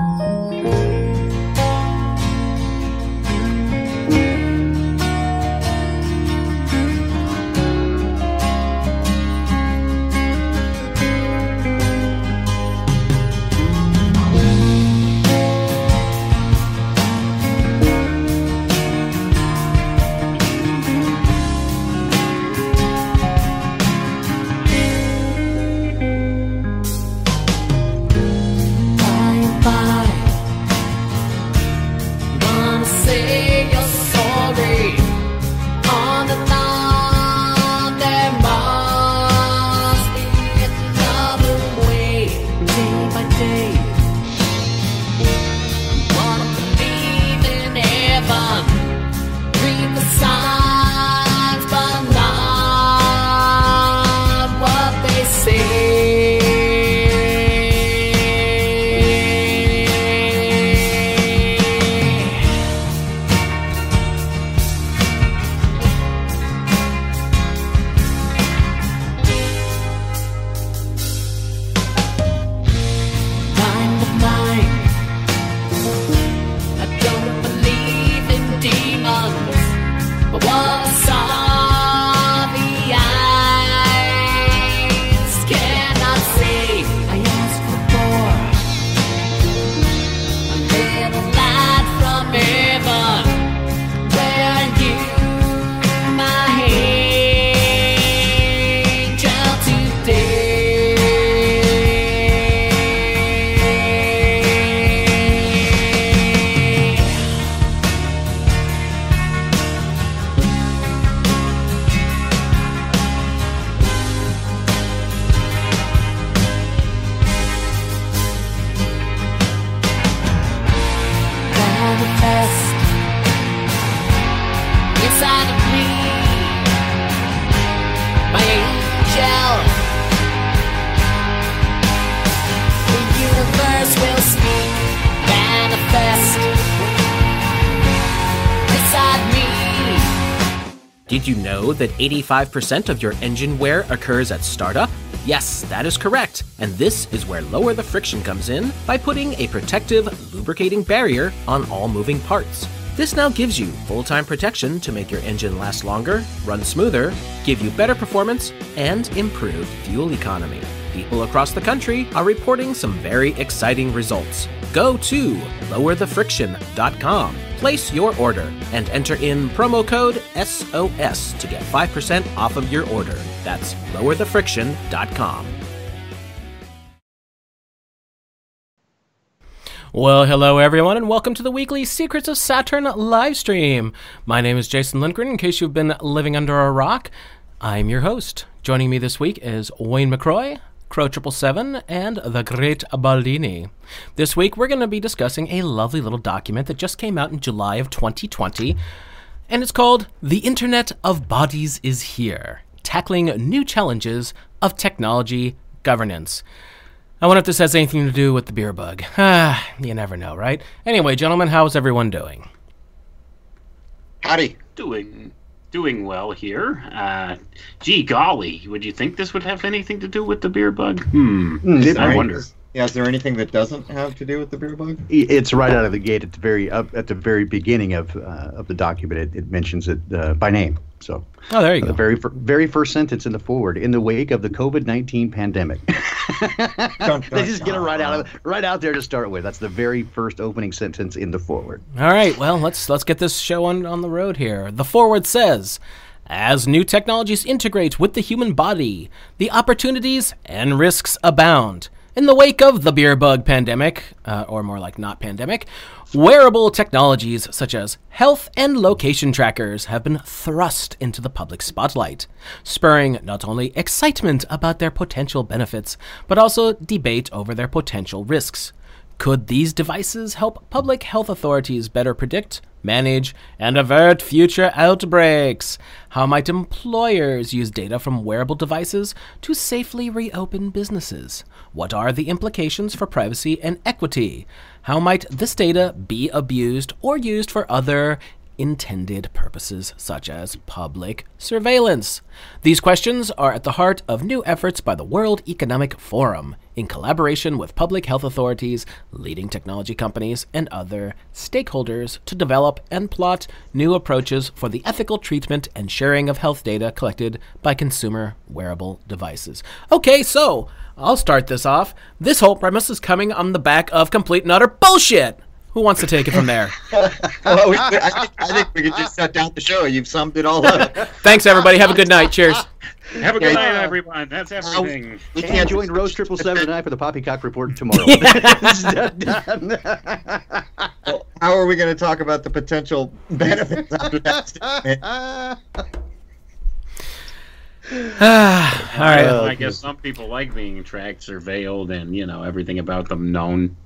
Did that 85% of your engine wear occurs at startup? Yes, that is correct. And this is where Lower the Friction comes in by putting a protective, lubricating barrier on all moving parts. This now gives you full time protection to make your engine last longer, run smoother, give you better performance, and improve fuel economy. People across the country are reporting some very exciting results. Go to lowerthefriction.com, place your order, and enter in promo code SOS to get 5% off of your order. That's lowerthefriction.com. Well, hello everyone, and welcome to the weekly Secrets of Saturn live stream. My name is Jason Lindgren. In case you've been living under a rock, I'm your host. Joining me this week is Wayne McRoy, Crow Triple Seven, and the Great Baldini. This week, we're going to be discussing a lovely little document that just came out in July of 2020, and it's called "The Internet of Bodies is Here: Tackling New Challenges of Technology Governance." I wonder if this has anything to do with the beer bug. Ah, you never know, right? Anyway, gentlemen, how's everyone doing? Howdy. Doing doing well here. Uh, gee golly, would you think this would have anything to do with the beer bug? Hmm. Is I there- wonder. Yeah, is there anything that doesn't have to do with the beer bug? It's right out of the gate at the very up at the very beginning of uh, of the document. It, it mentions it uh, by name. So Oh, there you the go. very fir- very first sentence in the forward, in the wake of the COVID nineteen pandemic. They just get it right out of right out there to start with. That's the very first opening sentence in the forward. All right, well, let's let's get this show on, on the road here. The forward says, as new technologies integrate with the human body, the opportunities and risks abound. In the wake of the beer bug pandemic, uh, or more like not pandemic, wearable technologies such as health and location trackers have been thrust into the public spotlight, spurring not only excitement about their potential benefits, but also debate over their potential risks. Could these devices help public health authorities better predict, manage, and avert future outbreaks? How might employers use data from wearable devices to safely reopen businesses? What are the implications for privacy and equity? How might this data be abused or used for other intended purposes such as public surveillance? These questions are at the heart of new efforts by the World Economic Forum in collaboration with public health authorities, leading technology companies, and other stakeholders to develop and plot new approaches for the ethical treatment and sharing of health data collected by consumer wearable devices. Okay, so I'll start this off. This whole premise is coming on the back of complete and utter bullshit. Who wants to take it from there? well, we, I, think, I think we could just shut down the show. You've summed it all up. Thanks, everybody. Have a good night. Cheers. Have a good Yeah. night, everyone. That's everything. We can't join Crow Triple Seven and I for the Poppycock Report tomorrow. Well, How are we going to talk about the potential benefits after that statement? All right. Well, I guess some people like being tracked, surveilled, and you know everything about them known.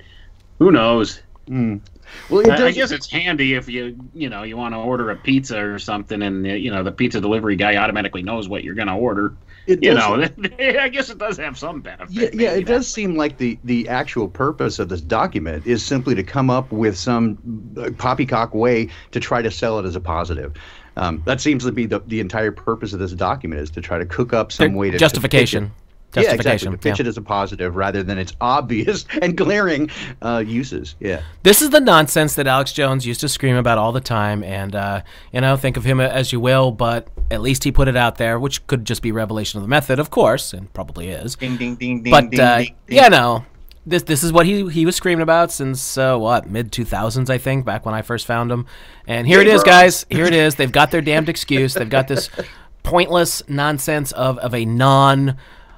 Who knows? Mm. Well, it I, I guess it's handy if you you know you want to order a pizza or something, and uh, you know the pizza delivery guy automatically knows what you're going to order. it You does- know, I guess it does have some benefit. Yeah, yeah, it does seem like the, the actual purpose of this document is simply to come up with some uh, poppycock way to try to sell it as a positive. Um, that seems to be the, the entire purpose of this document is to try to cook up some way to to justification. pitch it. Yeah, exactly. Justification. To pitch yeah. it as a positive rather than its obvious and glaring uh, uses. Yeah. This is the nonsense that Alex Jones used to scream about all the time, and uh, you know, think of him as you will, but at least he put it out there, which could just be revelation of the method, of course, and probably is. Ding, ding, ding, ding, But ding, uh, ding, ding. yeah, no, this this is what he he was screaming about since uh, what mid two thousands, I think, back when I first found him. And here it is, guys. Here it is. They've got their damned excuse. They've got this pointless nonsense of of a non.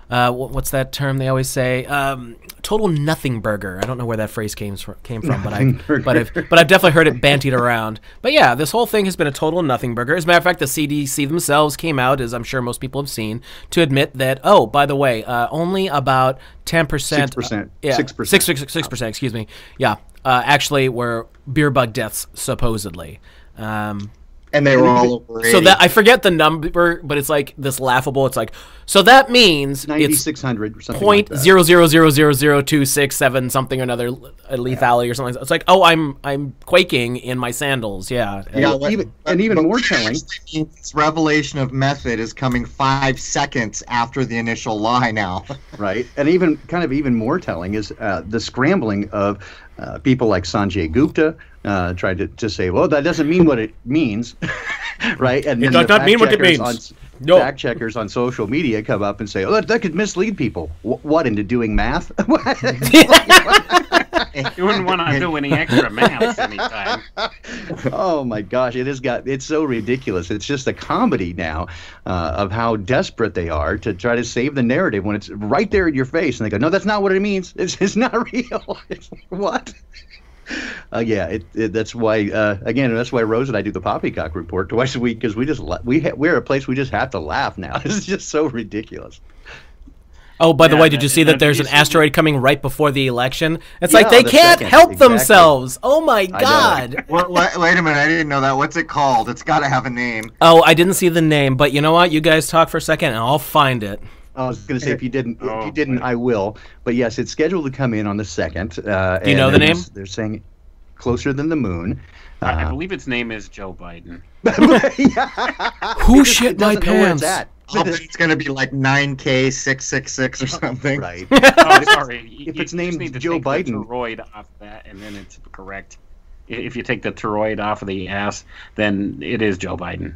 Uh, what's that term they always say? Um, total nothing burger. I don't know where that phrase came from, came from, but I but I've but I've definitely heard it bantied around. But yeah, this whole thing has been a total nothing burger. As a matter of fact, the CDC themselves came out, as I'm sure most people have seen, to admit that oh, by the way, uh, only about ten percent, 6%. yeah, 6%. six six six percent. Excuse me. Yeah, uh, actually, were beer bug deaths supposedly. Um, and they were all over. so that I forget the number, but it's like this laughable. It's like so that means it's 9600 or something point like zero zero zero zero zero two six seven something or another a lethality or something. It's like oh, I'm I'm quaking in my sandals. Yeah. Yeah, Well, even- and even more what telling- actually This revelation of method is coming five seconds after the initial lie. Now, right? And even kind of even more telling is uh, the scrambling of uh, people like Sanjay Gupta uh, tried to, to say, well, that doesn't mean what it means, right? And It then does not mean what it fact-checkers means. On, No. Fact checkers on social media come up and say, oh, that, that could mislead people. Wh- what into doing math? You wouldn't want to do any extra math anytime. oh my gosh, it has got it's so ridiculous. It's just a comedy now uh, of how desperate they are to try to save the narrative when it's right there in your face, and they go, "No, that's not what it means. It's, it's not real." It's what? Uh, yeah, it, it, that's why. Uh, again, that's why Crow and I do the Poppycock report twice a week because we just la- we ha- we're a place we just have to laugh now. It's just so ridiculous. Oh, by the way, did you see that that- there's an asteroid coming right before the election? It's Yeah, like they the can't second, help exactly. themselves. Oh my god. wait, wait, wait a minute, I didn't know that. What's it called? It's got to have a name. Oh, I didn't see the name, but you know what? You guys talk for a second, and I'll find it. I was going to say if you didn't, if Oh, you didn't, boy. I will. But yes, it's scheduled to come in on the second. Uh, Do you know the name? They're saying closer than the moon. I, I Uh, believe its name is Joe Biden. Who It shit it my doesn't know where it's pants? at. I'll bet it's going to be like 9K666 or something. Right. Oh, sorry. You- if you its just name's need Joe take the Biden. toroid off that, and then it's correct. If you take the toroid off of the ass, then it is Joe Biden.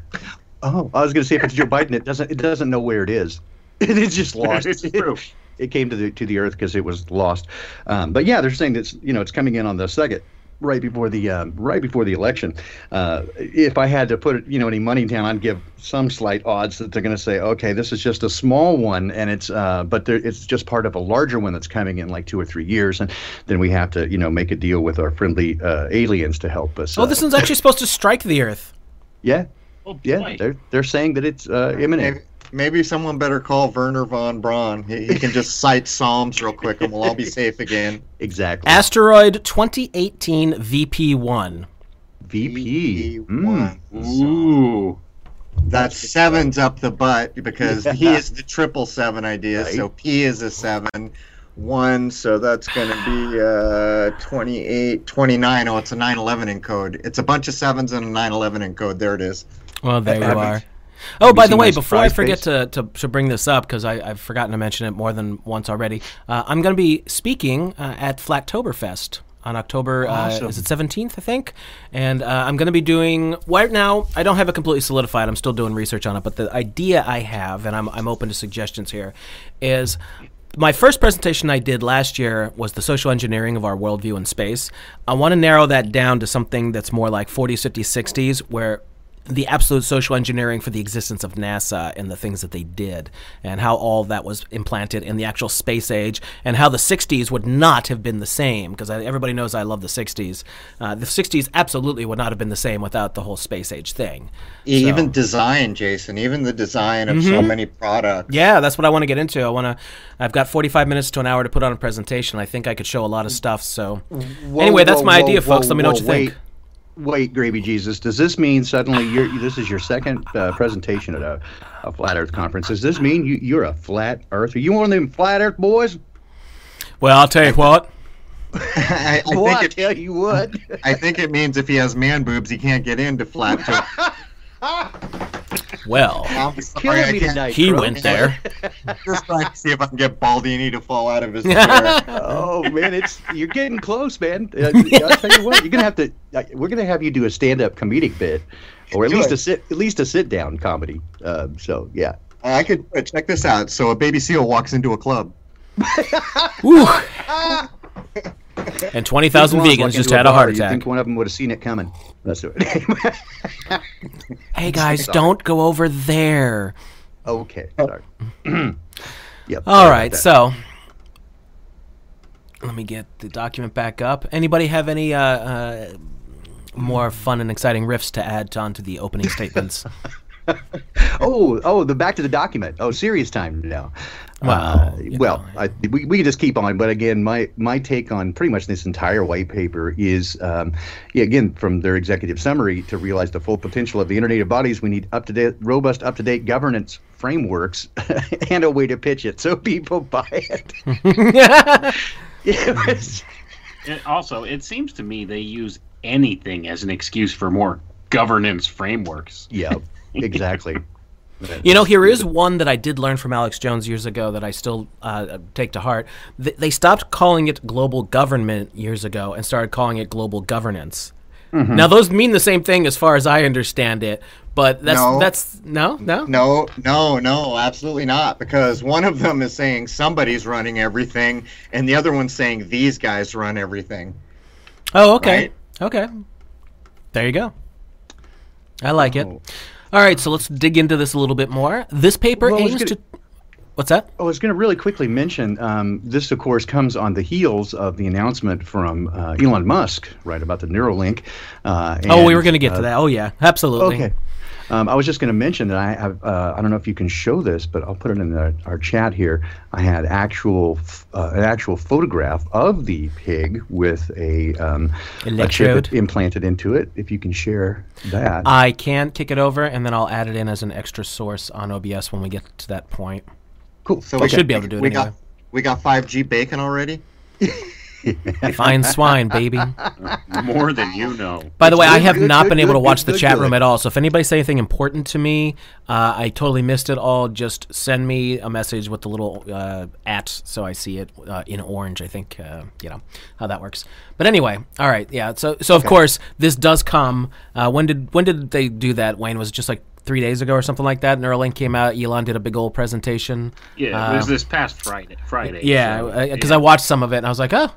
Oh, I was going to say if it's Joe Biden, it doesn't. It doesn't know where it is. It's just lost. it's true. It came to the to the Earth because it was lost. Um, but yeah, they're saying that's you know it's coming in on the second, right before the um, right before the election. Uh, if I had to put you know any money down, I'd give some slight odds that they're going to say, okay, this is just a small one, and it's uh, but there, it's just part of a larger one that's coming in like two or three years, and then we have to you know make a deal with our friendly uh, aliens to help us. Oh, uh, this one's actually supposed to strike the Earth. yeah, Oh, yeah, they're they're saying that it's uh, imminent. Maybe, maybe someone better call Wernher von Braun. He, he can just cite Psalms real quick and we'll all be safe again. Exactly. Asteroid 2018 VP1. VP. One. Mm. Ooh. That seven's up the butt because Yeah. he is the triple seven idea. Right. So P is a seven, one, so that's going to be uh, 28, 29. Oh, it's a 911 encode. It's a bunch of sevens and a 911 encode. There it is. Well, there you Have you- are. Oh, by the way, before I forget to, to, to bring this up, because I've forgotten to mention it more than once already, uh, I'm going to be speaking uh, at Flattoberfest on October, Awesome. uh, is it 17th, I think? And uh, I'm going to be doing, right now, I don't have it completely solidified. I'm still doing research on it, but the idea I have, and I'm, I'm open to suggestions here, is my first presentation I did last year was the social engineering of our worldview in space. I want to narrow that down to something that's more like 40s, 50s, 60s, where the absolute social engineering for the existence of NASA and the things that they did, and how all that was implanted in the actual space age, and how the 60s would not have been the same, because everybody knows I love the 60s. Uh, the 60s absolutely would not have been the same without the whole space age thing. Even design, Jason. Even the design of so many products. Yeah, that's what I want to get into. I want to. I've got 45 minutes to an hour to put on a presentation. I think I could show a lot of stuff. So, Whoa, anyway, that's whoa, my whoa, idea, folks. Let me know what you think. Wait, wait, gravy Jesus. Does this mean suddenly you're this is your second uh, presentation at a, a flat Earth conference? Does this mean you, you're a flat Earther? You one of them flat Earth boys? Well, I'll tell you what. I, I Boy, I think it, tell you what. I think it means if he has man boobs, he can't get into flat. Well, I'm sorry, Killing me tonight. he Crow. went there. Just trying to see if I can get Baldini to fall out of his chair. Oh man, it's you're getting close, man. Uh, I'll tell you what, you're gonna have to. Uh, we're gonna have you do a stand-up comedic bit, or at Do least it. a sit, at least a sit-down comedy. Uh, so yeah. I could uh, check this out. So a baby seal walks into a club. Woo. And 20,000 vegans just had a bar, heart you'd attack. think one of them would have seen it coming. That's it. Hey guys, don't go over there. okay. Sorry. yep. All right, so let me get the document back up. Anybody have any uh, uh, more fun and exciting riffs to add on to the opening statements? Oh, oh, the back to the document. Oh, serious time now. Well, Uh, well. I, we, we can just keep on. But again, my my take on pretty much this entire white paper is, um, yeah, again, from their executive summary, to realize the full potential of the internet of bodies, we need up to date, robust, up to date governance frameworks and a way to pitch it so people buy it. Yeah, it's- It, also, it seems to me they use anything as an excuse for more governance frameworks. yeah, exactly. You know, here is one that I did learn from Alex Jones years ago that I still uh, take to heart. Th- they stopped calling it global government years ago and started calling it global governance. Mm-hmm. Now, those mean the same thing as far as I understand it, but that's No. that's no, no. No, no, no, absolutely not. Because one of them is saying somebody's running everything, and the other one's saying these guys run everything. Oh, okay, Right. okay. There you go. I like it. All right, so let's dig into this a little bit more. This paper Well, aims gonna- to. What's that? I was going to really quickly mention um, this, of course, comes on the heels of the announcement from uh, Elon Musk, right, about the Neuralink. Uh, oh, we were going to get uh, to that. Oh, yeah, absolutely. Okay. Um, I was just going to mention that I have, uh, I don't know if you can show this, but I'll put it in the, our chat here. I had actual, uh, an actual photograph of the pig with a, um, a Electrode. chip implanted into it. If you can share that. I can kick it over, and then I'll add it in as an extra source on OBS when we get to that point. cool. So I should be able to do it we anyway. got we got 5G bacon already. Fine swine, baby. More than you know. By the way, I have good, not good, been able to good, watch good, the chat good. room at all. So if anybody say anything important to me, uh, I totally missed it all. Just send me a message with the little uh, at so I see it uh, in orange. I think uh, you know how that works. But anyway, all right, yeah. So so of course this does come. Uh, when did when did they do that? Wayne was it just like three days ago or something like that. Neuralink came out. Elon did a big old presentation. Yeah, it was this past Friday. Friday. Yeah, so, because yeah. I watched some of it and I was like, oh,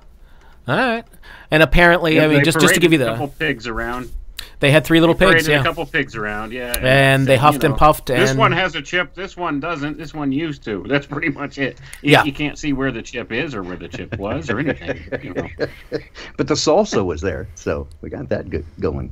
all right. And apparently, Yeah, I mean, just just to give you the a couple pigs around. they had three little pigs. Yeah. a couple pigs around, yeah. And they huffed you and puffed. And... This one has a chip. This one doesn't. This one used to. That's pretty much it. You, Yeah. you can't see where the chip is or where the chip was or anything. You know. but the salsa was there, so we got that good going.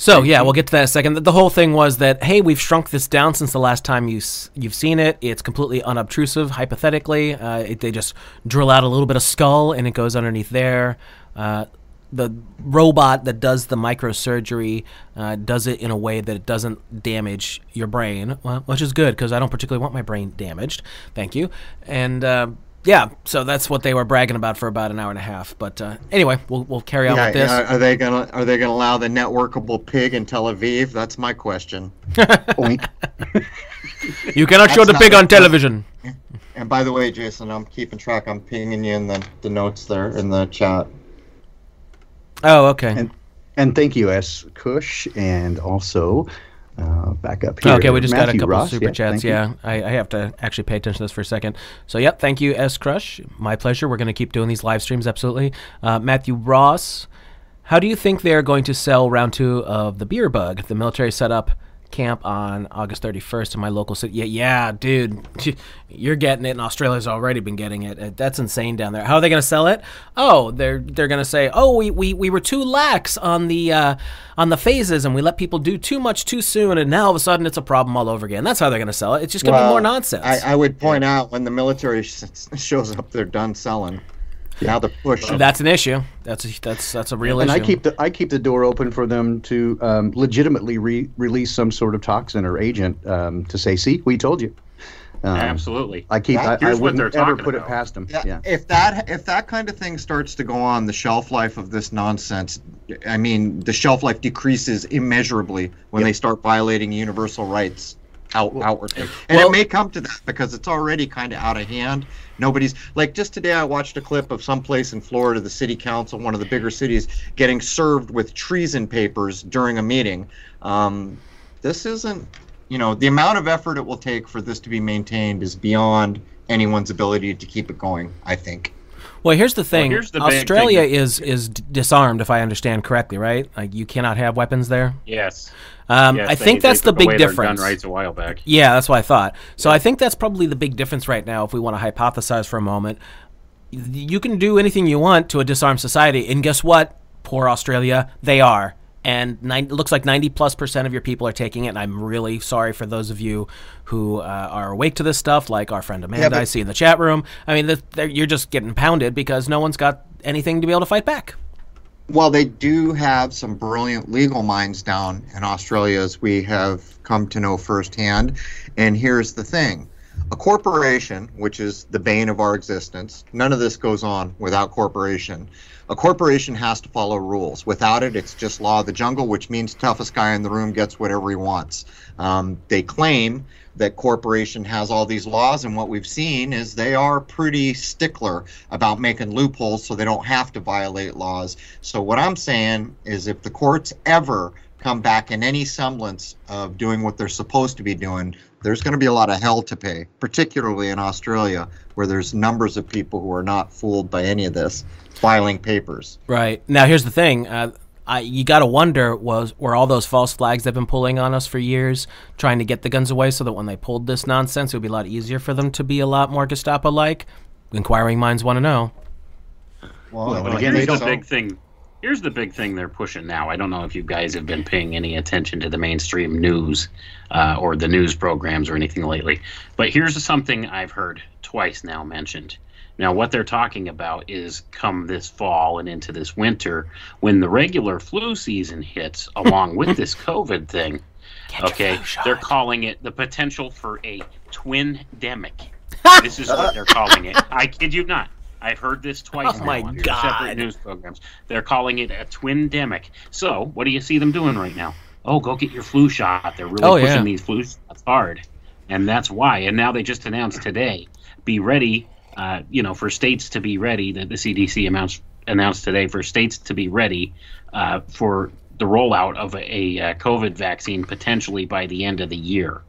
So yeah, we'll get to that in a second. The- whole thing was that hey, we've shrunk this down since the last time you you've seen it. It's completely unobtrusive. Hypothetically, uh, it, they just drill out a little bit of skull and it goes underneath there. Uh, the robot that does the microsurgery uh, does it in a way that it doesn't damage your brain, well, which is good because I don't particularly want my brain damaged. Thank you. And uh, yeah, so that's what they were bragging about for about an hour and a half. But uh, anyway, we'll we'll carry on Yeah, with this. yeah, are they gonna are they gonna allow the networkable pig in Tel Aviv? That's my question. Oink. You cannot show the pig not- on television. And by the way, Jason, I'm keeping track. I'm pinging you in the, the notes there in the chat. Oh, okay. And and thank you, S. Kush, and also uh, back up here. Okay, we just got a couple Ross. super Yeah, chats. Yeah, I, I have to actually pay attention to this for a second. So, yep, thank you, S Crush. My pleasure. We're going to keep doing these live streams, absolutely. Uh, Matthew Ross, how do you think they're going to sell round two of the Beer Bug? The military set up camp on August 31st in my local city. Yeah, yeah, dude, you're getting it, and Australia's already been getting it. Uh, That's insane down there. How are they going to sell it? Oh, they're they're going to say, oh, we, we, we were too lax on the uh, on the phases, and we let people do too much too soon, and now all of a sudden it's a problem all over again. That's how they're going to sell it. It's just going to be more nonsense. I, I would point out when the military sh- shows up, they're done selling. Now the push. that's an issue. That's a, that's that's a real And issue. And I keep the I keep the door open for them to um, legitimately re- release some sort of toxin or agent um, to say, "See, we told you." Um, Absolutely. I keep. I, I Here's what wouldn't they're ever talking put it past them. Yeah, Yeah. If that if that kind of thing starts to go on, the shelf life of this nonsense, I mean, the shelf life decreases immeasurably when they start violating universal rights out, outwardly. And well- it may come to that because it's already kind of out of hand. Nobody's like just today. I watched a clip of someplace in Florida, the city council, one of the bigger cities, getting served with treason papers during a meeting. Um, this isn't, you know, the amount of effort it will take for this to be maintained is beyond anyone's ability to keep it going. I think. Well, here's the thing. here's the Australia thing. is is disarmed, if I understand correctly, right? Like you cannot have weapons there. Yes. Um, Yes, I they- think they that's the big away their difference. Gun rights a while back. Yeah, that's what I thought. So I think that's probably the big difference right now. If we want to hypothesize for a moment, you can do anything you want to a disarmed society, and guess what? Poor Australia, they are. And nine, it looks like 90 plus percent of your people are taking it. And I'm really sorry for those of you who uh, are awake to this stuff, like our friend Amanda but- I see in the chat room. I mean, th- you're just getting pounded because no one's got anything to be able to fight back. Well, they do have some brilliant legal minds down in Australia, as we have come to know firsthand. And here's the thing a corporation, which is the bane of our existence, none of this goes on without corporation. A corporation has to follow rules. Without it, it's just law of the jungle, which means toughest guy in the room gets whatever he wants. Um, they claim that corporation has all these laws, and what we've seen is they are pretty stickler about making loopholes so they don't have to violate laws. So what I'm saying is, if the courts ever come back in any semblance of doing what they're supposed to be doing, there's going to be a lot of hell to pay, particularly in Australia, where there's numbers of people who are not fooled by any of this, filing papers. Right now, here's the thing. Uh, I, you got to wonder was were all those false flags they've been pulling on us for years, trying to get the guns away, so that when they pulled this nonsense, it would be a lot easier for them to be a lot more Gestapo-like. Inquiring minds want to know. Well, Well, I again, here's the don't- big thing. Here's the big thing they're pushing now. I don't know if you guys have been paying any attention to the mainstream news uh, or the news programs or anything lately, but here's something I've heard twice now mentioned. Now, what they're talking about is come this fall and into this winter, when the regular flu season hits, along with this COVID thing. Okay, they're calling it the potential for a twin demic. this is what they're calling it. I kid you not. I've heard this twice Oh my on God. separate news programs. They're calling it a twin demic. So, what do you see them doing right now? Oh, go get your flu shot. They're really Oh, pushing yeah. these flu shots hard, and that's why. And now they just announced today, be ready. Uh, you know, for states to be ready. That the CDC announced announced today for states to be ready uh, for the rollout of a, a uh, COVID vaccine potentially by the end of the year.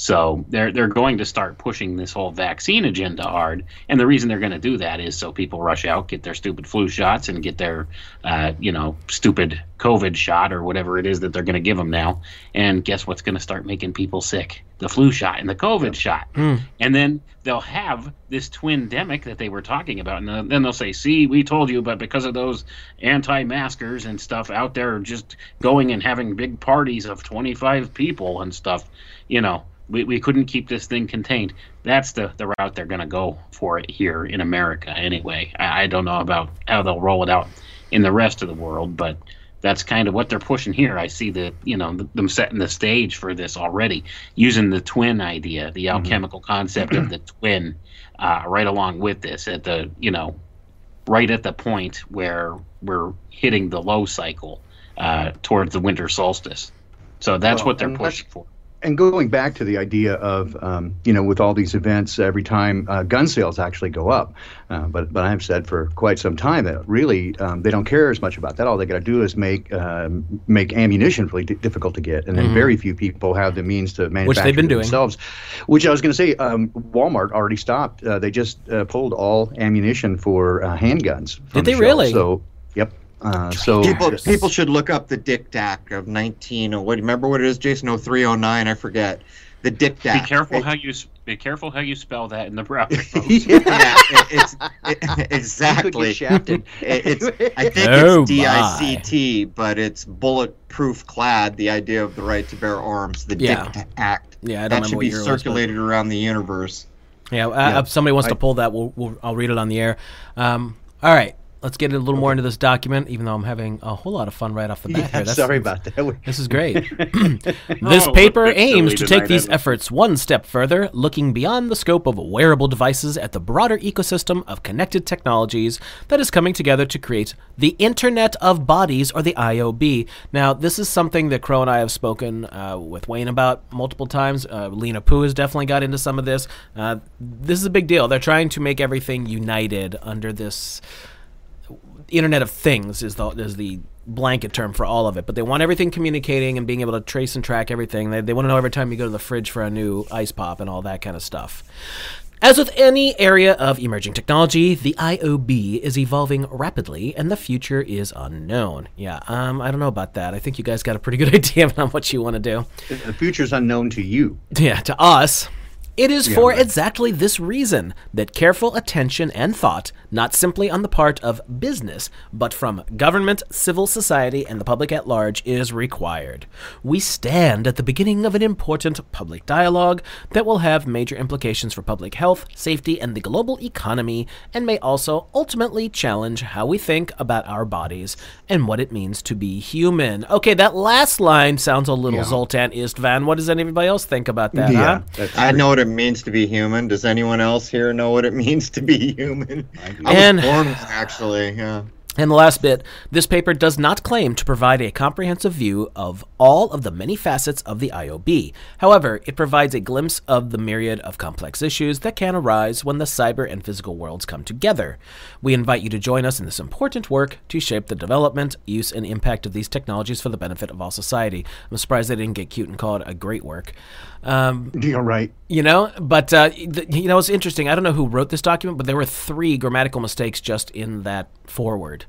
So they're they're going to start pushing this whole vaccine agenda hard, and the reason they're going to do that is so people rush out, get their stupid flu shots, and get their, uh, you know, stupid COVID shot or whatever it is that they're going to give them now. And guess what's going to start making people sick? The flu shot and the COVID shot, and then they'll have this twin demic that they were talking about, and then they'll say, "See, we told you," but because of those anti-maskers and stuff out there, just going and having big parties of 25 people and stuff, you know, we, we couldn't keep this thing contained. That's the, the route they're going to go for it here in America, anyway. I, I don't know about how they'll roll it out in the rest of the world, but that's kind of what they're pushing here. I see the you know them setting the stage for this already, using the twin idea, the alchemical concept of the twin, uh, right along with this at the you know, right at the point where we're hitting the low cycle uh, towards the winter solstice. So that's Well, what they're pushing for. And going back to the idea of um, you know with all these events every time uh, gun sales actually go up uh, but but I've said for quite some time that really um, they don't care as much about that. All they got to do is make um, make ammunition really di- difficult to get. And then very few people have the means to manufacture which they've been doing. themselves. Which I was going to say um, Walmart already stopped uh, they just uh, pulled all ammunition for uh, handguns from Did they the really? so yep uh, so People people should look up the Dick Act of 19. oh, What remember what it is, Jason? 0309. I forget. The Dick Act. Be careful It- how you be careful how you spell that in the browser. yeah. yeah, it, it's it, exactly. get shafted. It- it's I think Oh, it's D I C T, but it's bulletproof clad. The idea of the right to bear arms, the Yeah. Dick Act. Yeah, I don't that should be year it was, but- circulated around the universe. Yeah, uh, Yeah. if somebody wants to pull that, we'll, we'll I'll read it on the air. Um, all right, let's get a little more into this document. Even though I'm having a whole lot of fun right off the bat Yeah, here. That's- sorry about that. This is great. this Oh, paper aims to take these efforts one step further, looking beyond the scope of wearable devices at the broader ecosystem of connected technologies that is coming together to create the Internet of Bodies, or the IOB. Now, this is something that Crow and I have spoken uh, with Wayne about multiple times. Uh, Lena Poo has definitely got into some of this. Uh, this is a big deal. They're trying to make everything united under this Internet of Things is the is the blanket term for all of it. But they want everything communicating and being able to trace and track everything. They, they want to know every time you go to the fridge for a new ice pop and all that kind of stuff. As with any area of emerging technology, the IOB is evolving rapidly, and the future is unknown. Yeah, um, I don't know about that. I think you guys got a pretty good idea on what you want to do. The future is unknown to you. Yeah, to us. It is for right. exactly this reason that careful attention and thought, not simply on the part of business, but from government, civil society, and the public at large, is required. We stand at the beginning of an important public dialogue that will have major implications for public health, safety, and the global economy, and may also ultimately challenge how we think about our bodies and what it means to be human. Okay, that last line sounds a little Yeah. Zoltan Istvan. What does anybody else think about that? yeah, that's I know what it means to be human. Does anyone else here know what it means to be human? I, was And- born actually. Yeah. And the last bit this paper does not claim to provide a comprehensive view of all of the many facets of the IOB. However, it provides a glimpse of the myriad of complex issues that can arise when the cyber and physical worlds come together. We invite you to join us in this important work to shape the development, use, and impact of these technologies for the benefit of all society. I'm surprised they didn't get cute and call it a great work. Um, You're right. you know, but uh, th- you know, it's interesting. I don't know who wrote this document, but there were three grammatical mistakes just in that forward.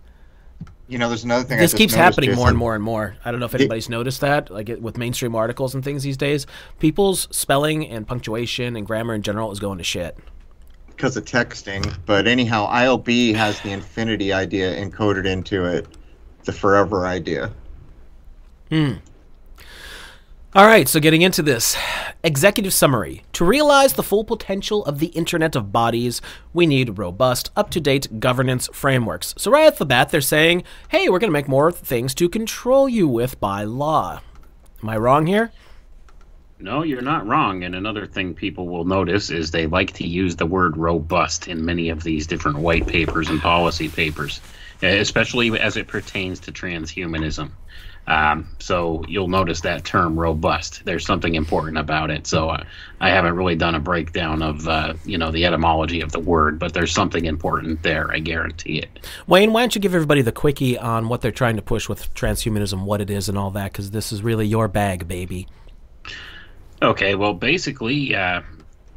You know, there's another thing. I This just keeps happening more and more and more. I don't know if anybody's noticed that, like it, with mainstream articles and things these days. People's spelling and punctuation and grammar in general is going to shit. because of texting. But anyhow, ILB has the infinity idea encoded into it, the forever idea. All right, so getting into this. Executive summary. To realize the full potential of the Internet of Bodies, we need robust, up to date governance frameworks. So, right off the bat, they're saying, hey, we're going to make more things to control you with by law. Am I wrong here? No, you're not wrong. And another thing people will notice is they like to use the word robust in many of these different white papers and policy papers, especially as it pertains to transhumanism. Um, so you'll notice that term robust. There's something important about it. So uh, I haven't really done a breakdown of uh, you know the etymology of the word, but there's something important there. I guarantee it. Wayne, why don't you give everybody the quickie on what they're trying to push with transhumanism, what it is, and all that, because this is really your bag, baby. Okay, well, basically, uh,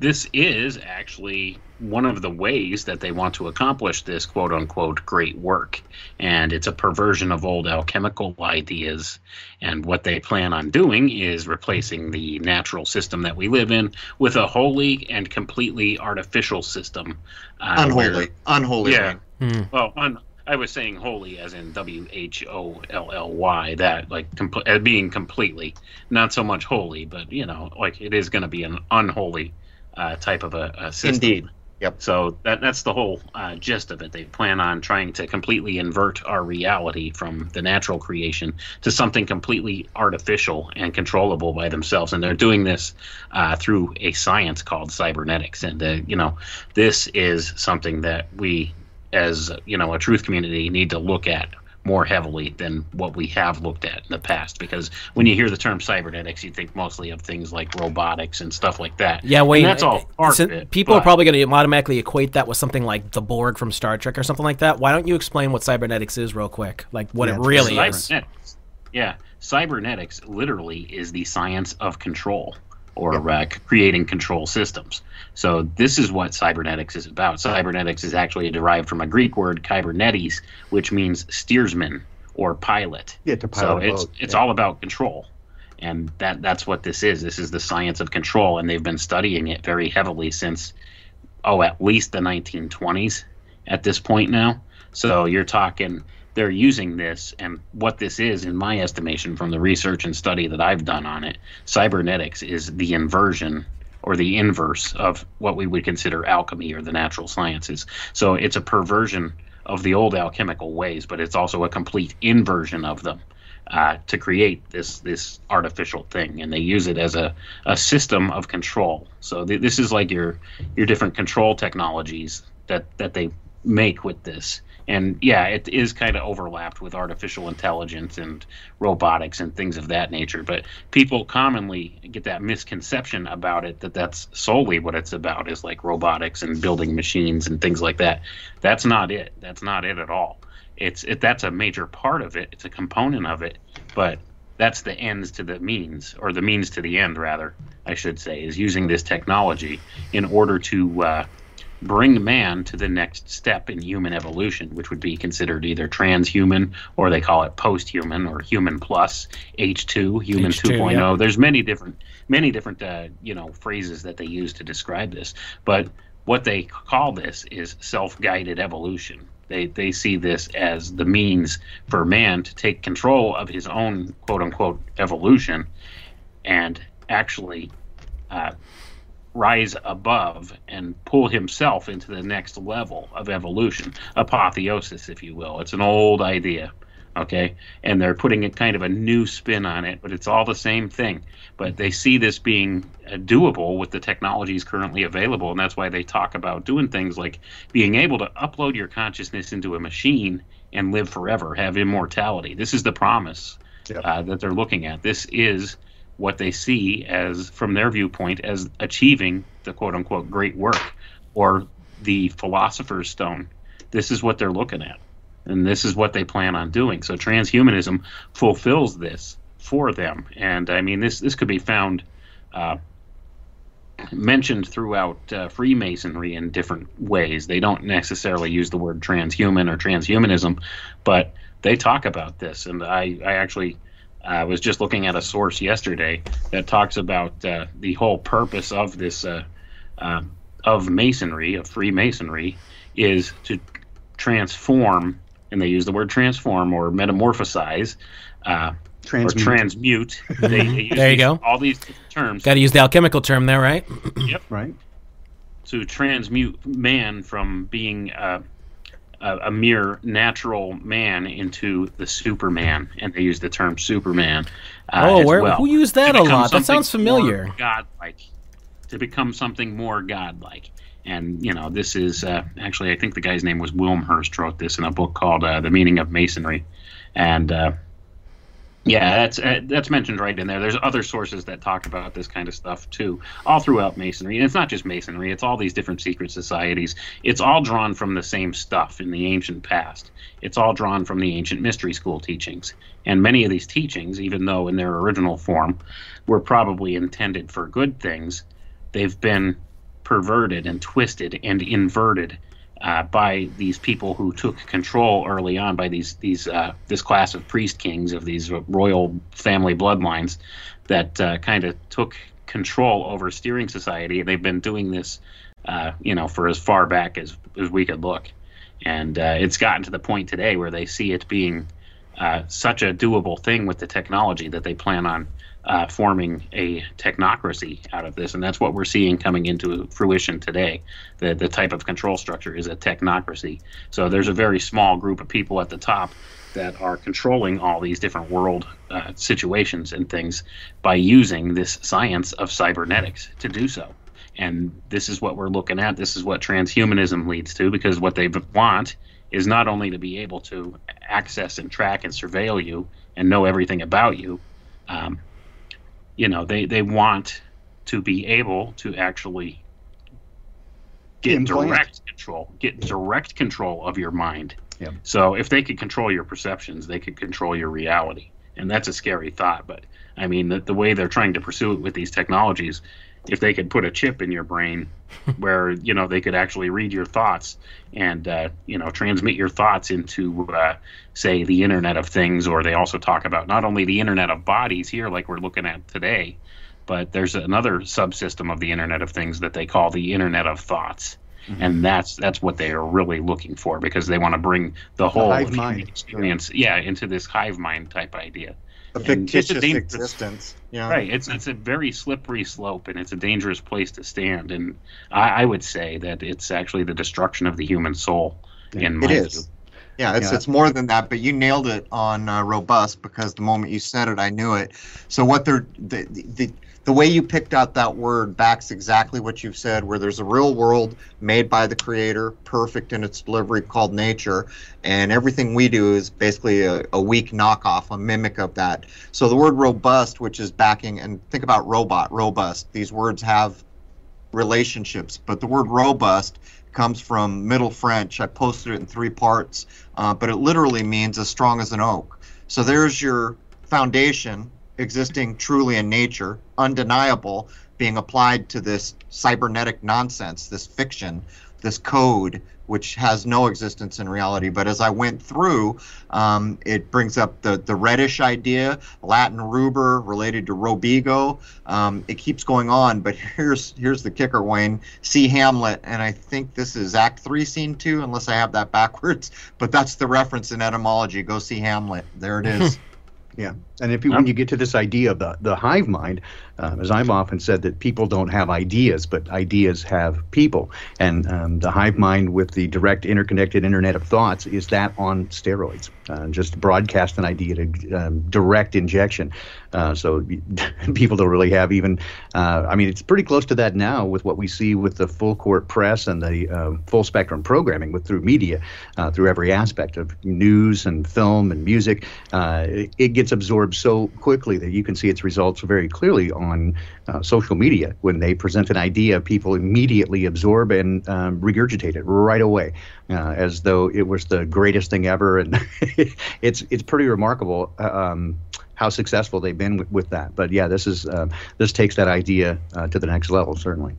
this is actually one of the ways that they want to accomplish this quote unquote great work. And it's a perversion of old alchemical ideas. And what they plan on doing is replacing the natural system that we live in with a wholly and completely artificial system. Uh, unholy. Where, unholy. Yeah. Hmm. Well, un, I was saying holy as in W H O L L Y, that like com- being completely, not so much holy, but you know, like it is going to be an unholy uh, type of a, a system. Indeed. Yep. So that that's the whole uh, gist of it. They plan on trying to completely invert our reality from the natural creation to something completely artificial and controllable by themselves, and they're doing this uh, through a science called cybernetics. And uh, you know, this is something that we, as you know, a truth community, need to look at more heavily than what we have looked at in the past. Because when you hear the term cybernetics, you think mostly of things like robotics and stuff like that. Yeah, wait, and that's all part so of it. People but, are probably going to automatically equate that with something like the Borg from Star Trek or something like that. Why don't you explain what cybernetics is real quick? Like what yeah, it really is. Yeah, cybernetics literally is the science of control or uh, creating control systems. So this is what cybernetics is about. Cybernetics is actually derived from a Greek word kybernetes, which means steersman or pilot. Yeah, to pilot. So it's it's yeah. all about control, and that that's what this is. This is the science of control, and they've been studying it very heavily since oh at least the 1920s at this point now. So you're talking they're using this and what this is in my estimation from the research and study that I've done on it cybernetics is the inversion or the inverse of what we would consider alchemy or the natural sciences. So it's a perversion of the old alchemical ways but it's also a complete inversion of them uh, to create this this artificial thing, and they use it as a, a system of control. So th- this is like your your different control technologies that that they make with this, and yeah, it is kind of overlapped with artificial intelligence and robotics and things of that nature. But people commonly get that misconception about it that that's solely what it's about is like robotics and building machines and things like that. That's not it. That's not it at all. It's it, that's a major part of it. It's a component of it, but that's the ends to the means, or the means to the end, rather, I should say, is using this technology in order to uh, bring man to the next step in human evolution, which would be considered either transhuman or they call it post-human or human plus H2, human H2, 2.0. Yeah. There's many different many different uh, you know phrases that they use to describe this, but what they call this is self-guided evolution. They they see this as the means for man to take control of his own quote unquote evolution and actually uh, rise above and pull himself into the next level of evolution, apotheosis, if you will. It's an old idea, okay? And they're putting a kind of a new spin on it, but it's all the same thing. But they see this being uh, doable with the technologies currently available, and that's why they talk about doing things like being able to upload your consciousness into a machine and live forever, have immortality. This is the promise yep. uh, that they're looking at. This is what they see as, from their viewpoint, as achieving the quote unquote great work or the philosopher's stone. This is what they're looking at. And this is what they plan on doing. So transhumanism fulfills this for them. And I mean, this, this could be found uh, mentioned throughout uh, Freemasonry in different ways. They don't necessarily use the word transhuman or transhumanism, but they talk about this. And I, I actually I was just looking at a source yesterday that talks about uh, the whole purpose of this uh, uh, of masonry, of Freemasonry, is to transform, and they use the word transform or metamorphosize. Uh, transmute. Or transmute. they, they there you go. All these terms. Got to use the alchemical term there, right? yep. Right. To transmute man from being uh, a, a, mere natural man into the Superman, and they use the term Superman. Uh, oh, where, well, who used that a lot? That sounds familiar. Godlike, to become something more godlike. And you know, this is uh, actually I think the guy's name was Wilmshurst wrote this in a book called uh, "The Meaning of Masonry," and uh, yeah, that's uh, that's mentioned right in there. There's other sources that talk about this kind of stuff too, all throughout Masonry. And it's not just Masonry; it's all these different secret societies. It's all drawn from the same stuff in the ancient past. It's all drawn from the ancient mystery school teachings. And many of these teachings, even though in their original form were probably intended for good things, they've been perverted and twisted and inverted uh, by these people who took control early on by these these uh, this class of priest kings of these royal family bloodlines that uh, kind of took control over steering society. They've been doing this, uh, you know, for as far back as as we could look, and uh, it's gotten to the point today where they see it being uh, such a doable thing with the technology that they plan on uh, forming a technocracy out of this, and that's what we're seeing coming into fruition today. The the type of control structure is a technocracy. So there's a very small group of people at the top that are controlling all these different world uh, situations and things by using this science of cybernetics to do so. And this is what we're looking at. This is what transhumanism leads to, because what they want is not only to be able to access and track and surveil you and know everything about you. Um, you know they they want to be able to actually get Implant. direct control get direct control of your mind yeah. so if they could control your perceptions they could control your reality and that's a scary thought but i mean the, the way they're trying to pursue it with these technologies if they could put a chip in your brain where you know they could actually read your thoughts and uh, you know transmit your thoughts into uh, say the internet of things or they also talk about not only the internet of bodies here like we're looking at today but there's another subsystem of the internet of things that they call the internet of thoughts. Mm-hmm. and that's that's what they are really looking for because they want to bring the whole the experience yeah into this hive mind type idea a fictitious a existence. Yeah. Right. It's it's a very slippery slope, and it's a dangerous place to stand. And I, I would say that it's actually the destruction of the human soul. In my it is. View. Yeah, it's yeah. it's more than that. But you nailed it on uh, robust because the moment you said it, I knew it. So what they're the, the the way you picked out that word backs exactly what you've said, where there's a real world made by the creator, perfect in its delivery, called nature, and everything we do is basically a, a weak knockoff, a mimic of that. So the word robust, which is backing, and think about robot, robust, these words have relationships, but the word robust comes from Middle French. I posted it in three parts, uh, but it literally means as strong as an oak. So there's your foundation existing truly in nature, undeniable, being applied to this cybernetic nonsense, this fiction, this code, which has no existence in reality. But as I went through, um, it brings up the, the reddish idea, Latin ruber related to Robigo. Um, it keeps going on, but here's here's the kicker, Wayne. See Hamlet, and I think this is Act Three, Scene Two, unless I have that backwards. But that's the reference in etymology. Go see Hamlet. There it is. Yeah, and if you, when you get to this idea of the, the hive mind, um, as I've often said, that people don't have ideas, but ideas have people. And um, the hive mind with the direct interconnected internet of thoughts is that on steroids. Uh, just broadcast an idea to um, direct injection. Uh, so people don't really have even, uh, I mean, it's pretty close to that now with what we see with the full court press and the uh, full spectrum programming with through media, uh, through every aspect of news and film and music. Uh, it, it gets absorbed so quickly that you can see its results very clearly on uh, social media. When they present an idea, people immediately absorb and um, regurgitate it right away, uh, as though it was the greatest thing ever. And it's it's pretty remarkable. Uh, um, how successful they've been with, with that, but yeah, this is uh, this takes that idea uh, to the next level, certainly.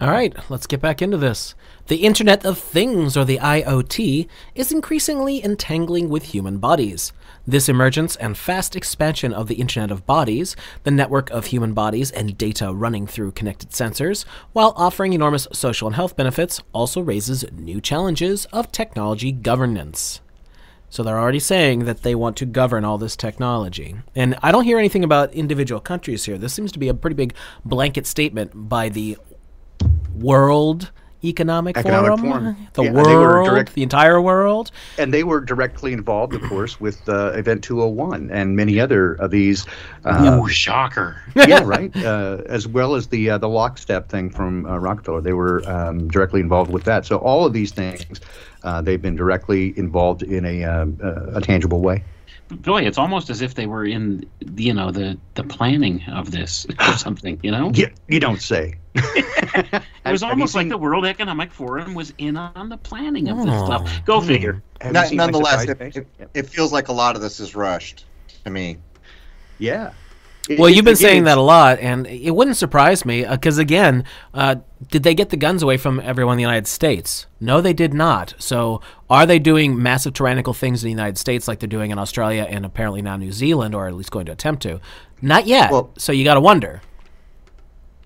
All right, let's get back into this. The Internet of Things, or the IoT, is increasingly entangling with human bodies. This emergence and fast expansion of the Internet of Bodies, the network of human bodies and data running through connected sensors, while offering enormous social and health benefits, also raises new challenges of technology governance. So they're already saying that they want to govern all this technology. And I don't hear anything about individual countries here. This seems to be a pretty big blanket statement by the World Economic, Economic Forum, Forum. the yeah, world, direct, the entire world, and they were directly involved, of course, with uh, Event 201 and many other of these. Uh, Ooh, shocker! yeah, right. Uh, as well as the uh, the lockstep thing from uh, Rockefeller, they were um, directly involved with that. So all of these things, uh, they've been directly involved in a, a tangible way boy, it's almost as if they were in, you know, the the planning of this or something. You know? Yeah, you don't say. it was almost like the World Economic Forum was in on the planning of this stuff. Oh. Go figure. Not, nonetheless, it, it, it, feels like a lot of this is rushed to me. Yeah. It- Well, you've been saying that a lot, and it wouldn't surprise me because, again, uh, did they get the guns away from everyone in the United States? No, they did not. So, are they doing massive tyrannical things in the United States like they're doing in Australia and apparently now New Zealand, or at least going to attempt to? Not yet. Well- so, you got to wonder.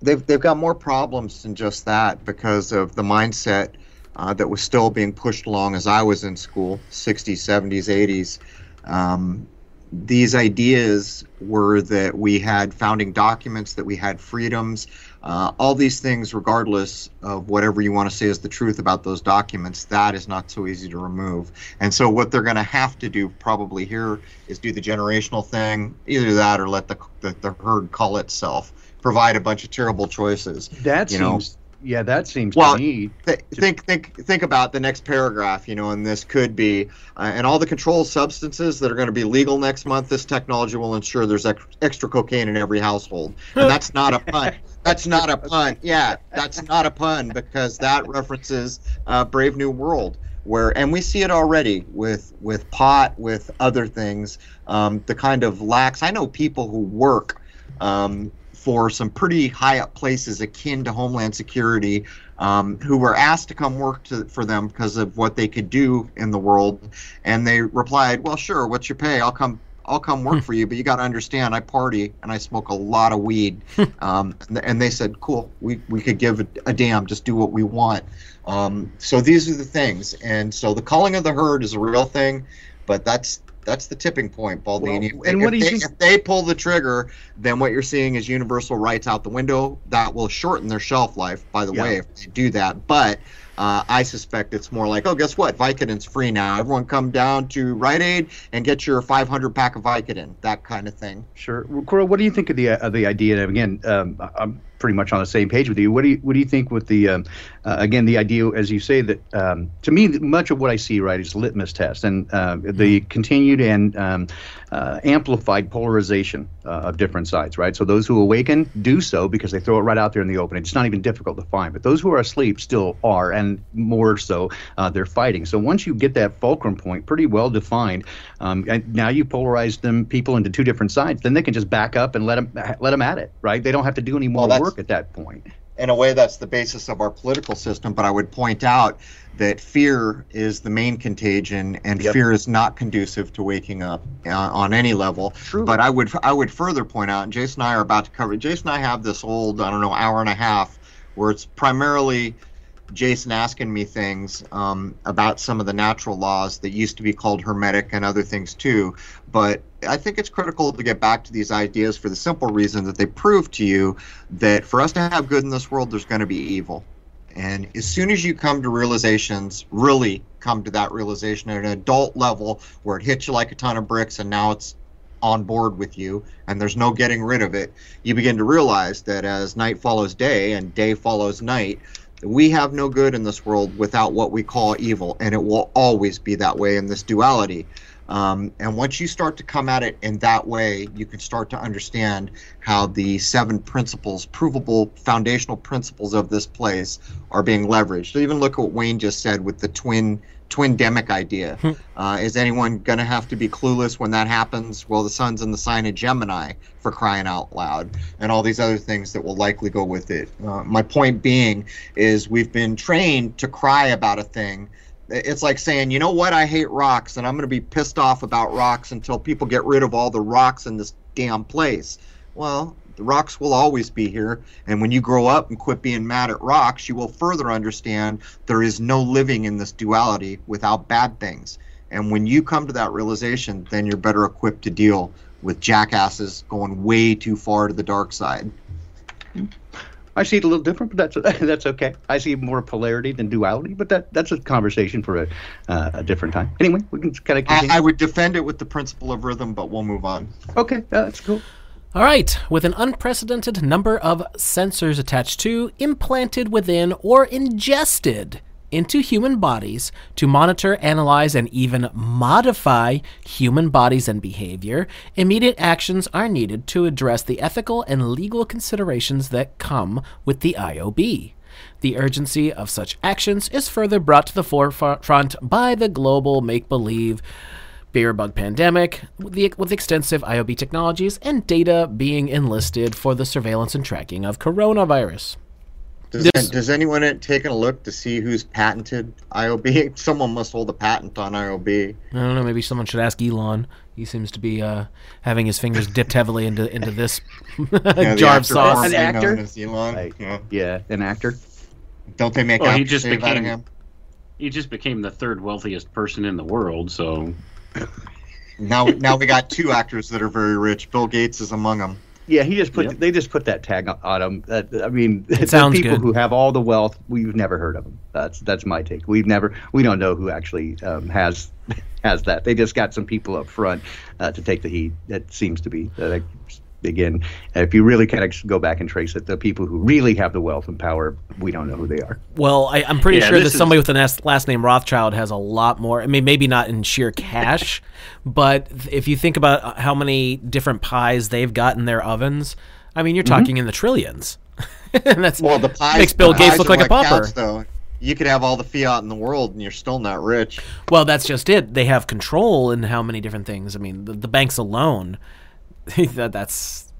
they've they've got more problems than just that because of the mindset uh, that was still being pushed along as I was in school, 60s, 70s, 80s. Um, these ideas were that we had founding documents, that we had freedoms, uh, all these things, regardless of whatever you want to say is the truth about those documents, that is not so easy to remove. And so, what they're going to have to do probably here is do the generational thing, either that or let the, the, the herd call itself, provide a bunch of terrible choices. That you know. Seems. Yeah, that seems Well, to me. Th- think think think about the next paragraph you know and this could be uh, and all the controlled substances that are going to be legal next month this technology will ensure there's ex- extra cocaine in every household and that's not a pun that's not a pun yeah that's not a pun because that references uh, brave new world where and we see it already with with pot with other things um, the kind of lax i know people who work um, for some pretty high up places akin to Homeland Security, um, who were asked to come work to, for them because of what they could do in the world, and they replied, "Well, sure. What's your pay? I'll come. I'll come work for you, but you got to understand, I party and I smoke a lot of weed." um, and, and they said, "Cool. We we could give a, a damn. Just do what we want." Um, so these are the things, and so the calling of the herd is a real thing, but that's that's the tipping point, Baldini. Well, and what if you they, think- if they pull the trigger, then what you're seeing is universal rights out the window. That will shorten their shelf life, by the Yeah. way, if they do that. But uh, I suspect it's more like, oh, guess what? Vicodin's free now. Everyone come down to Rite Aid and get your 500 pack of Vicodin. That kind of thing. Sure, Well, Cora. What do you think of the of the idea? And again, um, I'm pretty much on the same page with you. What do you what do you think with the um, uh, again the idea, as you say, that um, to me much of what I see right is litmus test and uh, the continued and um, uh, amplified polarization uh, of different sides. Right. So those who awaken do so because they throw it right out there in the open. It's not even difficult to find. But those who are asleep still are, and more so, uh, they're fighting. So once you get that fulcrum point pretty well defined, um, and now you polarize them people into two different sides, then they can just back up and let them let them at it. Right. They don't have to do any more Well, that's- work at that point. in a way that's the basis of our political system but i would point out that fear is the main contagion and Yep. fear is not conducive to waking up uh, on any level True. but i would i would further point out and jason and i are about to cover jason and i have this old i don't know hour and a half where it's primarily Jason asking me things um, about some of the natural laws that used to be called hermetic and other things too. But I think it's critical to get back to these ideas for the simple reason that they prove to you that for us to have good in this world, there's going to be evil. And as soon as you come to realizations, really come to that realization at an adult level where it hits you like a ton of bricks and now it's on board with you and there's no getting rid of it, you begin to realize that as night follows day and day follows night, we have no good in this world without what we call evil, and it will always be that way in this duality. Um, and once you start to come at it in that way, you can start to understand how the seven principles, provable foundational principles of this place, are being leveraged. So even look at what Wayne just said with the twin twin demic idea. Uh, is anyone going to have to be clueless when that happens? Well, the sun's in the sign of Gemini for crying out loud, and all these other things that will likely go with it. Uh, my point being is we've been trained to cry about a thing. It's like saying, you know what, I hate rocks, and I'm going to be pissed off about rocks until people get rid of all the rocks in this damn place. Well, the rocks will always be here, and when you grow up and quit being mad at rocks, you will further understand there is no living in this duality without bad things. And when you come to that realization, then you're better equipped to deal with jackasses going way too far to the dark side. I see it a little different, but that's that's okay. I see more polarity than duality, but that that's a conversation for a, uh, a different time. Anyway, we can kind of I. I would defend it with the principle of rhythm, but we'll move on. okay, uh, that's cool. All right, with an unprecedented number of sensors attached to, implanted within, or ingested into human bodies to monitor, analyze, and even modify human bodies and behavior, immediate actions are needed to address the ethical and legal considerations that come with the IOB. The urgency of such actions is further brought to the forefront by the global make believe beer bug pandemic, with, the, with extensive IOB technologies and data being enlisted for the surveillance and tracking of coronavirus. Does, This- does anyone at- taken a look to see who's patented IOB? Someone must hold a patent on IOB. I don't know. Maybe someone should ask Elon. He seems to be uh, having his fingers dipped heavily into into this Yeah, the jar of sauce. An actor? Elon. Like, Yeah. yeah, an actor. Don't they make Well, he just became- He just became the third wealthiest person in the world. So Now, now we got two actors that are very rich. Bill Gates is among them. Yeah, he just put Yep. they just put that tag on- on him. Uh, I mean, the sounds people good. who have all the wealth, we've never heard of them. That's that's my take. We've never we don't know who actually um, has has that. They just got some people up front uh, to take the heat. That seems to be uh, again. If you really kind of go back and trace it, the people who really have the wealth and power, we don't know who they are. Well, I, I'm pretty Yeah, sure that this is- somebody with the last, last name Rothschild has a lot more. I mean, maybe not in sheer cash, but if you think about uh, how many different pies they've got in their ovens, I mean, you're mm-hmm. talking in the trillions. and that's Well, the pies makes Bill the Gates pies look like a pauper. cats, though. You could have all the fiat in the world, and you're still not rich. Well, that's just it. They have control in how many different things. I mean, the, the banks alone, that that's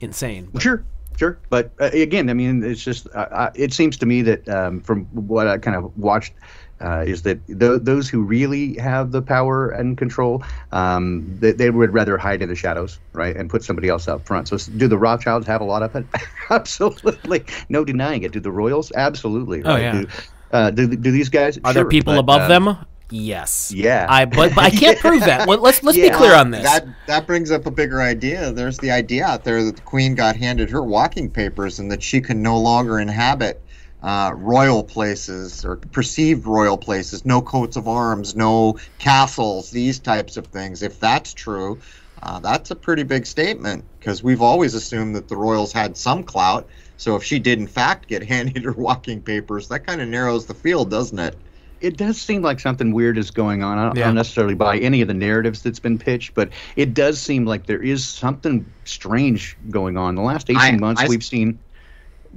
insane. Sure, sure. But uh, again, I mean, it's just uh, uh, it seems to me that um, from what I kind of watched. Uh, is that th- those who really have the power and control, um, they, they would rather hide in the shadows, right, and put somebody else up front. So, do the Rothschilds have a lot of it? Absolutely, no denying it. Do the Royals? Absolutely. Oh, Right? yeah. Do, uh, do, do these guys? Are there people but, above uh, them? Yes. yeah. I but, but I can't prove that. Well, let's let's be clear on this. That that brings up a bigger idea. There's the idea out there that the Queen got handed her walking papers and that she can no longer inhabit uh, royal places or perceived royal places. No coats of arms, no castles, these types of things. If that's true, uh, that's a pretty big statement because we've always assumed that the royals had some clout. So if she did in fact get handed her walking papers, that kind of narrows the field, doesn't it? It does seem like something weird is going on. I don't, I Yeah. don't necessarily buy any of the narratives that's been pitched, but it does seem like there is something strange going on. The last 18 I- months, I- we've seen.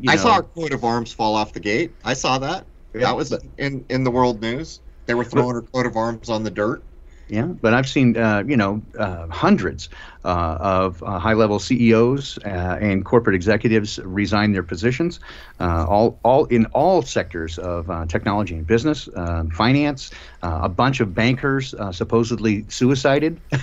You I know, saw a coat of arms fall off the gate. I saw that. Yeah, that was but- in in the world news. They were throwing her coat of arms on the dirt. Yeah, but I've seen uh, you know uh, hundreds uh, of uh, high-level CEOs uh, and corporate executives resign their positions, uh, all all in all sectors of uh, technology and business, finance. Uh, a bunch of bankers uh, supposedly suicided.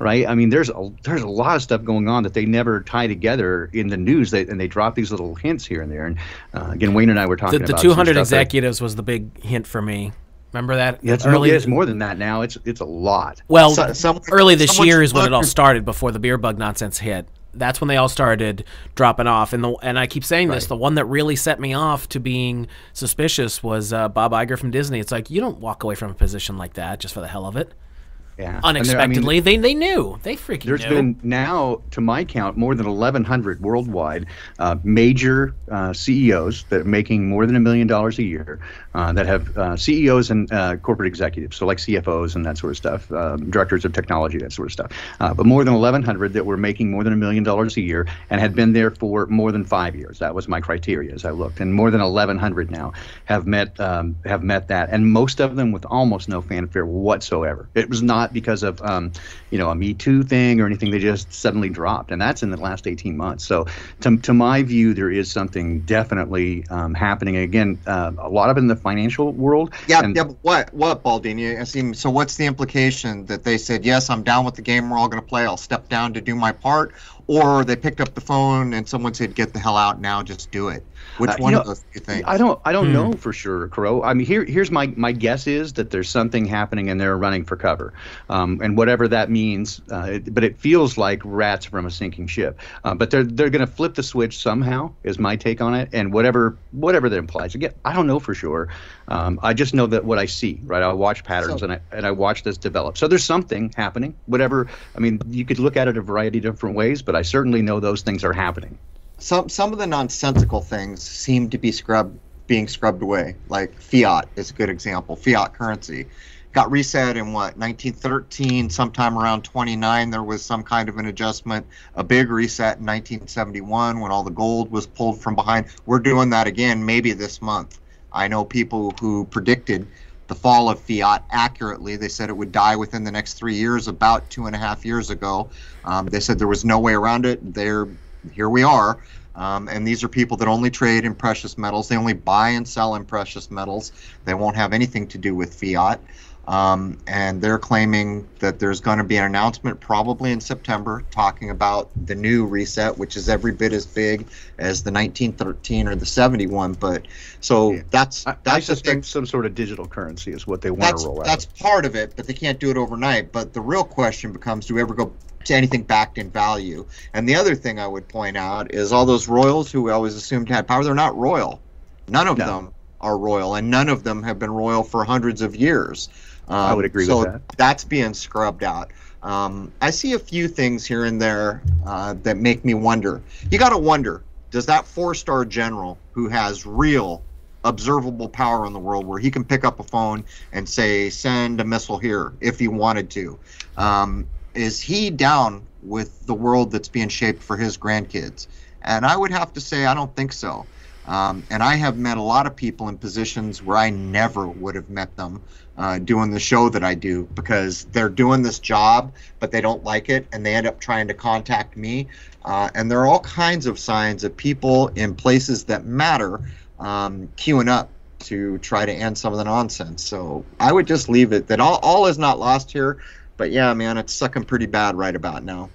right? I mean, there's a there's a lot of stuff going on that they never tie together in the news. They, and they drop these little hints here and there. And uh, again, Wayne and I were the, talking the about 200 some stuff that- executives was the big hint for me. Remember that? Yeah, it's, early, more, it's more than that now. It's it's a lot. Well, So- someone- early this year is when it all started. Before the beer bug nonsense hit, that's when they all started dropping off. And the and I keep saying this, the one that really set me off to being suspicious was uh, Bob Iger from Disney. It's like you don't walk away from a position like that just for the hell of it. Yeah, there- I mean, Unexpectedly, they they knew. They freaking There's knew. been now, to my count, more than 1,100 worldwide uh, major uh, CEOs that are making more than a million dollars a year, uh, that have uh, CEOs and uh, corporate executives, so like CFOs and that sort of stuff, um, directors of technology, that sort of stuff. Uh, but more than 1,100 that were making more than a million dollars a year and had been there for more than five years. That was my criteria as I looked, and more than 1,100 now have met um, have met that, and most of them with almost no fanfare whatsoever. It was not because of um, you know a Me Too thing or anything. They just suddenly dropped, and that's in the last 18 months. So, to, to my view, there is something definitely um, happening. Again, uh, a lot of it in the financial world. Yeah, and- yeah. But what, what, Baldini? I see. So, what's the implication that they said, "Yes, I'm down with the game. We're all going to play. I'll step down to do my part," or they picked up the phone and someone said, "Get the hell out now. Just do it." Which Uh, you one know, of those do you think? I don't I don't Hmm. know for sure, Crow. I mean, here here's my my guess is that there's something happening and they're running for cover, um, and whatever that means. Uh, it, but it feels like rats from a sinking ship. Uh, but they're they're going to flip the switch somehow. Is my take on it, and whatever whatever that implies. Again, I don't know for sure. Um, I just know that what I see, right? I watch patterns So- and I and I watch this develop. So there's something happening. Whatever. I mean, you could look at it a variety of different ways, but I certainly know those things are happening. some some of the nonsensical things seem to be scrubbed being scrubbed away. Like fiat is a good example fiat currency. Got reset in what 1913 sometime around 29 there was some kind of an adjustment a big reset in 1971 when all the gold was pulled from behind. We're doing that again maybe this month. I know people who predicted the fall of fiat accurately. They said it would die within the next three years, about two and a half years ago. Um, they said there was no way around it. There, here we are. Um, and these are people that only trade in precious metals. They only buy and sell in precious metals. They won't have anything to do with fiat. Um, and they're claiming that there's going to be an announcement probably in September talking about the new reset, which is every bit as big as the 1913 or the 71. But so Yeah. that's I, that's I suspect some sort of digital currency is what they want That's to roll out. that's part of it, but they can't do it overnight. But the real question becomes: Do we ever go to anything backed in value? And the other thing I would point out is all those royals who we always assumed had power. They're not royal. None of No. them are royal, and none of them have been royal for hundreds of years. Um, I would agree so with that. That's being scrubbed out. Um, I see a few things here and there uh, that make me wonder. You got to wonder: Does that four-star general who has real observable power in the world where he can pick up a phone and say send a missile here if he wanted to um, is he down with the world that's being shaped for his grandkids and i would have to say i don't think so um, and i have met a lot of people in positions where i never would have met them uh, doing the show that i do because they're doing this job but they don't like it and they end up trying to contact me uh, and there are all kinds of signs of people in places that matter um, queuing up to try to end some of the nonsense. So I would just leave it that all, all is not lost here. But yeah, man, it's sucking pretty bad right about now.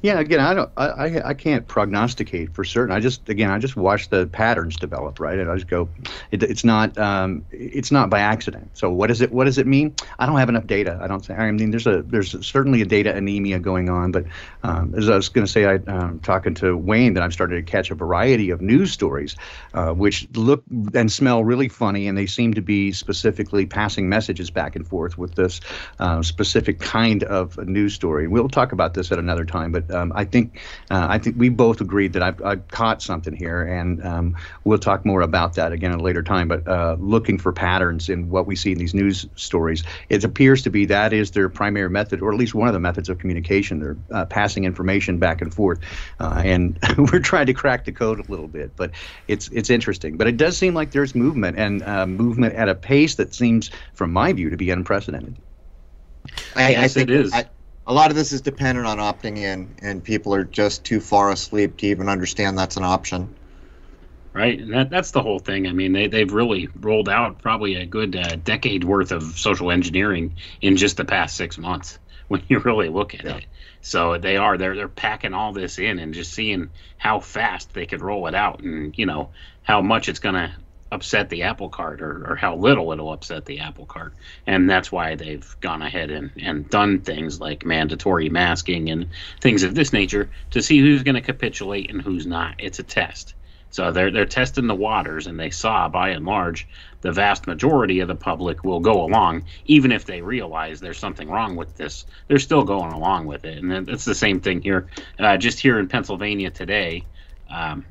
Yeah, again, I don't, I, I, can't prognosticate for certain. I just, again, I just watch the patterns develop, right? And I just go, it, it's not, um, it's not by accident. So what does it, what does it mean? I don't have enough data. I don't say. I mean, there's a, there's certainly a data anemia going on. But um, as I was going to say, I, um, talking to Wayne, that I've started to catch a variety of news stories, uh, which look and smell really funny, and they seem to be specifically passing messages back and forth with this uh, specific kind of a news story. We'll talk about this at another time, but um, I think uh, I think we both agreed that I've, I've caught something here, and um, we'll talk more about that again at a later time. But uh, looking for patterns in what we see in these news stories, it appears to be that is their primary method, or at least one of the methods of communication. They're uh, passing information back and forth, uh, and we're trying to crack the code a little bit. But it's it's interesting. But it does seem like there's movement and uh, movement at a pace that seems, from my view, to be unprecedented. I, I think it is. I, a lot of this is dependent on opting in, and people are just too far asleep to even understand that's an option. right? And that that's the whole thing. I mean, they they've really rolled out probably a good uh, decade worth of social engineering in just the past six months when you really look at Yeah. it. So they are they're they're packing all this in and just seeing how fast they could roll it out, and you know how much it's going to upset the apple cart or, or how little it'll upset the apple cart and that's why they've gone ahead and, and done things like mandatory masking and things of this nature to see who's going to capitulate and who's not it's a test so they're they're testing the waters, and they saw by and large the vast majority of the public will go along, even if they realize there's something wrong with this. They're still going along with it, and it's the same thing here. Uh, just here in Pennsylvania today, um,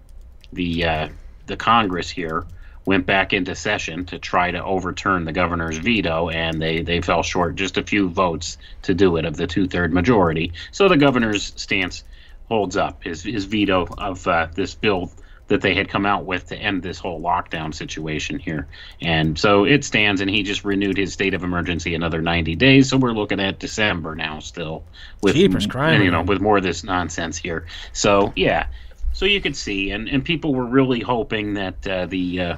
the uh, the Congress here went back into session to try to overturn the governor's veto, and they they fell short just a few votes to do it of the two third majority. So the governor's stance holds up his his veto of uh, this bill that they had come out with to end this whole lockdown situation here. And so it stands, and he just renewed his state of emergency another 90 days. So we're looking at December now still with Jeepers criminy. you know with more of this nonsense here. So yeah, so you could see, and and people were really hoping that uh, the uh,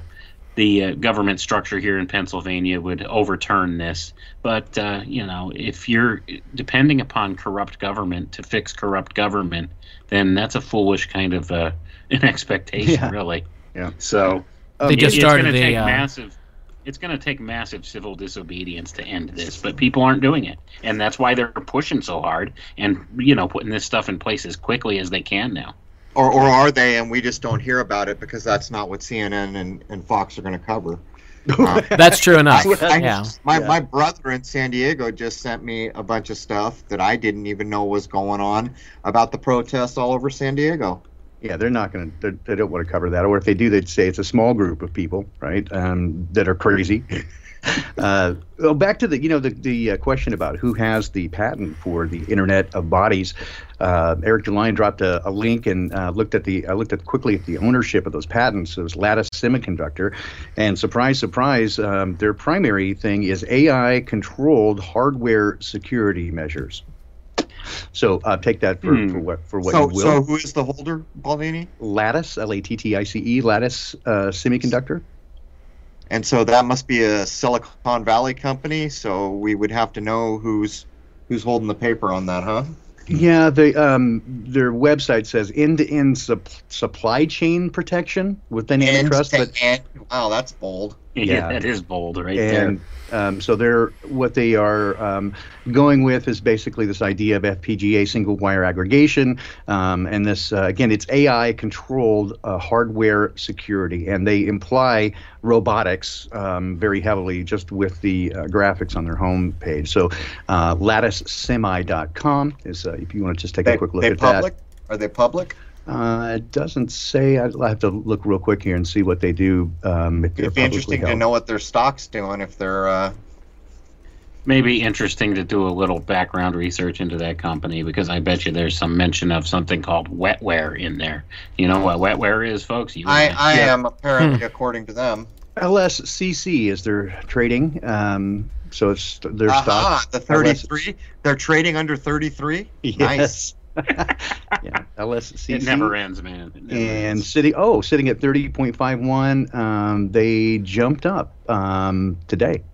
the uh, government structure here in Pennsylvania would overturn this. But uh, you know, if you're depending upon corrupt government to fix corrupt government, then that's a foolish kind of uh, an expectation, Yeah. really. Yeah. So They just it- started it's going to a, take uh, massive. It's going to take massive civil disobedience to end this, but people aren't doing it, and that's why they're pushing so hard and you know putting this stuff in place as quickly as they can now. Or, or are they, and we just don't hear about it because that's not what CNN and, and Fox are going to cover. Uh, That's true enough. I- yeah. My, Yeah. my brother in San Diego just sent me a bunch of stuff that I didn't even know was going on about the protests all over San Diego. Yeah, they're not going to. They don't want to cover that, or if they do, they'd say it's a small group of people, right, um, that are crazy. uh, well, back to the you know the the uh, question about who has the patent for the Internet of Bodies. Uh, Eric DeLine dropped a, a link and uh, looked at the I looked at quickly at the ownership of those patents. It was Lattice Semiconductor, and surprise, surprise, um, their primary thing is AI controlled hardware security measures. So uh, take that for, Hmm. for what for what So, you will. so who is the holder, Baldini? Lattice, L A T T I C E, Lattice uh, Semiconductor. And so that must be a Silicon Valley company. So we would have to know who's who's holding the paper on that, huh? Yeah, the um, their website says end-to-end sup- supply chain protection within antitrust, And- but wow, that's bold. Yeah, Yeah. that is bold right and um, so they're what they are um, going with is basically this idea of FPGA single wire aggregation, um, and this uh, again it's AI controlled uh, hardware security, and they imply robotics um, very heavily just with the uh, graphics on their home page. So uh, latticesemi.com is uh, if you want to just take They, a quick look they at public? Are they public? That. Uh, it doesn't say. I'll have to look real quick here and see what they do. Um, if It'd be publicly interesting to know what their stock's doing if they're. Uh, Maybe interesting to do a little background research into that company because I bet you there's some mention of something called wetware in there. You know what wetware is, folks? You I, I Yeah. am apparently, according to them. LSCC is their trading. Um, so it's their stock. The 33. They're trading under 33. Nice. Yeah, LSCC. It never ends, man. Never And ends. sitting, oh, sitting at 30.51. Um, they jumped up um, today.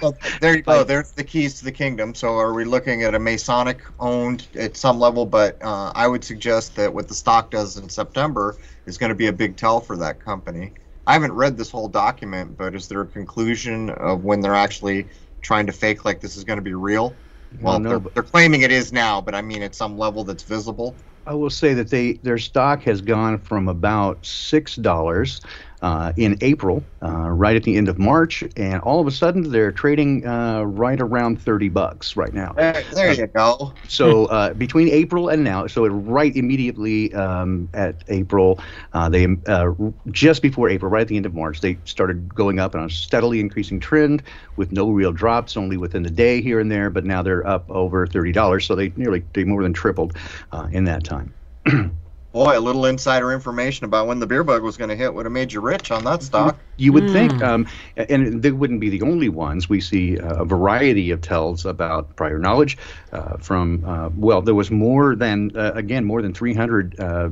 So there you go. There's the keys to the kingdom. So are we looking at a Masonic owned at some level? But uh, I would suggest that what the stock does in September is going to be a big tell for that company. I haven't read this whole document, but is there a conclusion of when they're actually trying to fake like this is going to be real? Well, no, they're, but- they're claiming it is now, but I mean at some level that's visible. I will say that they their stock has gone from about six dollars uh, in April, uh, right at the end of March, and all of a sudden they're trading uh, right around thirty bucks right now. There, there you go. So uh, between April and now, so it right immediately um, at April, uh, they uh, just before April, right at the end of March, they started going up on a steadily increasing trend with no real drops, only within the day here and there. But now they're up over thirty dollars, so they nearly they more than tripled uh, in that time. Boy, a little insider information about when the beer bug was going to hit would have made you rich on that stock. You would think, um, and they wouldn't be the only ones. We see uh, a variety of tells about prior knowledge uh, from, uh, well, there was more than, uh, again, more than 300 uh,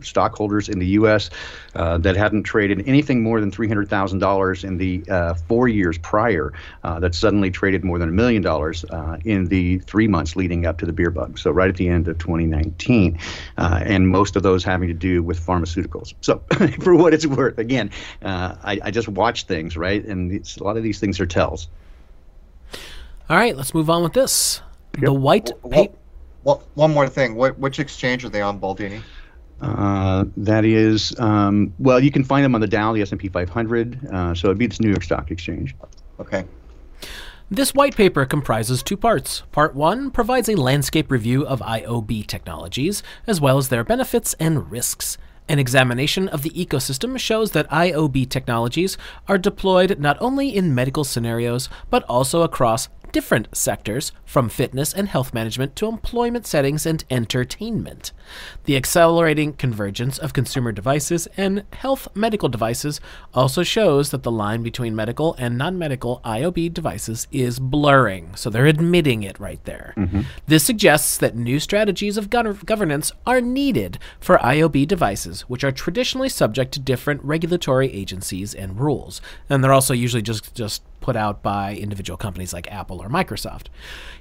stockholders in the U.S. Uh, that hadn't traded anything more than $300,000 in the uh, four years prior, uh, that suddenly traded more than a million dollars uh, in the three months leading up to the beer bug. So, right at the end of 2019. Uh, and most of those having to do with pharmaceuticals. So, for what it's worth, again, uh, I, I just watch things, right? And it's, a lot of these things are tells. All right, let's move on with this. The white Wh- paper. Well, one more thing. What, which exchange are they on, Baldini? Uh, that is, um, well, you can find them on the Dow, the S&P 500. Uh, so it'd be this New York Stock Exchange. Okay. This white paper comprises two parts. Part 1 provides a landscape review of IOB technologies, as well as their benefits and risks. An examination of the ecosystem shows that IOB technologies are deployed not only in medical scenarios, but also across different sectors, from fitness and health management to employment settings and entertainment. The accelerating convergence of consumer devices and health medical devices also shows that the line between medical and non medical IOB devices is blurring, so they're admitting it right there. Mm-hmm. This suggests that new strategies of gov- governance are needed for IOB devices, which are traditionally subject to different regulatory agencies and rules. And they're also usually just, just put out by individual companies like Apple or Microsoft.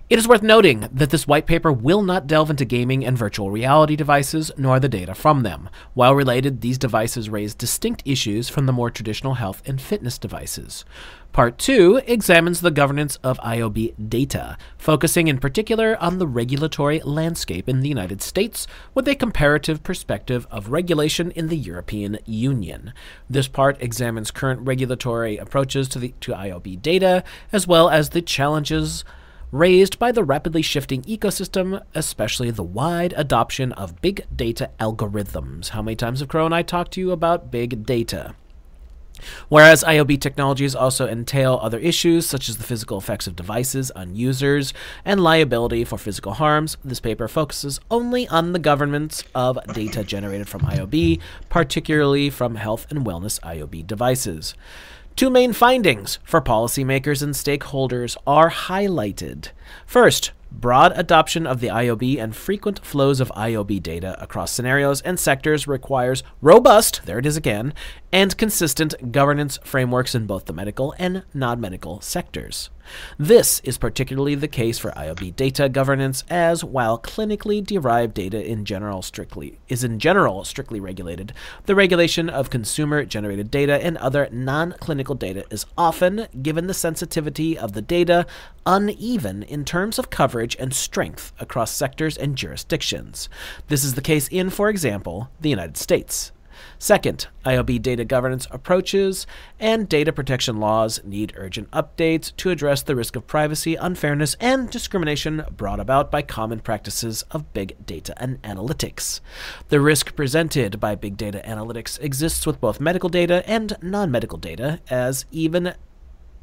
It is worth noting that this white paper will not delve into gaming and virtual reality devices nor the data from them. While related, these devices raise distinct issues from the more traditional health and fitness devices. Part 2 examines the governance of IOB data, focusing in particular on the regulatory landscape in the United States with a comparative perspective of regulation in the European Union. This part examines current regulatory approaches to the to IOB data as well as the challenges raised by the rapidly shifting ecosystem, especially the wide adoption of big data algorithms. How many times have Crow and I talked to you about big data? Whereas IOB technologies also entail other issues, such as the physical effects of devices on users and liability for physical harms, this paper focuses only on the governance of data generated from IOB, particularly from health and wellness IOB devices. Two main findings for policymakers and stakeholders are highlighted. First, broad adoption of the IOB and frequent flows of IOB data across scenarios and sectors requires robust, there it is again, and consistent governance frameworks in both the medical and non medical sectors. This is particularly the case for IOB data governance, as while clinically derived data in general strictly is in general strictly regulated, the regulation of consumer generated data and other non-clinical data is often, given the sensitivity of the data, uneven in terms of coverage and strength across sectors and jurisdictions. This is the case in, for example, the United States. Second, IOB data governance approaches and data protection laws need urgent updates to address the risk of privacy, unfairness, and discrimination brought about by common practices of big data and analytics. The risk presented by big data analytics exists with both medical data and non medical data, as even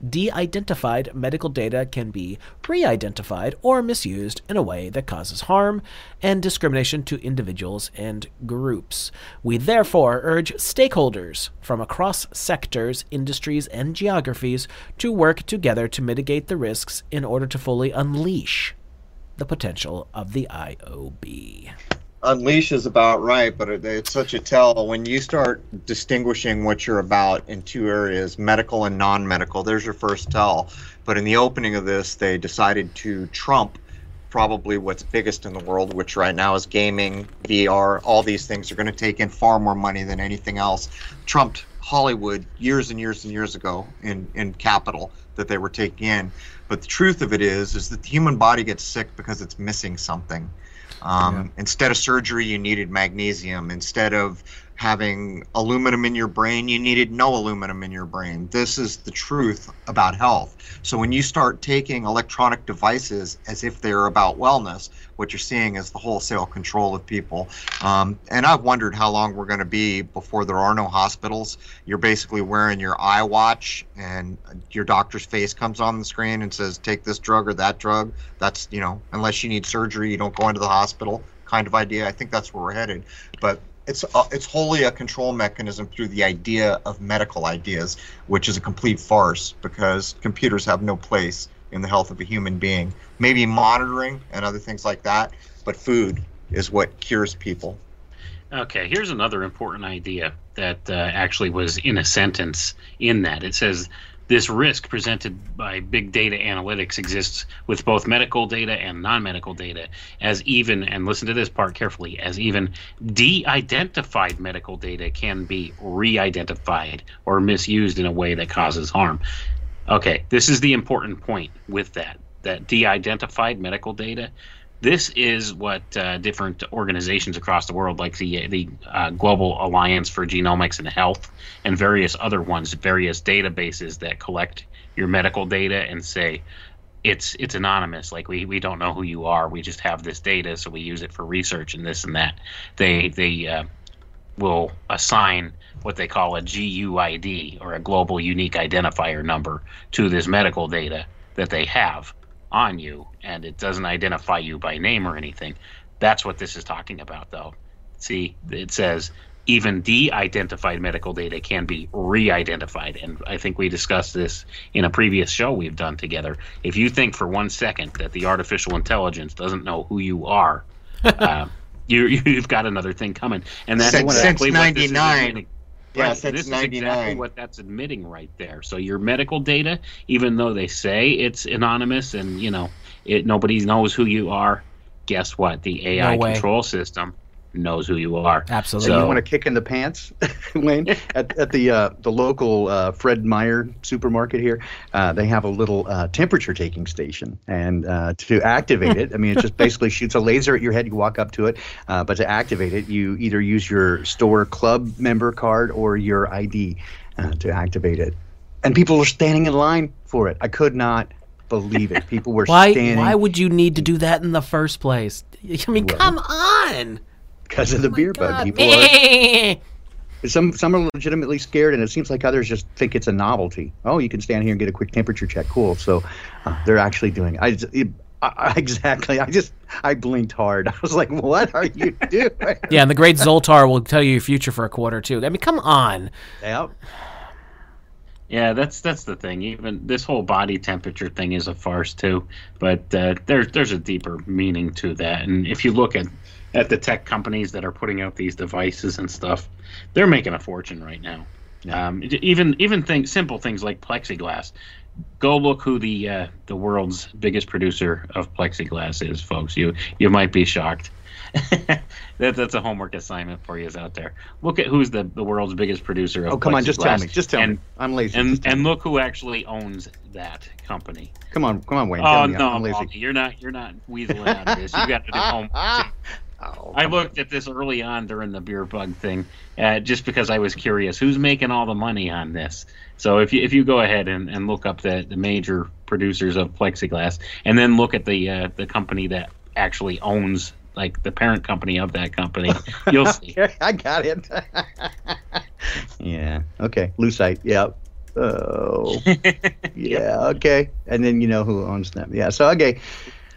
de identified medical data can be re identified or misused in a way that causes harm and discrimination to individuals and groups. We therefore urge stakeholders from across sectors, industries, and geographies to work together to mitigate the risks in order to fully unleash the potential of the IOB unleash is about right, but it, it's such a tell when you start distinguishing what you're about in two areas, medical and non-medical. There's your first tell. But in the opening of this, they decided to trump probably what's biggest in the world, which right now is gaming, VR. All these things are going to take in far more money than anything else. Trumped Hollywood years and years and years ago in in capital that they were taking in. But the truth of it is, is that the human body gets sick because it's missing something. Um, yeah. Instead of surgery, you needed magnesium. Instead of having aluminum in your brain, you needed no aluminum in your brain. This is the truth about health. So when you start taking electronic devices as if they're about wellness, what you're seeing is the wholesale control of people. Um, and I've wondered how long we're going to be before there are no hospitals. You're basically wearing your iWatch, and your doctor's face comes on the screen and says, "Take this drug or that drug." That's you know, unless you need surgery, you don't go into the hospital. Kind of idea. I think that's where we're headed. But it's uh, it's wholly a control mechanism through the idea of medical ideas, which is a complete farce because computers have no place in the health of a human being. Maybe monitoring and other things like that, but food is what cures people. Okay, here's another important idea that uh, actually was in a sentence in that. It says this risk presented by big data analytics exists with both medical data and non medical data, as even, and listen to this part carefully, as even de identified medical data can be re identified or misused in a way that causes harm. Okay, this is the important point with that that de identified medical data this is what uh, different organizations across the world, like the the uh, Global Alliance for Genomics and Health, and various other ones, various databases that collect your medical data and say it's it's anonymous. Like we, we don't know who you are. We just have this data, so we use it for research and this and that. They they uh, will assign what they call a GUID or a Global Unique Identifier number to this medical data that they have on you and it doesn't identify you by name or anything. That's what this is talking about, though. See, it says even de identified medical data can be re identified. And I think we discussed this in a previous show we've done together. If you think for one second that the artificial intelligence doesn't know who you are, uh, you, you've got another thing coming. And that's since, exactly since 99. Yeah, right. This is exactly what that's admitting right there. So your medical data, even though they say it's anonymous and you know it nobody knows who you are, guess what? The AI no control system knows who you are. Absolutely. So, you want to kick in the pants, Wayne? at, at the uh, the local uh, Fred Meyer supermarket here, uh, they have a little uh, temperature taking station, and uh, to activate it, I mean, it just basically shoots a laser at your head. You walk up to it, uh, but to activate it, you either use your store club member card or your ID to activate it. And people are standing in line for it. I could not believe it. People were why, standing. Why would you need to do that in the first place? I mean, well, come on because of the oh beer bug. People are Some some are legitimately scared, and it seems like others just think it's a novelty. Oh, you can stand here and get a quick temperature check. Cool. So uh, they're actually doing. I, it, I, exactly. I just I blinked hard. I was like, "What are you doing?" yeah, and the great Zoltar will tell you your future for a quarter too. I mean, come on. Yep. Yeah, that's that's the thing. Even this whole body temperature thing is a farce too. But uh, there's there's a deeper meaning to that. And if you look at at the tech companies that are putting out these devices and stuff, they're making a fortune right now. Yeah. Um, even even things simple things like plexiglass. Go look who the uh, the world's biggest producer of plexiglass is, folks. You you might be shocked. that, that's a homework assignment for you is out there. Look at who's the, the world's biggest producer of Oh, come on, just tell me. Just tell and, me. I'm lazy. And and look who actually owns that company. Come on, come on, Wayne. Oh tell me. no, I'm lazy. You're not you're not weaseling out of this. You got to do homework. Oh, I looked at this early on during the beer bug thing, uh, just because I was curious who's making all the money on this. So if you if you go ahead and, and look up the, the major producers of plexiglass, and then look at the uh, the company that actually owns like the parent company of that company, you'll see. I got it. yeah. Okay. Lucite. Yep. Oh. yeah. Okay. And then you know who owns them. Yeah. So okay.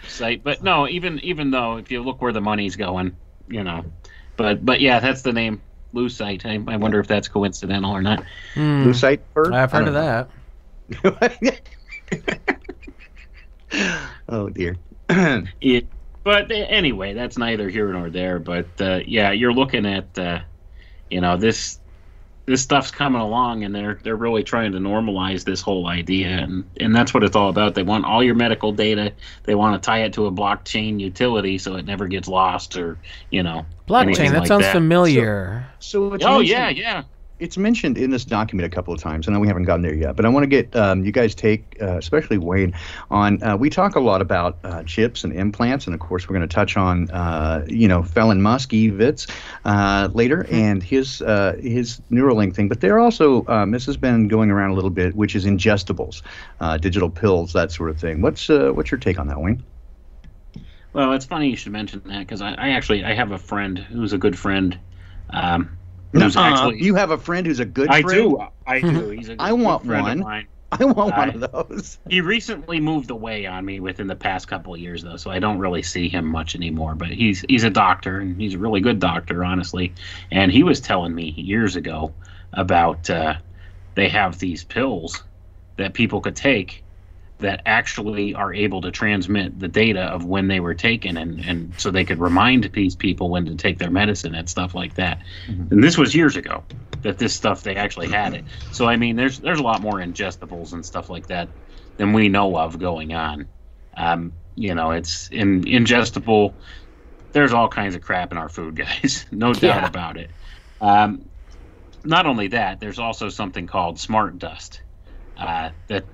Site. But no, even even though if you look where the money's going, you know, but but yeah, that's the name Lucite. I, I wonder if that's coincidental or not. Hmm. Lucite bird. I've heard of don't that. oh dear. It, but anyway, that's neither here nor there. But uh, yeah, you're looking at uh, you know this this stuff's coming along, and they're they're really trying to normalize this whole idea, and and that's what it's all about. They want all your medical data. They want to tie it to a blockchain utility so it never gets lost or you know Blockchain. That like sounds that. familiar. So it's Oh yeah, yeah. It's mentioned in this document a couple of times, and we haven't gotten there yet. But I want to get um, you guys take, uh, especially Wayne, on. Uh, we talk a lot about uh, chips and implants, and of course, we're going to touch on, uh, you know, Felon Musk, Evitz, uh, later, and his uh, his Neuralink thing. But there also, um, this has been going around a little bit, which is ingestibles, uh, digital pills, that sort of thing. What's uh, what's your take on that, Wayne? Well, it's funny you should mention that because I, I actually I have a friend who's a good friend. Um, who's Nuh-uh. actually you have a friend who's a good I friend. do I do. He's a good, want friend one. Of mine. I want one of those. He recently moved away on me within the past couple of years, though, so I don't really see him much anymore. But he's he's a doctor, and he's a really good doctor, honestly. And he was telling me years ago about uh, they have these pills that people could take that actually are able to transmit the data of when they were taken, and and so they could remind these people when to take their medicine and stuff like that. And this was years ago that this stuff they actually had it. So I mean, there's there's a lot more ingestibles and stuff like that than we know of going on. Um, you know, it's in ingestible. There's all kinds of crap in our food, guys. no doubt Yeah. about it. Um, not only that, there's also something called smart dust uh, that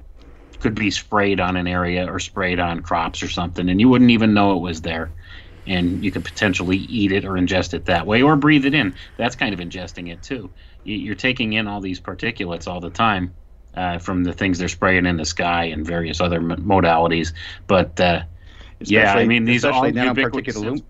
could be sprayed on an area or sprayed on crops or something, and you wouldn't even know it was there. And you could potentially eat it or ingest it that way, or breathe it in. That's kind of ingesting it too. You- You're taking in all these particulates all the time uh, from the things they're spraying in the sky and various other modalities. But uh, yeah, I mean these are all especially ubiquitous.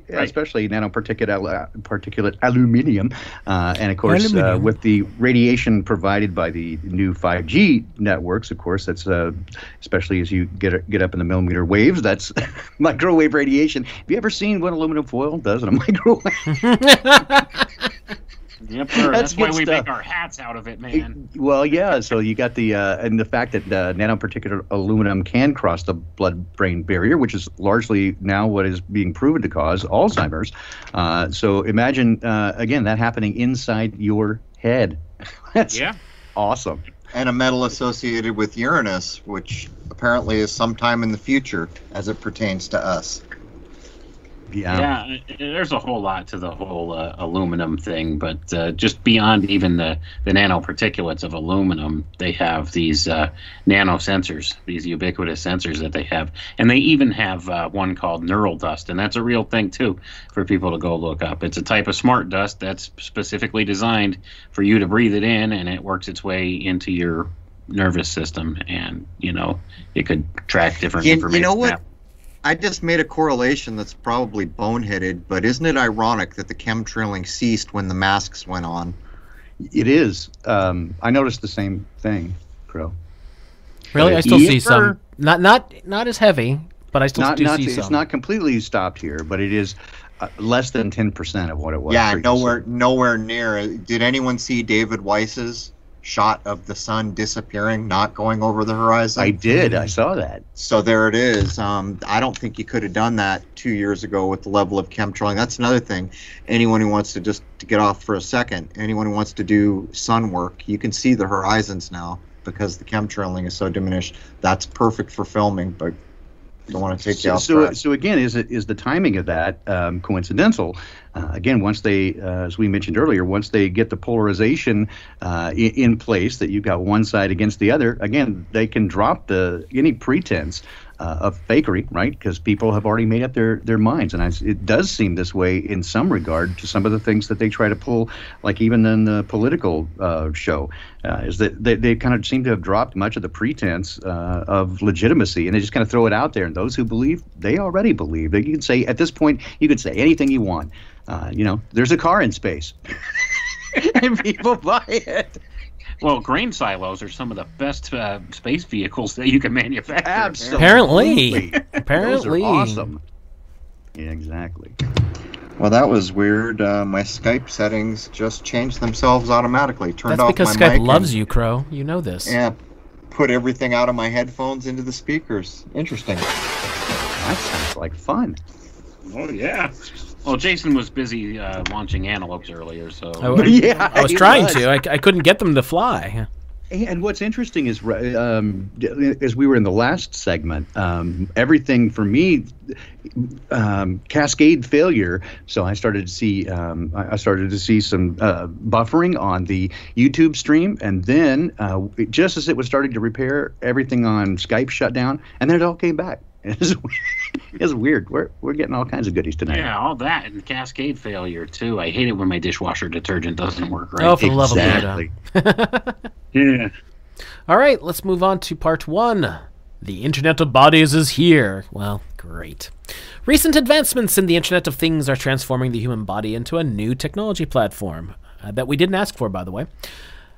Nanoparticulate alum- sensors. Yeah, Right. especially nanoparticulate al- particulate aluminum, uh, and of course uh, with the radiation provided by the new 5G networks. Of course, that's uh, especially as you get get up in the millimeter waves. That's microwave radiation. Have you ever seen what aluminum foil does in a microwave? Yep, sir. That's that's, why we stuff. make our hats out of it, man. well, yeah. So you got the uh, and the fact that uh, nanoparticulate aluminum can cross the blood-brain barrier, which is largely now what is being proven to cause Alzheimer's. Uh, so imagine uh, again that happening inside your head. That's Yeah. awesome. and a metal associated with Uranus, which apparently is sometime in the future as it pertains to us. Yeah. Yeah, there's a whole lot to the whole uh, aluminum thing, but uh, just beyond even the, the nanoparticulates of aluminum, they have these uh, nano sensors, these ubiquitous sensors that they have. And they even have uh, one called neural dust, and that's a real thing too for people to go look up. It's a type of smart dust that's specifically designed for you to breathe it in, and it works its way into your nervous system, and you know it could track different You- you information. know what? that- I just made a correlation that's probably boneheaded, but isn't it ironic that the chemtrailing ceased when the masks went on? It is. Um, I noticed the same thing, Crow. Really, I still Yeah. see some. Not not not as heavy, but I still Not, do not, see it's some. not completely stopped here, but it is uh, less than ten percent of what it was. yeah, previously. nowhere, nowhere near. Did anyone see David Weiss's shot of the sun disappearing, not going over the horizon? I did. I saw that. So there it is. Um, I don't think you could have done that two years ago with the level of chemtrailing. That's another thing. Anyone who wants to just to get off for a second, anyone who wants to do sun work, you can see the horizons now because the chemtrailing is so diminished. That's perfect for filming, but don't want to take you So, off so, track. so again, is it is the timing of that um, coincidental? Uh, again, once they, uh, as we mentioned earlier, once they get the polarization uh, in, in place, that you've got one side against the other, again, they can drop the any pretense uh, of fakery, right? Because people have already made up their their minds, and I, it does seem this way in some regard to some of the things that they try to pull, like even in the political uh, show, uh, is that they, they kind of seem to have dropped much of the pretense uh, of legitimacy, and they just kind of throw it out there. And those who believe, they already believe. You can say at this point, you can say anything you want. Uh, you know, there's a car in space, and people buy it. Well, grain silos are some of the best uh, space vehicles that you can manufacture. Absolutely. Apparently. Those Apparently. are awesome. Yeah, exactly. Well, that was weird. Uh, my Skype settings just changed themselves automatically. Turned That's off because my Skype mic loves and, you, Crow. You know this. Yeah, put everything out of my headphones into the speakers. Interesting. That sounds like fun. Oh yeah. Well, Jason was busy uh, launching antelopes earlier, so I, Yeah, I was trying was. to. I, I couldn't get them to fly. And what's interesting is, um, as we were in the last segment, um, everything for me, um, cascade failure. So I started to see, um, I I started to see some uh, buffering on the YouTube stream, and then uh, just as it was starting to repair, everything on Skype shut down, and then it all came back. It's, it's weird. We're we're getting all kinds of goodies tonight. yeah, all that and cascade failure too. I hate it when my dishwasher detergent doesn't work right. Oh, for the love of God. yeah. All right, let's move on to part one. The Internet of Bodies is here. Well, great. Recent advancements in the Internet of Things are transforming the human body into a new technology platform uh, that we didn't ask for, by the way.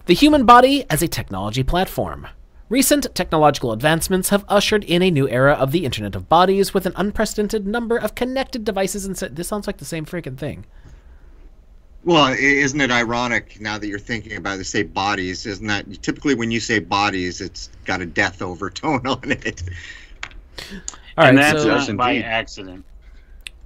The human body as a technology platform. Recent technological advancements have ushered in a new era of the Internet of Bodies with an unprecedented number of connected devices and. Se- this sounds like the same freaking thing. Well, isn't it ironic now that you're thinking about it? Say bodies, isn't that typically when you say bodies, it's got a death overtone on it? All and right, that's so Yes, not by accident.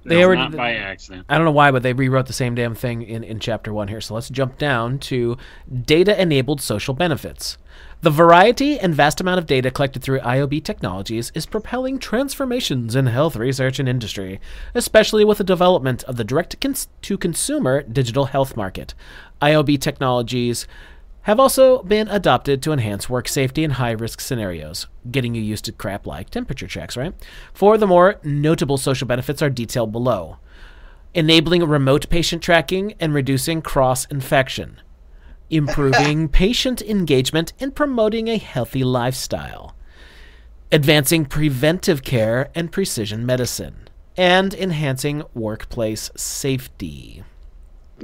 They No, already- not by accident. I don't know why, but they rewrote the same damn thing in, in chapter one here. So let's jump down to data enabled social benefits. The variety and vast amount of data collected through IOB technologies is propelling transformations in health research and industry, especially with the development of the direct to consumer digital health market. IOB technologies have also been adopted to enhance work safety in high risk scenarios, getting you used to crap like temperature checks, right? For the more notable social benefits are detailed below enabling remote patient tracking and reducing cross infection, improving patient engagement and promoting a healthy lifestyle, advancing preventive care and precision medicine, and enhancing workplace safety.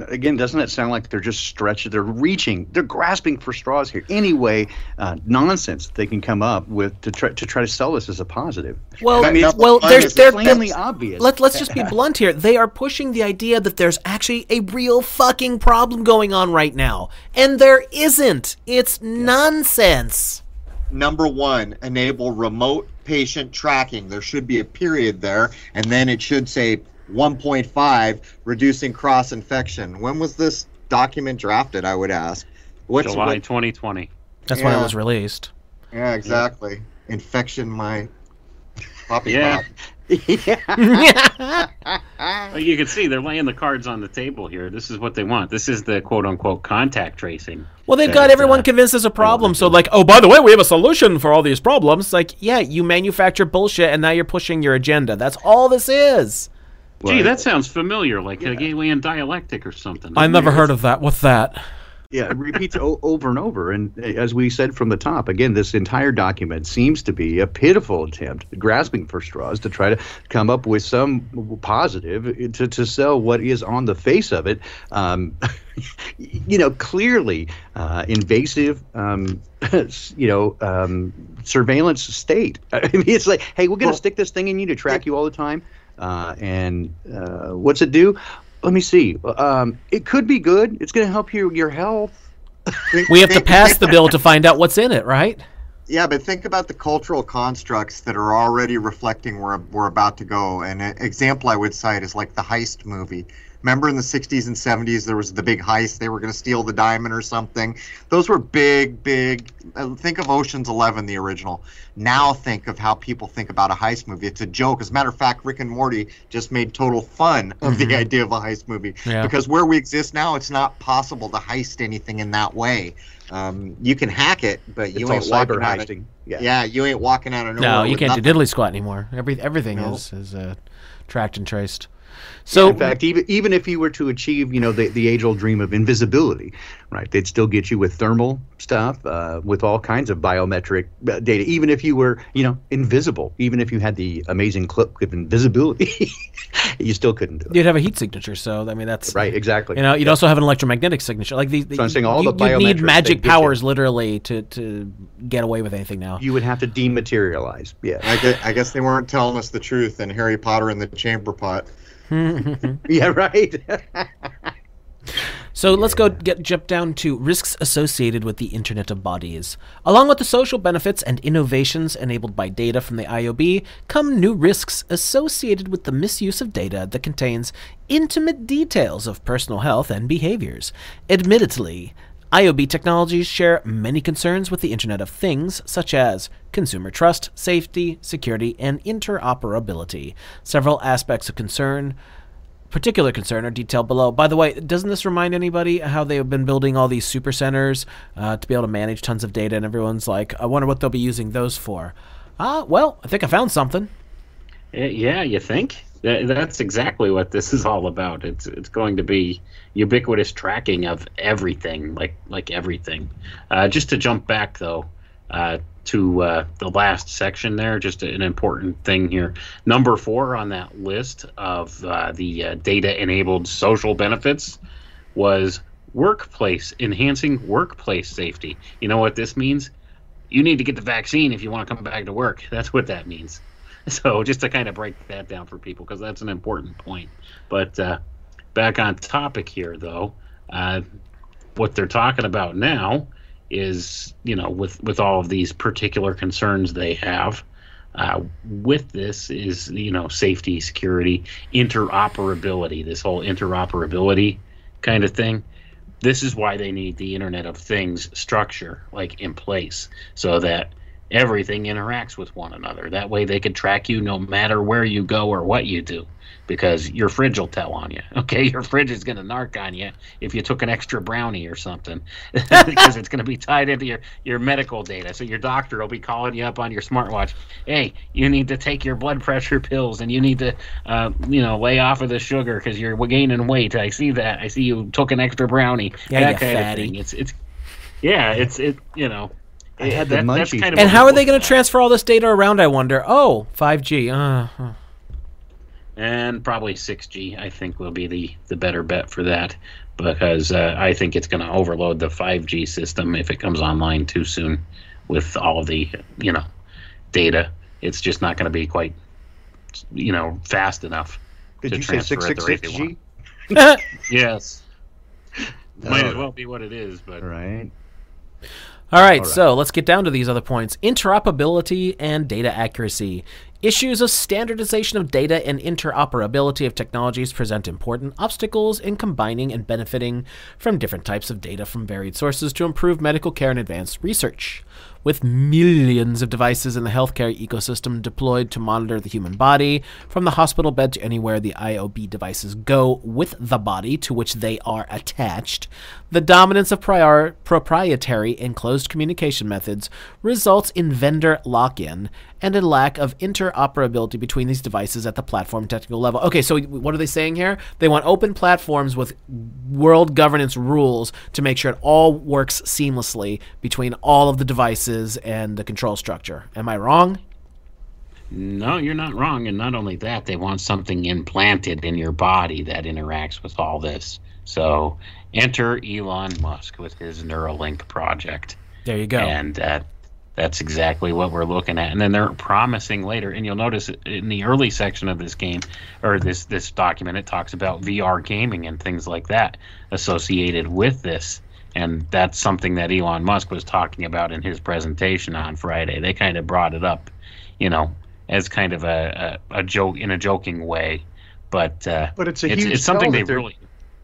Again, doesn't it sound like they're just stretching? They're reaching, they're grasping for straws here. Anyway, uh, nonsense they can come up with to try to try to sell this as a positive. Well, I mean, well, it's there's there, plainly there- obvious. Let, let's just be blunt here. They are pushing the idea that there's actually a real fucking problem going on right now, and there isn't. It's nonsense. Number one, enable remote patient tracking. There should be a period there, and then it should say 1.5, reducing cross infection. When was this document drafted? I would ask. What's July what- 2020. That's when it was released. Yeah, exactly. Infection my poppy Yeah. pop. Well, you can see they're laying the cards on the table here. This is what they want. This is the quote unquote contact tracing. Well, they've that, got everyone uh, convinced there's a problem. So, like, oh, by the way, we have a solution for all these problems. Like, yeah, you manufacture bullshit, and now you're pushing your agenda. That's all this is. Gee, that sounds familiar, like a Hegelian dialectic or something. I never heard of that. What's that? yeah, it repeats o- over and over. And uh, as we said from the top, again, this entire document seems to be a pitiful attempt, grasping for straws, to try to come up with some positive to, to sell what is on the face of it. Um, you know, clearly uh, invasive, um, you know, um, surveillance state. I mean, it's like, hey, we're going to well, stick this thing in you to track you all the time. Uh, and uh, what's it do? let me see. Um, it could be good. It's going to help you your health. we have to pass the bill to find out what's in it, right? Yeah, but think about the cultural constructs that are already reflecting where we're about to go. And an example I would cite is like the heist movie. Remember in the 60s and 70s, there was the big heist. They were going to steal the diamond or something. Those were big, big. Uh, think of Ocean's 11, the original. Now think of how people think about a heist movie. It's a joke. As a matter of fact, Rick and Morty just made total fun of mm-hmm. the idea of a heist movie. Yeah. Because where we exist now, it's not possible to heist anything in that way. Um, you can hack it, but you it's ain't cyber heisting. Yeah. yeah, you ain't walking out of nowhere. No, you can't nothing. do diddly squat anymore. Every everything no. is is uh, tracked and traced. So, in fact, even even if you were to achieve, you know, the, the age old dream of invisibility, right? They'd still get you with thermal stuff, uh, with all kinds of biometric uh, data. Even if you were, you know, invisible, even if you had the amazing clip of invisibility, you still couldn't do it. You'd have a heat signature, so I mean that's right, exactly. You know, you'd also have an electromagnetic signature. Like these, so I'm saying all you, the you need magic powers literally to to get away with anything now. You would have to dematerialize. Yeah, I guess, I guess they weren't telling us the truth in Harry Potter and the Chamber Pot. yeah, right. So let's go get jump down to risks associated with the Internet of Bodies. Along with the social benefits and innovations enabled by data from the IOB, come new risks associated with the misuse of data that contains intimate details of personal health and behaviors. Admittedly, IOB technologies share many concerns with the Internet of Things, such as consumer trust, safety, security, and interoperability. Several aspects of concern particular concern are detailed below. By the way, doesn't this remind anybody how they have been building all these super centers uh, to be able to manage tons of data? And everyone's like, I wonder what they'll be using those for. Ah, uh, well, I think I found something. Yeah, you think? That's exactly what this is all about. It's it's going to be ubiquitous tracking of everything, like like everything. Uh, just to jump back though uh, to uh, the last section there, just an important thing here. Number four on that list of uh, the uh, data-enabled social benefits was workplace enhancing workplace safety. You know what this means? You need to get the vaccine if you want to come back to work. That's what that means. So just to kind of break that down for people, because that's an important point. But uh, back on topic here, though, uh, what they're talking about now is, you know, with with all of these particular concerns they have. Uh, with this is you know safety, security, interoperability. This whole interoperability kind of thing. This is why they need the Internet of Things structure like in place so that everything interacts with one another. That way they can track you no matter where you go or what you do because your fridge will tell on you. Okay, your fridge is going to narc on you if you took an extra brownie or something because it's going to be tied into your, your medical data. So your doctor will be calling you up on your smartwatch. Hey, you need to take your blood pressure pills and you need to, uh, you know, lay off of the sugar because you're gaining weight. I see that. I see you took an extra brownie. Yeah, that kind fatty. of thing. It's it's yeah, it's it. You know I had the that, munchies. Kind of and how are they going to transfer all this data around? I wonder. Oh, 5G. Uh, And probably 6G, I think, will be the, the better bet for that because uh, I think it's going to overload the 5G system if it comes online too soon with all the, you know, data. It's just not going to be quite, you know, fast enough. Did you say 666G? yes. Might as well be what it is, but. Right. All right, All right, so let's get down to these other points interoperability and data accuracy. Issues of standardization of data and interoperability of technologies present important obstacles in combining and benefiting from different types of data from varied sources to improve medical care and advanced research. With millions of devices in the healthcare ecosystem deployed to monitor the human body, from the hospital bed to anywhere the IOB devices go with the body to which they are attached, the dominance of prior, proprietary enclosed communication methods results in vendor lock in and a lack of interoperability between these devices at the platform technical level. Okay, so what are they saying here? They want open platforms with world governance rules to make sure it all works seamlessly between all of the devices and the control structure. Am I wrong? No, you're not wrong. And not only that, they want something implanted in your body that interacts with all this. So enter Elon Musk with his Neuralink project. There you go. And uh, that's exactly what we're looking at. And then they're promising later, and you'll notice in the early section of this game or this this document, it talks about VR gaming and things like that associated with this. And that's something that Elon Musk was talking about in his presentation on Friday. They kind of brought it up, you know, as kind of a, a, a joke in a joking way. But uh, but it's a it's, huge it's something they really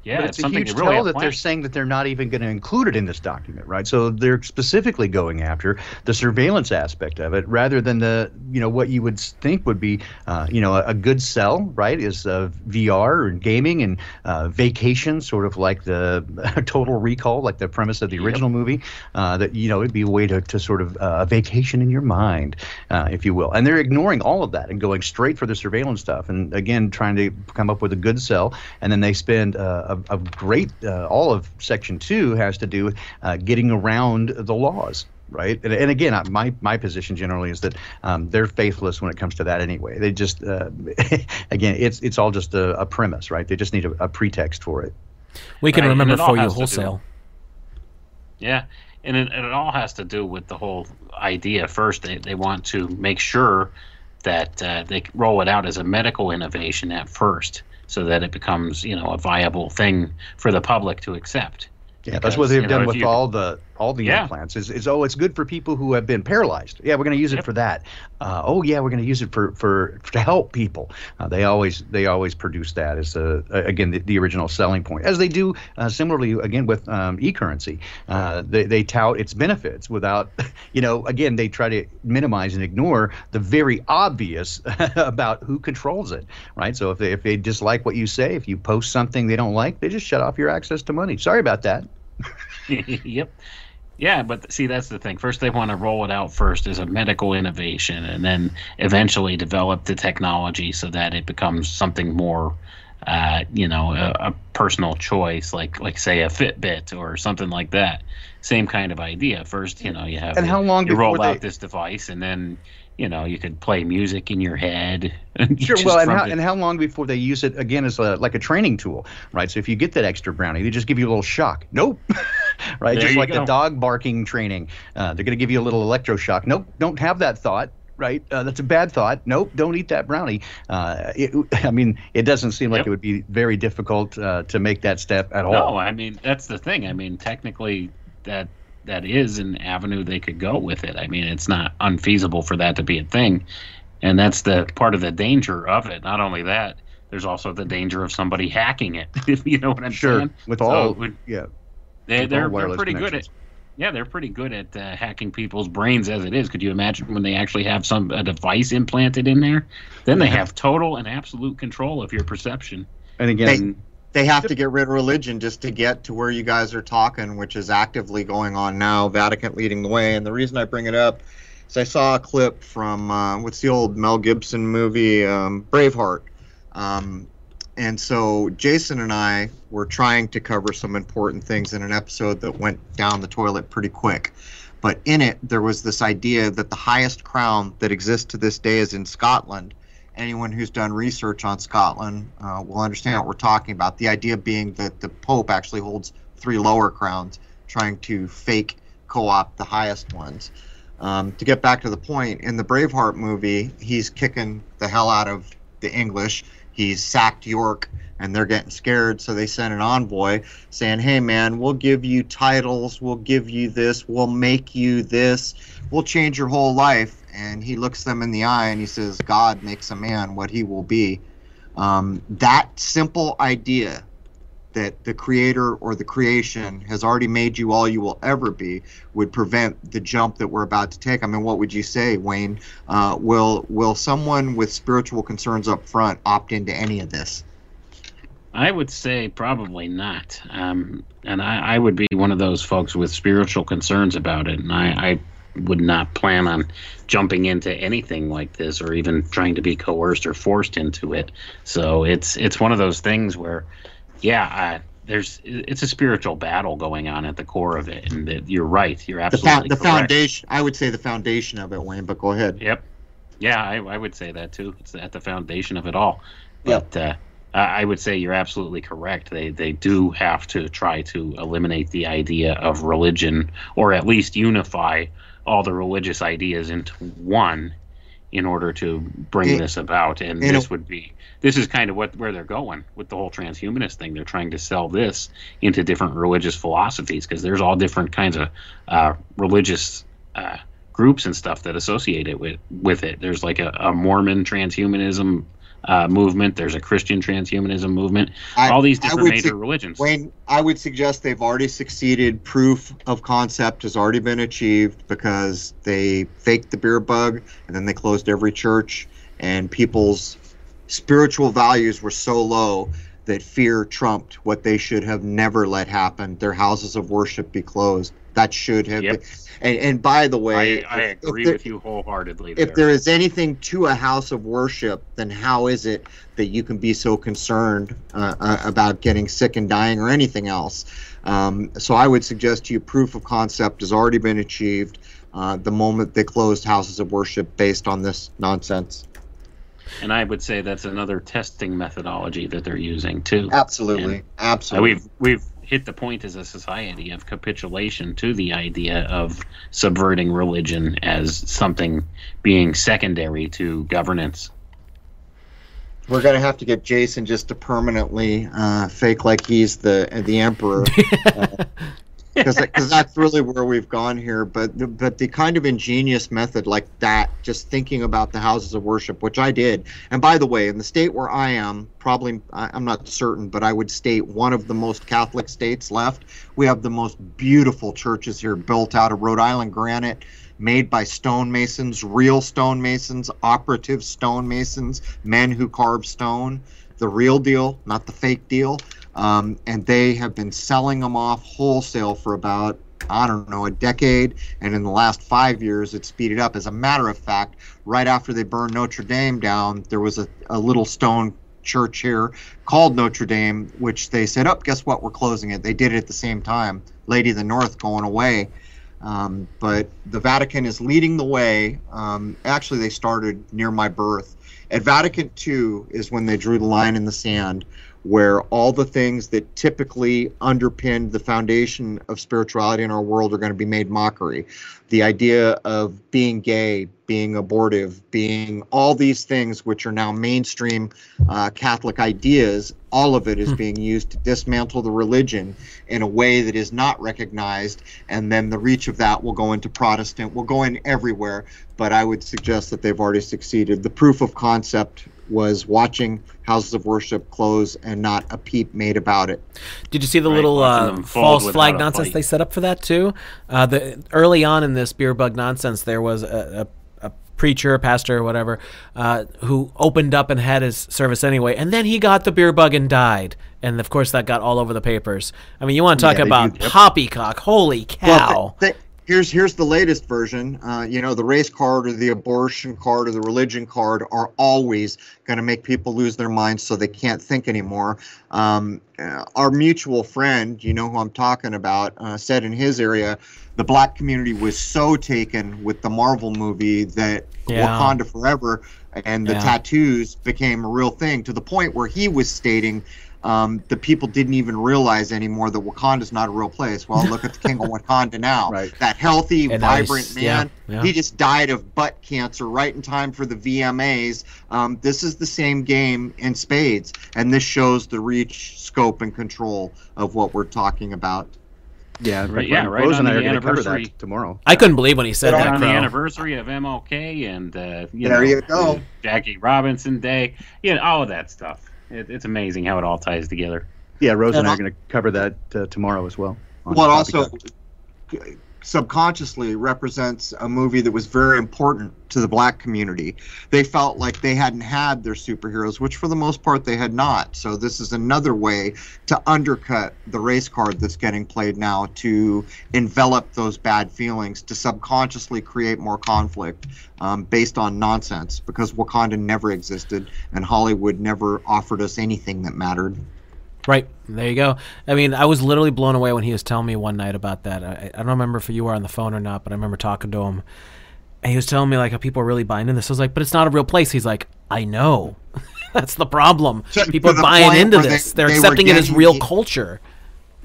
yeah, but it's, it's, a something huge really tell that they're saying that they're not even going to include it in this document, right? So they're specifically going after the surveillance aspect of it, rather than the you know what you would think would be uh, you know a, a good sell, right? Is uh, VR and gaming and uh, vacation, sort of like the Total Recall, like the premise of the Yep. original movie. Uh, that you know it'd be a way to, to sort of uh, a vacation in your mind, uh, if you will. And they're ignoring all of that and going straight for the surveillance stuff, and again trying to come up with a good sell. And then they spend uh, a, a great uh, all of Section Two has to do with uh, getting around the laws. Right, and, and again, my my position generally is that um, they're faithless when it comes to that. Anyway, they just uh, again, it's it's all just a, a premise, right? They just need a, a pretext for it. we can Right, remember for you has do- wholesale. Yeah, and it, and it all has to do with the whole idea. First, they, they want to make sure that uh, they roll it out as a medical innovation at first, so that it becomes you know a viable thing for the public to accept. Yeah, that's what they've you know, done with you- all the all the Yeah. implants. Is, is oh, it's good for people who have been paralyzed. Yeah, we're going to use it for that. Uh, oh yeah, we're going to use it for for to help people. Uh, they always they always produce that as a, again the, the original selling point, as they do uh, similarly again with um, e-currency. Uh, they they tout its benefits without, you know, again they try to minimize and ignore the very obvious about who controls it, right? So if they if they dislike what you say, if you post something they don't like, they just shut off your access to money. Sorry about that. yep. Yeah, but see, that's the thing. First, they want to roll it out first as a medical innovation, and then eventually develop the technology so that it becomes something more, uh, you know, a, a personal choice, like like say a Fitbit or something like that. Same kind of idea. First, you know, you have And how long you roll before out they- this device, and then you know you could play music in your head. Sure. Well, and how, and how long before they use it again as a, like a training tool, right? So if you get that extra brownie, they just give you a little shock. Nope. right. There just like the dog barking training, uh, they're going to give you a little electroshock. Nope. Don't have that thought. Right, uh, that's a bad thought. Nope, don't eat that brownie. Uh, it, I mean, it doesn't seem like Yep. it would be very difficult uh, to make that step at all. No, I mean that's the thing. I mean, technically, that that is an avenue they could go with it. I mean, it's not unfeasible for that to be a thing, and that's the part of the danger of it. Not only that, there's also the danger of somebody hacking it. If you know what I'm Sure, saying? with So all would- yeah, They, they're pretty good at. Yeah, they're pretty good at uh, hacking people's brains as it is. Could you imagine when they actually have some a device implanted in there? Then they have total and absolute control of your perception. and again, They have to get rid of religion just to get to where you guys are talking, which is actively going on now. Vatican leading the way, and the reason I bring it up is I saw a clip from uh, what's the old Mel Gibson movie um, Braveheart, um, and so Jason and I were trying to cover some important things in an episode that went down the toilet pretty quick. But in it, there was this idea that the highest crown that exists to this day is in Scotland anyone who's done research on Scotland uh, will understand what we're talking about. The idea being that the Pope actually holds three lower crowns, trying to fake co opt the highest ones. Um, to get back to the point, in the Braveheart movie, he's kicking the hell out of the English. He's sacked York, and they're getting scared, so they send an envoy saying, Hey, man, we'll give you titles, we'll give you this, we'll make you this, we'll change your whole life. And he looks them in the eye and he says, God makes a man what he will be. Um, that simple idea that the creator or the creation has already made you all you will ever be would prevent the jump that we're about to take. I mean, what would you say, Wayne? Uh, will will someone with spiritual concerns up front opt into any of this? I would say probably not. Um, and I, I, would be one of those folks with spiritual concerns about it. And I, I, would not plan on jumping into anything like this or even trying to be coerced or forced into it. So it's it's one of those things where, yeah, there's it's a spiritual battle going on at the core of it. And that you're right. You're absolutely the, fa- the foundation. I would say the foundation of it, Wayne. But go ahead. Yep. Yeah, I, I would say that too. It's at the foundation of it all. But yep. uh, I would say you're absolutely correct. They they do have to try to eliminate the idea of religion, or at least unify all the religious ideas into one, in order to bring it, this about. And this would be this is kind of what where they're going with the whole transhumanist thing. They're trying to sell this into different religious philosophies because there's all different kinds of uh, religious. Uh, groups and stuff that associate it with with it. There's like a, a Mormon transhumanism uh, movement. There's a Christian transhumanism movement. I, all these different major su- religions. Wayne, I would suggest they've already succeeded. Proof of concept has already been achieved because they faked the beer bug and then they closed every church, and people's spiritual values were so low that fear trumped what they should have never let happen. Their houses of worship be closed. That should have yep. been. And, and by the way, I, I agree there, with you wholeheartedly. There. If there is anything to a house of worship, then how is it that you can be so concerned uh, uh, about getting sick and dying or anything else? Um, so I would suggest to you proof of concept has already been achieved uh, the moment they closed houses of worship based on this nonsense. And I would say that's another testing methodology that they're using too. Absolutely, and absolutely. We've we've hit the point as a society of capitulation to the idea of subverting religion as something being secondary to governance. We're gonna have to get Jason just to permanently uh, fake like he's the the emperor. uh, because that's really where we've gone here. But the, but the kind of ingenious method like that, just thinking about the houses of worship, which I did. And by the way, in the state where I am, probably I'm not certain, but I would state one of the most Catholic states left. We have the most beautiful churches here, built out of Rhode Island granite. Made by stonemasons, real stonemasons, operative stonemasons, men who carve stone, the real deal, not the fake deal um, and they have been selling them off wholesale for about I don't know, a decade, and in the last five years, it's speeded up. As a matter of fact, right after they burned Notre Dame down, there was a, a little stone church here called Notre Dame, which they said, "Oh, guess what? We're closing it." They did it at the same time. Lady of the North going away, um, but the Vatican is leading the way. Um, actually, they started near my birth. At Vatican II is when they drew the line in the sand where all the things that typically underpin the foundation of spirituality in our world are going to be made mockery. The idea of being gay, being abortive, being all these things which are now mainstream uh, Catholic ideas, all of it is hmm. being used to dismantle the religion in a way that is not recognized. And then the reach of that will go into Protestant, will go in everywhere. But I would suggest that they've already succeeded. The proof of concept was watching houses of worship close and not a peep made about it. Did you see the right, little uh, false flag nonsense they set up for that too? Uh, the early on in this beer bug nonsense, there was a, a, a preacher, pastor, or whatever, uh, who opened up and had his service anyway, and then he got the beer bug and died. And of course, that got all over the papers. I mean, you want to talk yeah, about poppycock? Holy cow! Well, they, they, here's here's the latest version. Uh, you know, the race card or the abortion card or the religion card are always going to make people lose their minds so they can't think anymore. Um, uh, our mutual friend, you know who I'm talking about, uh, said in his area, the black community was so taken with the Marvel movie that yeah. Wakanda Forever and the yeah. tattoos became a real thing to the point where he was stating um, the people didn't even realize anymore that Wakanda's not a real place. Well, look at the King of Wakanda now. Right. That healthy, and vibrant man. Yeah, yeah. He just died of butt cancer right in time for the VMAs. Um, this is the same game in spades, and this shows the reach, scope, and control of what we're talking about. Yeah, right. Yeah, right on the anniversary tomorrow. I couldn't believe when he said right that. On the anniversary of MLK and uh, you there know, you go, Jackie Robinson Day. Yeah, all of that stuff it, it's amazing how it all ties together. Yeah, Rose and, And I I- are going to cover that uh, tomorrow as well. Well, also Talk. Subconsciously represents a movie that was very important to the black community. They felt like they hadn't had their superheroes, which for the most part they had not. So this is another way to undercut the race card that's getting played now to envelop those bad feelings, to subconsciously create more conflict um, based on nonsense because Wakanda never existed and Hollywood never offered us anything that mattered. Right there, you go. I mean, I was literally blown away when he was telling me one night about that. I, I don't remember if you were on the phone or not, but I remember talking to him, and he was telling me like how people are really buying into this. I was like, but it's not a real place. He's like, I know. That's the problem. To People are buying into this. They, are accepting it as real culture.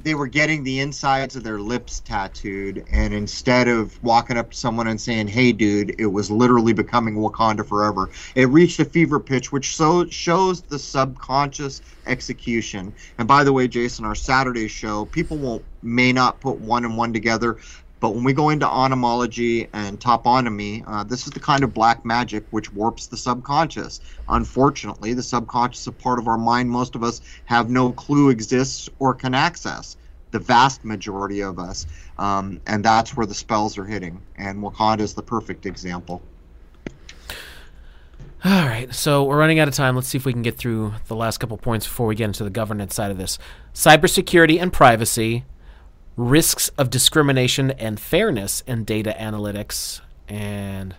They were getting the insides of their lips tattooed, and instead of walking up to someone and saying, "Hey, dude," it was literally becoming Wakanda forever. It reached a fever pitch, which so shows the subconscious execution. And by the way, Jason, our Saturday show, people won't may not put one and one together. But when we go into onomology and toponomy, uh, this is the kind of black magic which warps the subconscious. Unfortunately, the subconscious is a part of our mind most of us have no clue exists or can access. The vast majority of us. Um, and that's where the spells are hitting. And Wakanda is the perfect example. All right, so we're running out of time. Let's see if we can get through the last couple points before we get into the governance side of this. Cybersecurity and privacy, risks of discrimination and fairness in data analytics, and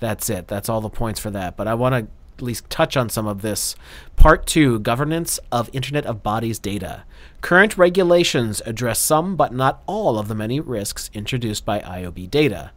that's it. That's all the points for that. But I want to at least touch on some of this. Part two governance of Internet of Bodies data. Current regulations address some but not all of the many risks introduced by IOB data.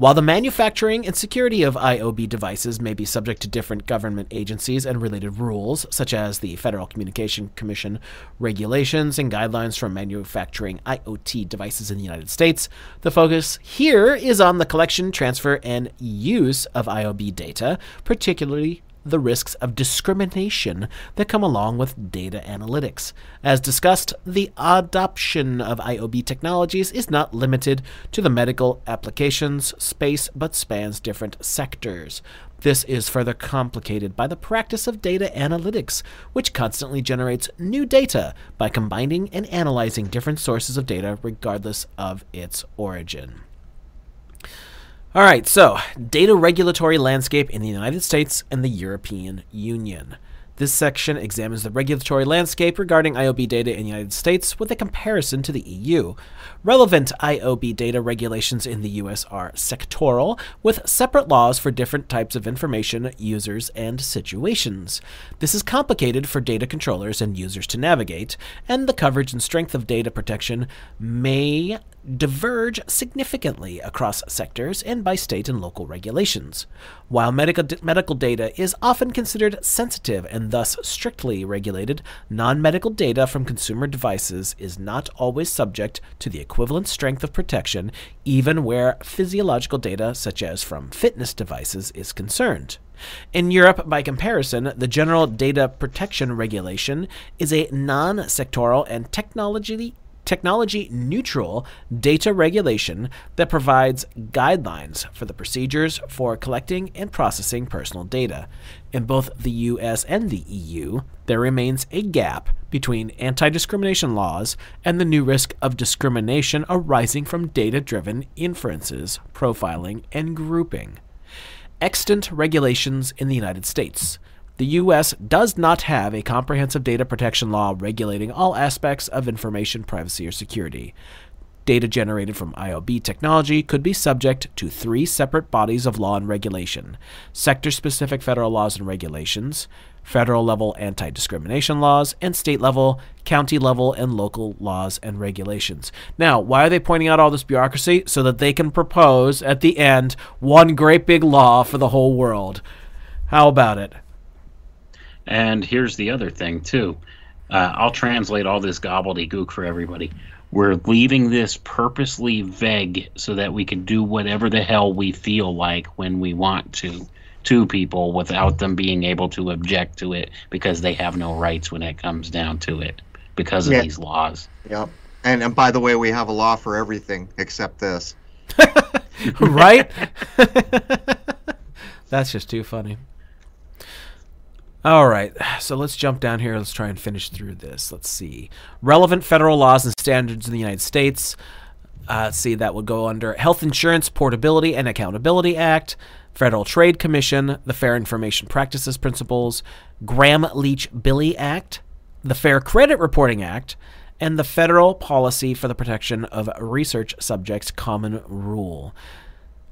While the manufacturing and security of IOB devices may be subject to different government agencies and related rules, such as the Federal Communication Commission regulations and guidelines for manufacturing IoT devices in the United States, the focus here is on the collection, transfer, and use of IOB data, particularly the risks of discrimination that come along with data analytics. As discussed, the adoption of IOB technologies is not limited to the medical applications space but spans different sectors. This is further complicated by the practice of data analytics, which constantly generates new data by combining and analyzing different sources of data regardless of its origin. All right, so data regulatory landscape in the United States and the European Union. This section examines the regulatory landscape regarding IOB data in the United States with a comparison to the EU. Relevant IOB data regulations in the US are sectoral, with separate laws for different types of information, users, and situations. This is complicated for data controllers and users to navigate, and the coverage and strength of data protection may diverge significantly across sectors and by state and local regulations. While medical, medical data is often considered sensitive and thus strictly regulated, non medical data from consumer devices is not always subject to the equivalent strength of protection, even where physiological data, such as from fitness devices, is concerned. In Europe, by comparison, the General Data Protection Regulation is a non sectoral and technology technology neutral data regulation that provides guidelines for the procedures for collecting and processing personal data. In both the US and the EU, there remains a gap between anti discrimination laws and the new risk of discrimination arising from data driven inferences, profiling, and grouping. Extant regulations in the United States. The U.S. does not have a comprehensive data protection law regulating all aspects of information privacy or security. Data generated from IOB technology could be subject to three separate bodies of law and regulation sector specific federal laws and regulations, federal level anti discrimination laws, and state level, county level, and local laws and regulations. Now, why are they pointing out all this bureaucracy? So that they can propose at the end one great big law for the whole world. How about it? And here's the other thing too. Uh, I'll translate all this gobbledygook for everybody. We're leaving this purposely vague so that we can do whatever the hell we feel like when we want to to people without them being able to object to it because they have no rights when it comes down to it because of Yeah. these laws. Yep. And and by the way, we have a law for everything except this. right? That's just too funny. All right, so let's jump down here. Let's try and finish through this. Let's see. Relevant federal laws and standards in the United States. Uh, see, that would go under Health Insurance Portability and Accountability Act, Federal Trade Commission, the Fair Information Practices Principles, Gramm Leach Bliley Act, the Fair Credit Reporting Act, and the Federal Policy for the Protection of Research Subjects Common Rule.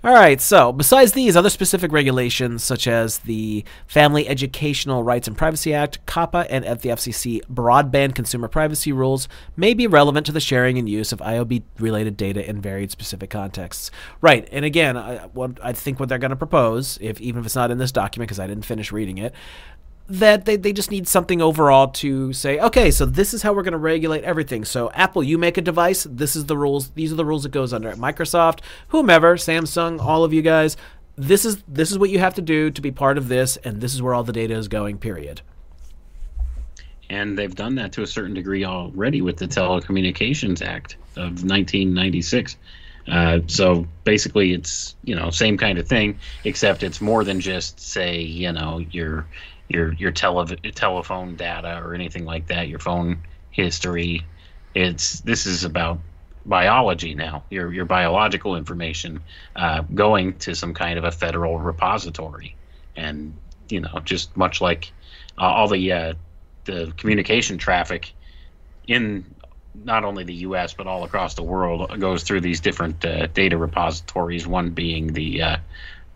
All right, so besides these, other specific regulations such as the Family Educational Rights and Privacy Act, COPPA, and at the FCC broadband consumer privacy rules may be relevant to the sharing and use of IOB related data in varied specific contexts. Right, and again, I, what, I think what they're going to propose, if even if it's not in this document because I didn't finish reading it, that they, they just need something overall to say, okay, so this is how we're going to regulate everything. So Apple, you make a device, this is the rules. These are the rules it goes under. Microsoft, whomever, Samsung, all of you guys, this is this is what you have to do to be part of this, and this is where all the data is going. Period. And they've done that to a certain degree already with the Telecommunications Act of 1996. Uh, so basically, it's you know same kind of thing, except it's more than just say you know your your your tele- telephone data or anything like that, your phone history. It's this is about biology now, your your biological information uh, going to some kind of a federal repository, and you know just much like uh, all the uh, the communication traffic in not only the U.S. but all across the world goes through these different uh, data repositories. One being the uh,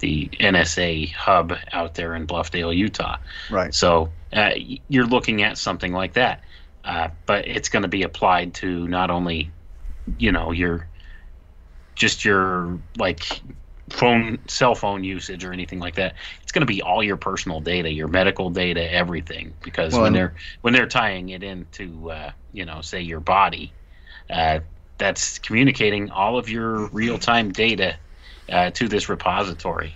the NSA hub out there in Bluffdale, Utah. Right. So uh, you're looking at something like that, uh, but it's going to be applied to not only, you know, your just your like phone cell phone usage or anything like that it's going to be all your personal data your medical data everything because well, when they're when they're tying it into uh, you know say your body uh, that's communicating all of your real-time data uh, to this repository.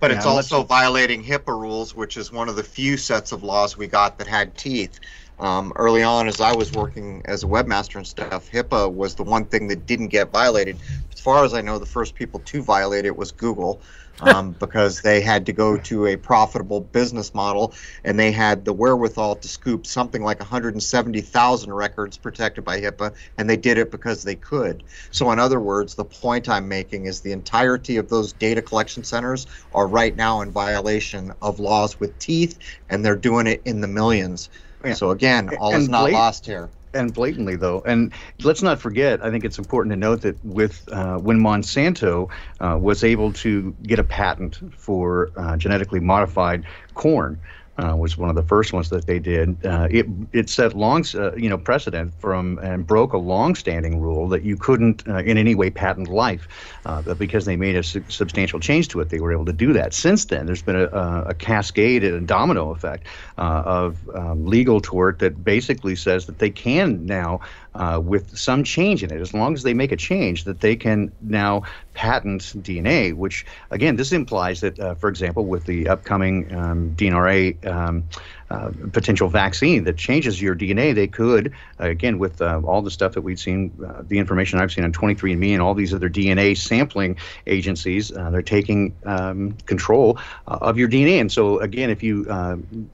But it's also violating HIPAA rules, which is one of the few sets of laws we got that had teeth. Um, early on, as I was working as a webmaster and stuff, HIPAA was the one thing that didn't get violated. As far as I know, the first people to violate it was Google um, because they had to go to a profitable business model and they had the wherewithal to scoop something like 170,000 records protected by HIPAA, and they did it because they could. So, in other words, the point I'm making is the entirety of those data collection centers are right now in violation of laws with teeth, and they're doing it in the millions. Yeah. So, again, all and is not lost here and blatantly though and let's not forget i think it's important to note that with uh, when monsanto uh, was able to get a patent for uh, genetically modified corn uh, was one of the first ones that they did. Uh, it it set long uh, you know precedent from and broke a long-standing rule that you couldn't uh, in any way patent life, uh, but because they made a su- substantial change to it, they were able to do that. Since then, there's been a, a cascade and a domino effect uh, of um, legal tort that basically says that they can now uh, with some change in it, as long as they make a change, that they can now patent DNA, which, again, this implies that, uh, for example, with the upcoming um, DNRA um, uh, potential vaccine that changes your DNA, they could, uh, again, with uh, all the stuff that we've seen, uh, the information I've seen on 23andMe and all these other DNA sampling agencies, uh, they're taking um, control of your DNA. And so, again, if you,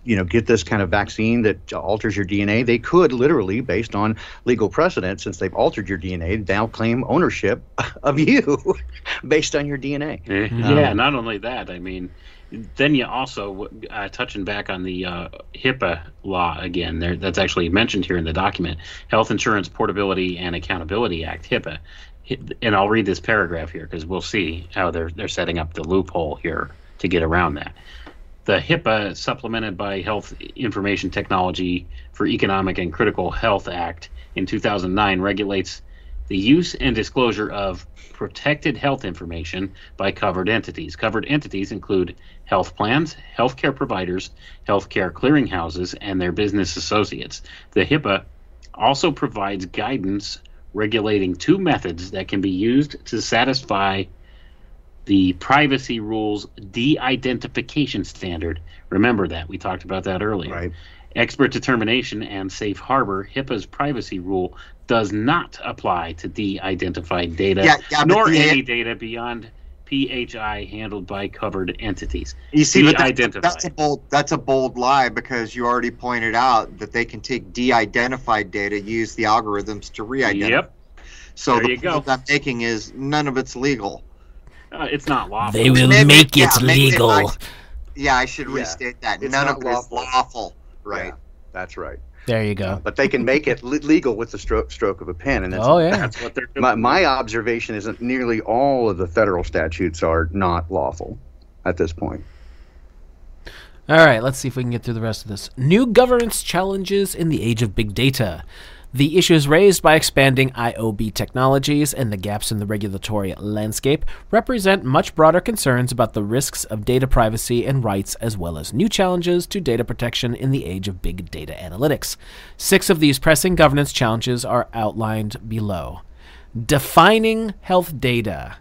you know, get this kind of vaccine that alters your DNA, they could literally, based on legal precedent, since they've altered your DNA, now claim ownership of you based on your DNA. Yeah, um, not only that, I mean, then you also uh, touching back on the uh, HIPAA law again. There, that's actually mentioned here in the document: Health Insurance Portability and Accountability Act (HIPAA). And I'll read this paragraph here because we'll see how they're they're setting up the loophole here to get around that. The HIPAA, supplemented by Health Information Technology for Economic and Critical Health Act in 2009, regulates the use and disclosure of protected health information by covered entities. Covered entities include health plans, healthcare providers, healthcare clearinghouses, and their business associates. The HIPAA also provides guidance regulating two methods that can be used to satisfy the privacy rules de-identification standard. Remember that we talked about that earlier. Right. Expert determination and safe harbor. HIPAA's privacy rule does not apply to de-identified data, yeah, yeah, nor the, any data beyond PHI handled by covered entities. You see, but that, that's a bold that's a bold lie because you already pointed out that they can take de-identified data, use the algorithms to re-identify. Yep. So There the you go. point I'm making is none of it's legal. Uh, it's not lawful. They will Maybe- make it maybe legal. I- Yeah, I should Yeah. restate that. It's None not of it is lawful. Lawful. Right. Yeah, that's right. There you go. Uh, but they can make it le- legal with the stroke stroke of a pen, and that's Oh yeah. That's what they're doing. My, my observation is that nearly all of the federal statutes are not lawful at this point. All right, let's see if we can get through the rest of this. New governance challenges in the age of big data. The issues raised by expanding IOB technologies and the gaps in the regulatory landscape represent much broader concerns about the risks of data privacy and rights, as well as new challenges to data protection in the age of big data analytics. Six of these pressing governance challenges are outlined below. Defining health data.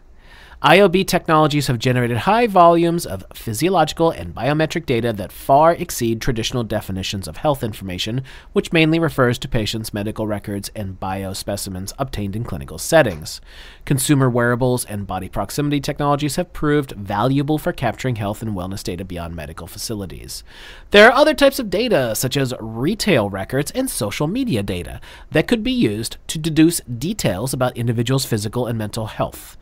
IOB technologies have generated high volumes of physiological and biometric data that far exceed traditional definitions of health information, which mainly refers to patients' medical records and biospecimens obtained in clinical settings. Consumer wearables and body proximity technologies have proved valuable for capturing health and wellness data beyond medical facilities. There are other types of data, such as retail records and social media data, that could be used to deduce details about individuals' physical and mental health.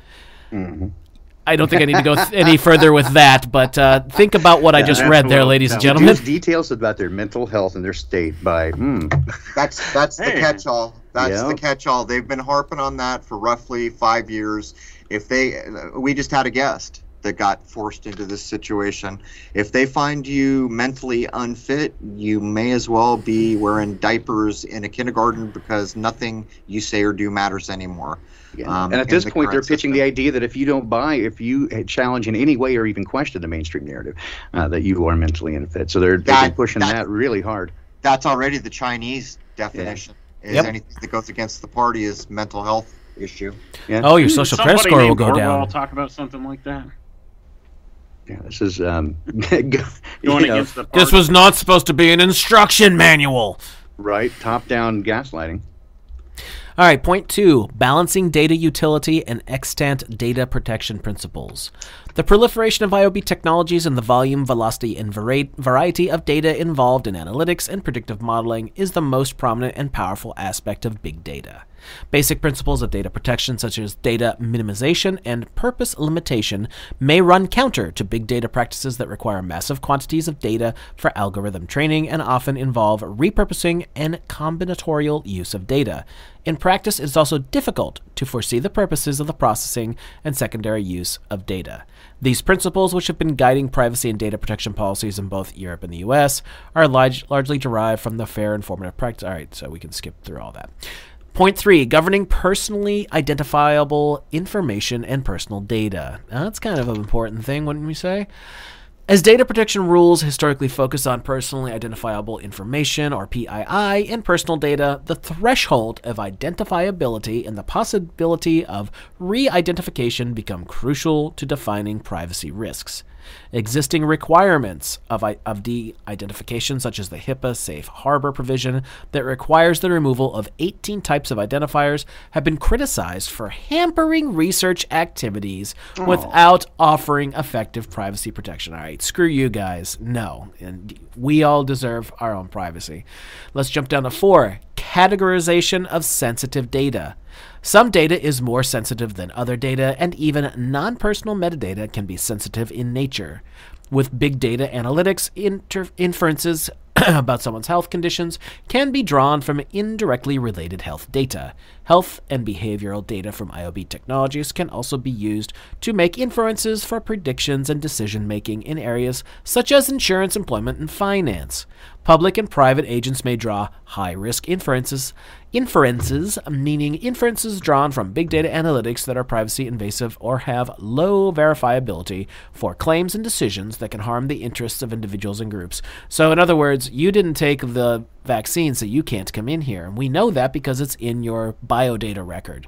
I don't think I need to go th- any further with that, but uh, think about what I just read there, well- ladies and gentlemen. Details about their mental health and their state by mm, That's that's the catch-all. That's Yeah. the catch-all. They've been harping on that for roughly five years. If they, we just had a guest that got forced into this situation. If they find you mentally unfit, you may as well be wearing diapers in a kindergarten because nothing you say or do matters anymore. Yeah. Um, and at this the point, they're current pitching the idea that if you don't buy, if you challenge in any way or even question the mainstream narrative, uh, that you are mentally unfit. So they're, they've been That- pushing that- that really hard. That's already the Chinese definition. Is Yep. anything that goes against the party is mental health issue. Yeah. Oh, your social Somebody credit score will named go Orwell down. Talk about something like that. Yeah this is um, Going know, against the This was not supposed to be an instruction manual. right top-down gaslighting. All right, point two balancing data utility and extant data protection principles. The proliferation of IOB technologies and the volume, velocity, and variety of data involved in analytics and predictive modeling is the most prominent and powerful aspect of big data. Basic principles of data protection, such as data minimization and purpose limitation, may run counter to big data practices that require massive quantities of data for algorithm training and often involve repurposing and combinatorial use of data. In practice, it is also difficult to foresee the purposes of the processing and secondary use of data. These principles, which have been guiding privacy and data protection policies in both Europe and the US, are large, largely derived from the fair informative practice. All right, so we can skip through all that. Point three, governing personally identifiable information and personal data. Now, that's kind of an important thing, wouldn't we say? As data protection rules historically focus on personally identifiable information, or PII, and personal data, the threshold of identifiability and the possibility of re identification become crucial to defining privacy risks. Existing requirements of, i- of de identification, such as the HIPAA safe harbor provision that requires the removal of 18 types of identifiers, have been criticized for hampering research activities oh. without offering effective privacy protection. All right, screw you guys. No. And we all deserve our own privacy. Let's jump down to four categorization of sensitive data. Some data is more sensitive than other data, and even non personal metadata can be sensitive in nature. With big data analytics, inter- inferences about someone's health conditions can be drawn from indirectly related health data. Health and behavioral data from IOB technologies can also be used to make inferences for predictions and decision making in areas such as insurance, employment, and finance. Public and private agents may draw high risk inferences Inferences, meaning inferences drawn from big data analytics that are privacy invasive or have low verifiability for claims and decisions that can harm the interests of individuals and groups. So, in other words, you didn't take the vaccine, so you can't come in here. And we know that because it's in your biodata record.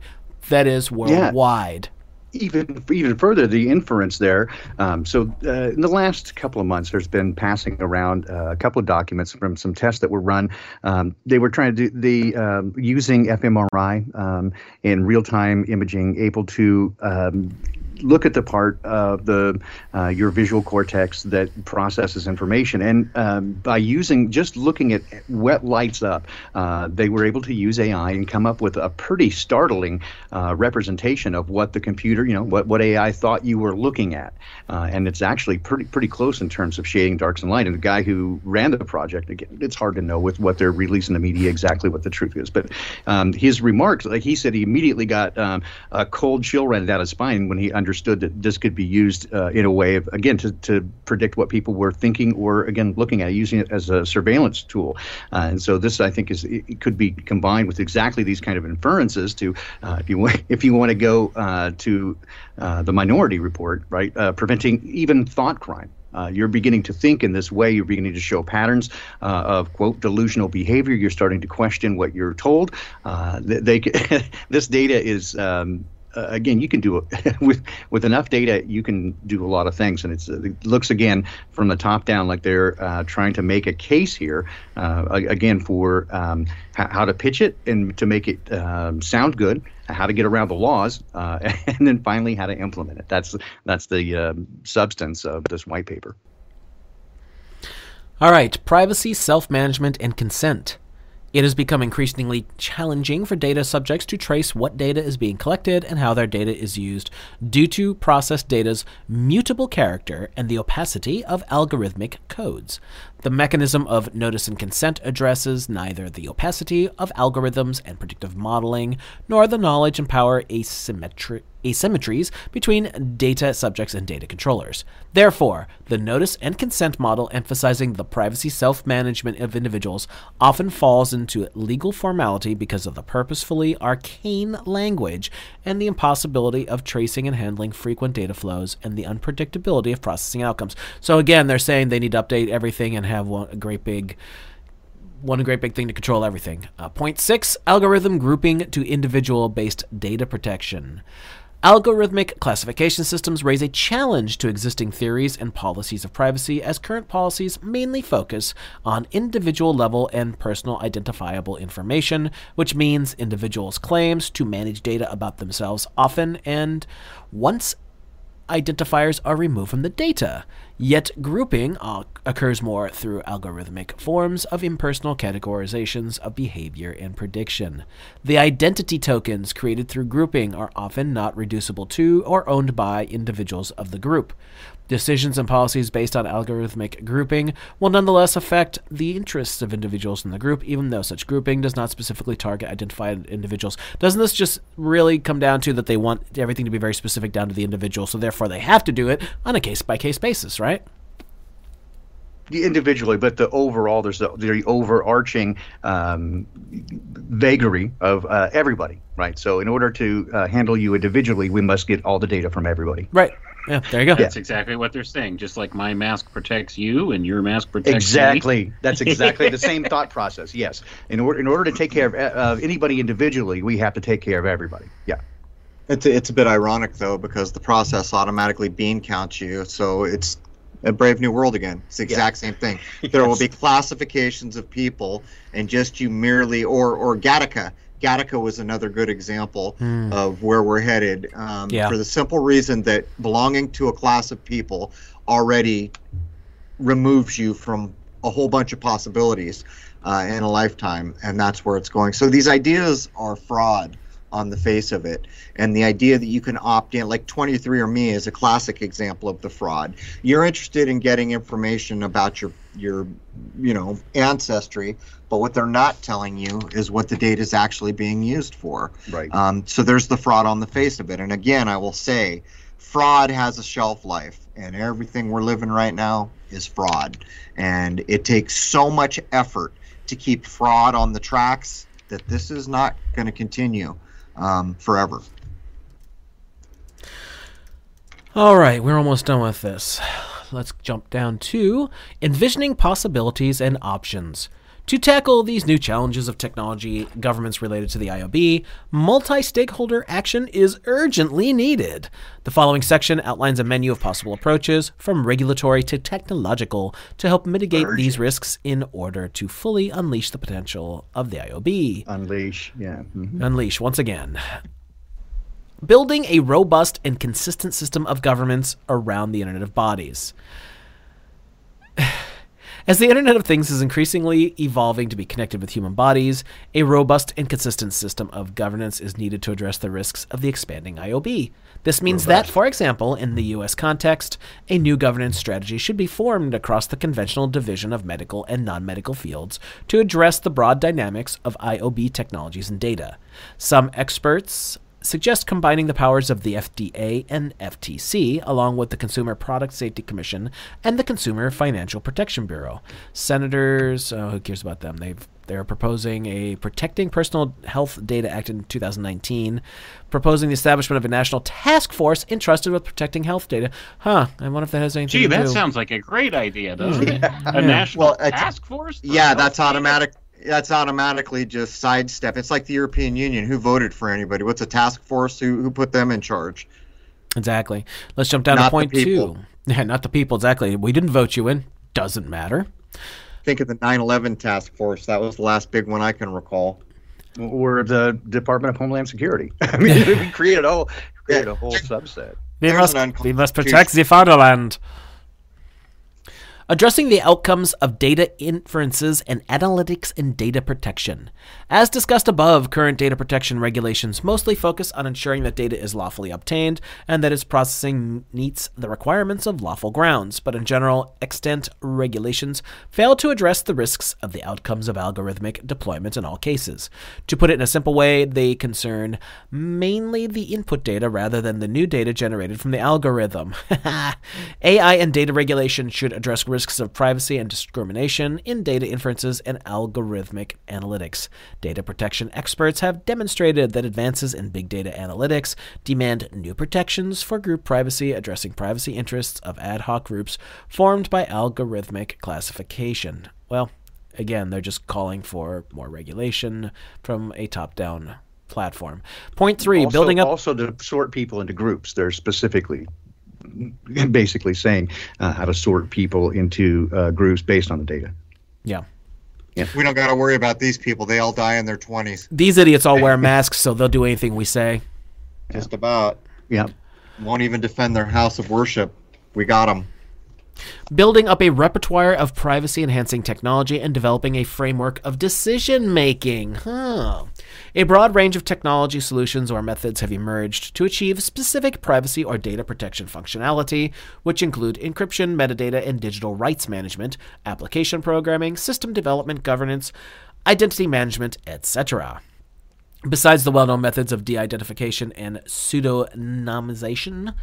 That is worldwide. Even even further, the inference there. Um, so, uh, in the last couple of months, there's been passing around uh, a couple of documents from some tests that were run. Um, they were trying to do the um, using fMRI um, and real-time imaging, able to um, look at the part of the uh, your visual cortex that processes information, and um, by using just looking at what lights up, uh, they were able to use AI and come up with a pretty startling uh, representation of what the computer, you know, what, what AI thought you were looking at, uh, and it's actually pretty pretty close in terms of shading darks and light. And the guy who ran the project, again, it's hard to know with what they're releasing the media exactly what the truth is, but um, his remarks, like he said, he immediately got um, a cold chill ran down his spine when he understood that this could be used uh, in a way of again to, to predict what people were thinking or again looking at using it as a surveillance tool. Uh, and so this I think is it could be combined with exactly these kind of inferences to uh, if you want if you want to go uh, to uh, the Minority Report, right, uh, preventing even thought crime. Uh, you're beginning to think in this way. You're beginning to show patterns uh, of quote delusional behavior. You're starting to question what you're told. Uh, they, they this data is um, uh, again, you can do it with with enough data. You can do a lot of things, and it looks again from the top down like they're uh, trying to make a case here uh, again for um, h- how to pitch it and to make it um, sound good, how to get around the laws, uh, and then finally how to implement it. That's that's the um, substance of this white paper. All right, privacy, self management, and consent. It has become increasingly challenging for data subjects to trace what data is being collected and how their data is used due to processed data's mutable character and the opacity of algorithmic codes. The mechanism of notice and consent addresses neither the opacity of algorithms and predictive modeling nor the knowledge and power asymmetry asymmetries between data subjects and data controllers. Therefore, the notice and consent model emphasizing the privacy self management of individuals often falls into legal formality because of the purposefully arcane language and the impossibility of tracing and handling frequent data flows and the unpredictability of processing outcomes. So, again, they're saying they need to update everything and have one, a great big one great big thing to control everything. Uh, point six algorithm grouping to individual based data protection. Algorithmic classification systems raise a challenge to existing theories and policies of privacy, as current policies mainly focus on individual level and personal identifiable information, which means individuals' claims to manage data about themselves often and once identifiers are removed from the data. Yet grouping uh, occurs more through algorithmic forms of impersonal categorizations of behavior and prediction. The identity tokens created through grouping are often not reducible to or owned by individuals of the group. Decisions and policies based on algorithmic grouping will nonetheless affect the interests of individuals in the group, even though such grouping does not specifically target identified individuals. Doesn't this just really come down to that they want everything to be very specific down to the individual, so therefore they have to do it on a case by case basis, right? individually, but the overall there's the, the overarching um, vagary of uh, everybody, right? So in order to uh, handle you individually, we must get all the data from everybody. Right. Yeah, there you go. That's exactly what they're saying. Just like my mask protects you and your mask protects me. exactly. Me. That's exactly the same thought process. Yes. In order in order to take care of uh, anybody individually, we have to take care of everybody. Yeah. It's a, it's a bit ironic though because the process automatically bean counts you, so it's a Brave New World again. It's the exact yeah. same thing. There yes. will be classifications of people, and just you merely or or Gattaca Gattaca was another good example mm. of where we're headed. Um, yeah. For the simple reason that belonging to a class of people already removes you from a whole bunch of possibilities uh, in a lifetime, and that's where it's going. So these ideas are fraud on the face of it. And the idea that you can opt in, like 23andMe is a classic example of the fraud. You're interested in getting information about your your you know ancestry, but what they're not telling you is what the data is actually being used for. Right. Um, so there's the fraud on the face of it. And again, I will say, fraud has a shelf life, and everything we're living right now is fraud. And it takes so much effort to keep fraud on the tracks that this is not going to continue um, forever. All right, we're almost done with this. Let's jump down to envisioning possibilities and options. To tackle these new challenges of technology governments related to the IOB, multi stakeholder action is urgently needed. The following section outlines a menu of possible approaches, from regulatory to technological, to help mitigate Urgent. these risks in order to fully unleash the potential of the IOB. Unleash, yeah. Mm-hmm. Unleash, once again. building a robust and consistent system of governments around the Internet of Bodies. As the Internet of Things is increasingly evolving to be connected with human bodies, a robust and consistent system of governance is needed to address the risks of the expanding IOB. This means that, for example, in the U.S. context, a new governance strategy should be formed across the conventional division of medical and non medical fields to address the broad dynamics of IOB technologies and data. Some experts suggest combining the powers of the FDA and FTC, along with the Consumer Product Safety Commission and the Consumer Financial Protection Bureau. Senators, oh, who cares about them? They've they're proposing a Protecting Personal Health Data Act in 2019, proposing the establishment of a national task force entrusted with protecting health data. Huh? I wonder if that has anything Gee, to that sounds like a great idea, doesn't it? A national Well, it's- task force? Yeah, health that's data? Automatic. That's automatically just sidestep. It's like the European Union. Who voted for anybody? What's a task force? Who who put them in charge? Exactly. Let's jump down Not to the point people. two. Yeah, not the people. Exactly. We didn't vote you in. Doesn't matter. Think of the 9/11 task force. That was the last big one I can recall. Or the Department of Homeland Security. I mean, we created a whole, created a whole subset. We must, we must protect the fatherland. Addressing the outcomes of data inferences and analytics and data protection. As discussed above, current data protection regulations mostly focus on ensuring that data is lawfully obtained and that its processing meets the requirements of lawful grounds, but in general, extant regulations fail to address the risks of the outcomes of algorithmic deployment in all cases. To put it in a simple way, they concern mainly the input data rather than the new data generated from the algorithm. AI and data regulation should address risks of privacy and discrimination in data inferences and algorithmic analytics. Data protection experts have demonstrated that advances in big data analytics demand new protections for group privacy, addressing privacy interests of ad hoc groups formed by algorithmic classification. Well, again, they're just calling for more regulation from a top down platform. Point three, also, building up. Also, to sort people into groups. They're specifically, basically saying uh, how to sort people into uh, groups based on the data. yeah. We don't got to worry about these people. They all die in their 20s. These idiots all wear masks, so they'll do anything we say. Just about. Yeah. Won't even defend their house of worship. We got them. Building up a repertoire of privacy enhancing technology and developing a framework of decision making. Huh. A broad range of technology solutions or methods have emerged to achieve specific privacy or data protection functionality, which include encryption, metadata, and digital rights management, application programming, system development governance, identity management, etc. Besides the well known methods of de identification and pseudonymization,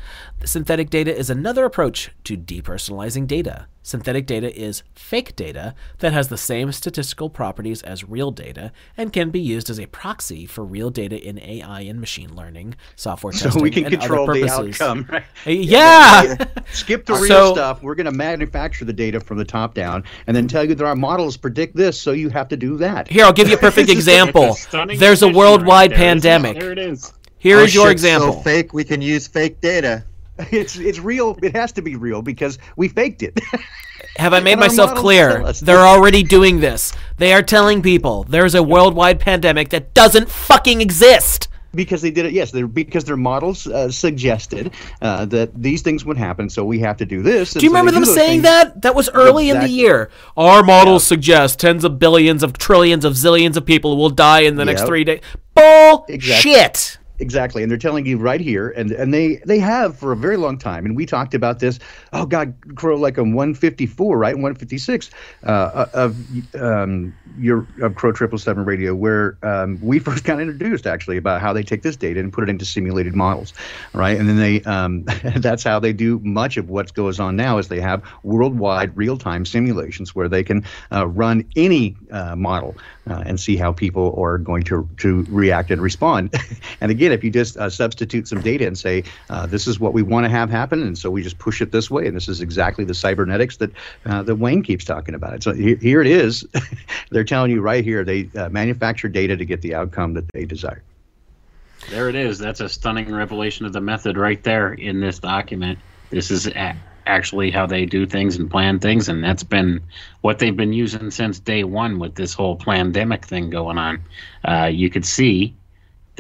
synthetic data is another approach to depersonalizing data. Synthetic data is fake data that has the same statistical properties as real data and can be used as a proxy for real data in AI and machine learning, software So we can and control the purposes. outcome. Right? Uh, Yeah! Skip the real So- stuff. We're going to manufacture the data from the top down, and then tell you that our models predict this, so you have to do that. Here, I'll give you a perfect example. Stunning There's a worldwide right there, isn't it? pandemic. There it is. Here Our is your shit's example. So fake, we can use fake data. It's it's real. It has to be real because we faked it. Have I made myself clear? They're already doing this. They are telling people there's a worldwide pandemic that doesn't fucking exist. because they did it. Yes, they're, because their models uh, suggested uh, that these things would happen. So we have to do this. Do you remember them saying that? That was early in the year. Our models suggest tens of billions of trillions of zillions of people will die in the next three days. Bullshit. Exactly. Exactly, and they're telling you right here, and and they they have for a very long time, and we talked about this. Oh God, Crow, like on 154, right, 156 uh, of um, your of Crow Triple Seven Radio, where um, we first got introduced actually about how they take this data and put it into simulated models, right, and then they um, that's how they do much of what goes on now is they have worldwide real time simulations where they can uh, run any uh, model uh, and see how people are going to to react and respond. and again, if you just uh, substitute some data and say uh, this is what we want to have happen, and so we just push it this way, and this is exactly the cybernetics that uh, that Wayne keeps talking about. It. So here, here it is. They're telling you right here they uh, manufacture data to get the outcome that they desire. There it is. That's a stunning revelation of the method right there in this document. This is a- actually how they do things and plan things, and that's been what they've been using since day one with this whole pandemic thing going on. Uh, you could see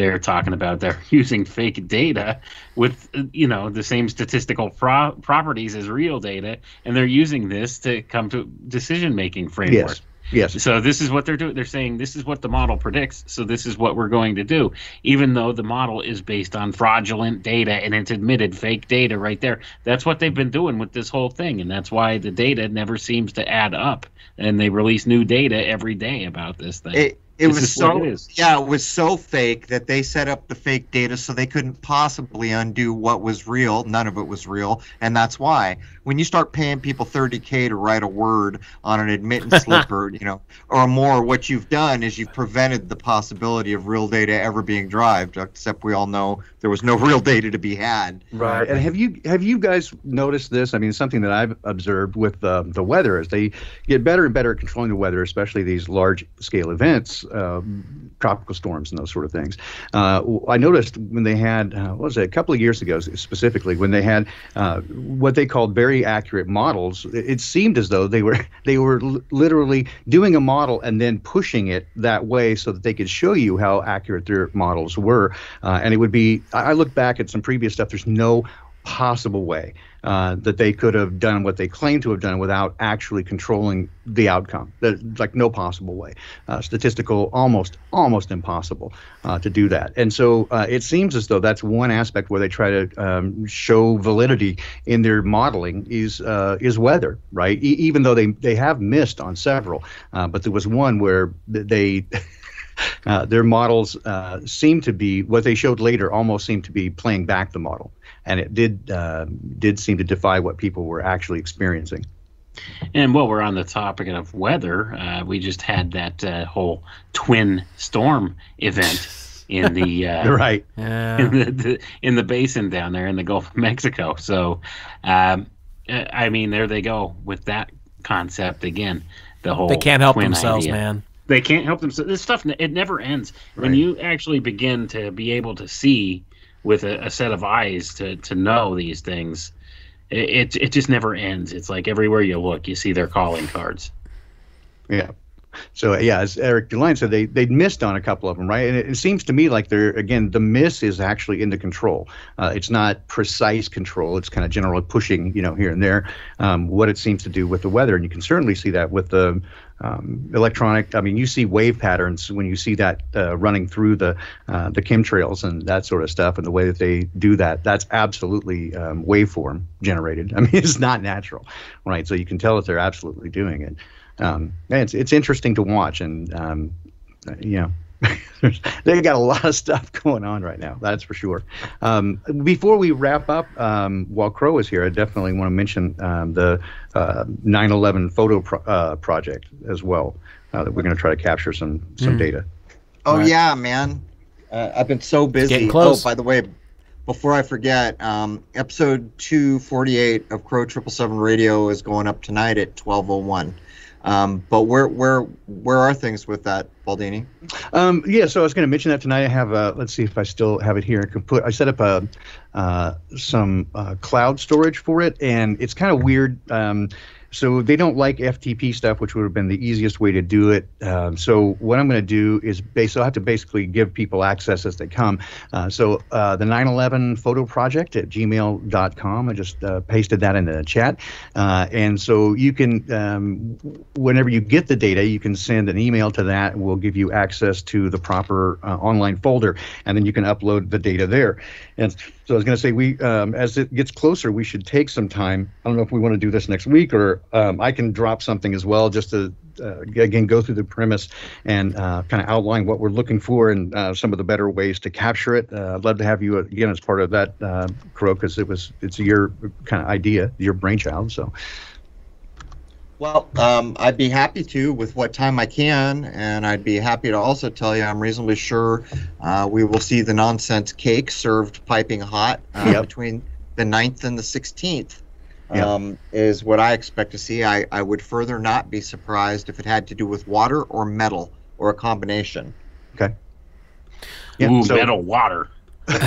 they're talking about they're using fake data with you know the same statistical pro- properties as real data, and they're using this to come to decision making framework. Yes. Yes. So this is what they're doing. They're saying this is what the model predicts. So this is what we're going to do, even though the model is based on fraudulent data and it's admitted fake data right there. That's what they've been doing with this whole thing, and that's why the data never seems to add up. And they release new data every day about this thing. It, it This was so it yeah, it was so fake that they set up the fake data so they couldn't possibly undo what was real. None of it was real, and that's why when you start paying people 30k to write a word on an admittance slip or you know or more, what you've done is you've prevented the possibility of real data ever being derived. Except we all know there was no real data to be had. Right. And have you have you guys noticed this? I mean, something that I've observed with uh, the weather is they get better and better at controlling the weather, especially these large scale events, uh, tropical storms and those sort of things. Uh, I noticed when they had uh, what was it a couple of years ago specifically when they had uh, what they called very accurate models. It, seemed as though they were they were literally doing a model and then pushing it that way so that they could show you how accurate their models were. Uh, and it would be I I look back at some previous stuff. There's no possible way uh, that they could have done what they claim to have done without actually controlling the outcome. There's like no possible way. Uh, statistical, almost almost impossible uh, to do that. And so uh, it seems as though that's one aspect where they try to um, show validity in their modeling is uh, is weather, right? E- even though they they have missed on several, uh, but there was one where they. Their models seem to be what they showed later. Almost seemed to be playing back the model, and it did uh, did seem to defy what people were actually experiencing. And while we're on the topic of weather, uh, we just had that uh, whole twin storm event in the uh, right. Yeah. in the, the in the basin down there in the Gulf of Mexico. So, um, uh, I mean, there they go with that concept again. The whole They can't help themselves, idea. man. They can't help themselves. This stuff it never ends. When you actually begin to be able to see with a, a set of eyes to to know these things, it, it it just never ends. It's like everywhere you look, you see their calling cards. Yeah. So yeah, as Eric DeLine said, they they'd missed on a couple of them, right? And it, it seems to me like they're again the miss is actually into control. Uh, it's not precise control. It's kind of general pushing, you know, here and there. Um, what it seems to do with the weather, and you can certainly see that with the um, electronic. I mean, you see wave patterns when you see that uh, running through the uh, the chemtrails and that sort of stuff, and the way that they do that. That's absolutely um, waveform generated. I mean, it's not natural, right? So you can tell that they're absolutely doing it um, it's it's interesting to watch, and um, uh, you know. they got a lot of stuff going on right now. That's for sure. Um, before we wrap up, um, while Crow is here, I definitely want to mention um, the uh, 9/11 photo pro- uh, project as well. Uh, that we're going to try to capture some some data. Oh Right. yeah, man. Uh, I've been so busy. getting close. Oh, by the way, before I forget, um, episode 248 of Crow Triple Seven Radio is going up tonight at 12:01. Um, but where where where are things with that, Baldini? Um, yeah, so I was going to mention that tonight. I have a, let's see if I still have it here. I can put, I set up a, uh, some uh, cloud storage for it, and it's kind of weird. Um, so they don't like FTP stuff, which would have been the easiest way to do it. Um, so what I'm going to do is base. I'll have to basically give people access as they come. Uh, so uh, the 9/11 photo project at gmail.com. I just uh, pasted that in the chat, uh, and so you can, um, whenever you get the data, you can send an email to that, and we'll give you access to the proper uh, online folder, and then you can upload the data there. And so I was going to say, we um, as it gets closer, we should take some time. I don't know if we want to do this next week, or um, I can drop something as well, just to uh, again go through the premise and uh, kind of outline what we're looking for and uh, some of the better ways to capture it. Uh, I'd love to have you again as part of that, uh, because it was it's your kind of idea, your brainchild. So Well, um, I'd be happy to with what time I can, and I'd be happy to also tell you I'm reasonably sure uh, we will see the nonsense cake served piping hot uh, Yep. between the 9th and the 16th. Yep. Um, is what I expect to see. I, I would further not be surprised if it had to do with water or metal or a combination. okay. Yeah, Ooh, so- metal water.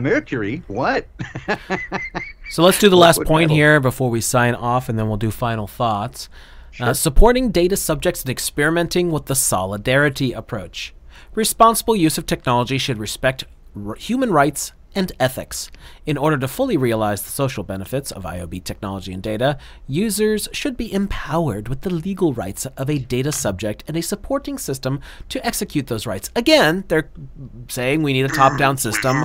Mercury, what? So let's do the last point here before we sign off, and then we'll do final thoughts. Uh, supporting data subjects and experimenting with the solidarity approach. responsible use of technology should respect r- human rights and ethics. In order to fully realize the social benefits of IOB technology and data, users should be empowered with the legal rights of a data subject and a supporting system to execute those rights. Again, they're saying we need a top-down system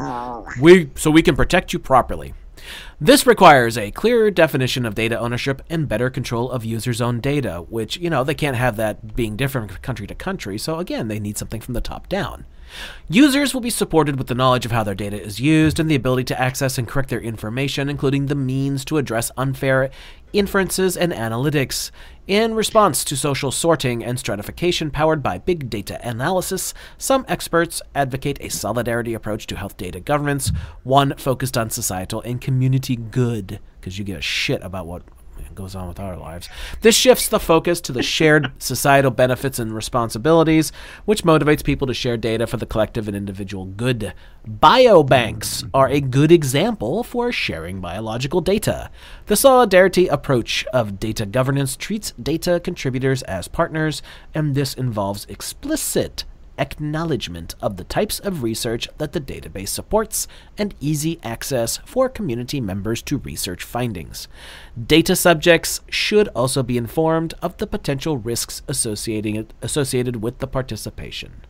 we so we can protect you properly. This requires a clearer definition of data ownership and better control of users' own data, which, you know, they can't have that being different country to country, so again, they need something from the top down. Users will be supported with the knowledge of how their data is used and the ability to access and correct their information, including the means to address unfair inferences and analytics. In response to social sorting and stratification powered by big data analysis, some experts advocate a solidarity approach to health data governance, one focused on societal and community good, because you give a shit about what goes on with our lives. This shifts the focus to the shared societal benefits and responsibilities, which motivates people to share data for the collective and individual good. Biobanks are a good example for sharing biological data. The solidarity approach of data governance treats data contributors as partners, and this involves explicit acknowledgement of the types of research that the database supports, and easy access for community members to research findings. Data subjects should also be informed of the potential risks associating, associated with the participation.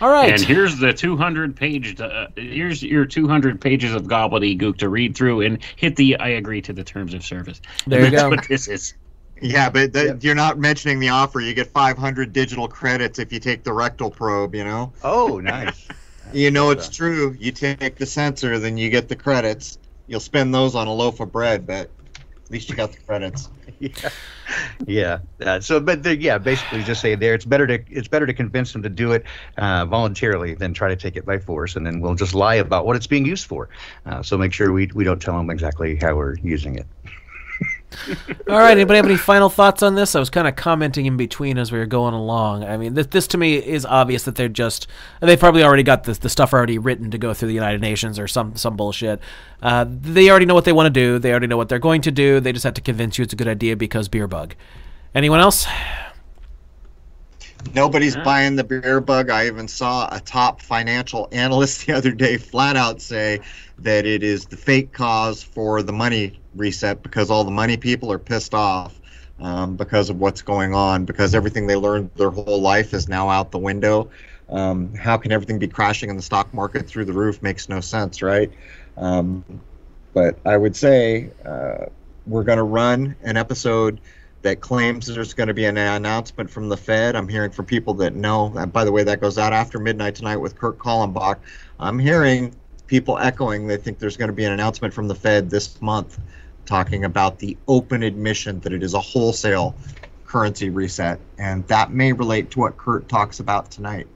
All right. And here's the 200 page. Uh, here's your 200 pages of gobbledygook to read through and hit the I agree to the terms of service. There you go. what this is. Yeah, but th- Yep. you're not mentioning the offer. You get 500 digital credits if you take the rectal probe. You know, Oh, nice. you know it's true. You take the sensor, then you get the credits. You'll spend those on a loaf of bread, but at least you got the credits. yeah, yeah. Uh, so, but the, yeah, basically, just say there. It's better to it's better to convince them to do it uh, voluntarily than try to take it by force, and then we'll just lie about what it's being used for. Uh, so make sure we we don't tell them exactly how we're using it. All right. Anybody have any final thoughts on this? I was kind of commenting in between as we were going along. I mean, this, this to me is obvious that they're just they've probably already got the, the stuff already written to go through the United Nations or some some bullshit. Uh, they already know what they want to do. They already know what they're going to do. They just have to convince you it's a good idea because beer bug. Anyone else? Nobody's buying the beer bug. I even saw a top financial analyst the other day flat out say that it is the fake cause for the money reset because all the money people are pissed off um, because of what's going on, because everything they learned their whole life is now out the window. Um, how can everything be crashing in the stock market through the roof? Makes no sense, right? Um, but I would say uh, we're going to run an episode that claims there's going to be an announcement from the Fed. I'm hearing from people that know. And by the way, that goes out after midnight tonight with Kurt Kallenbach. I'm hearing people echoing they think there's going to be an announcement from the Fed this month talking about the open admission that it is a wholesale currency reset. And that may relate to what Kurt talks about tonight.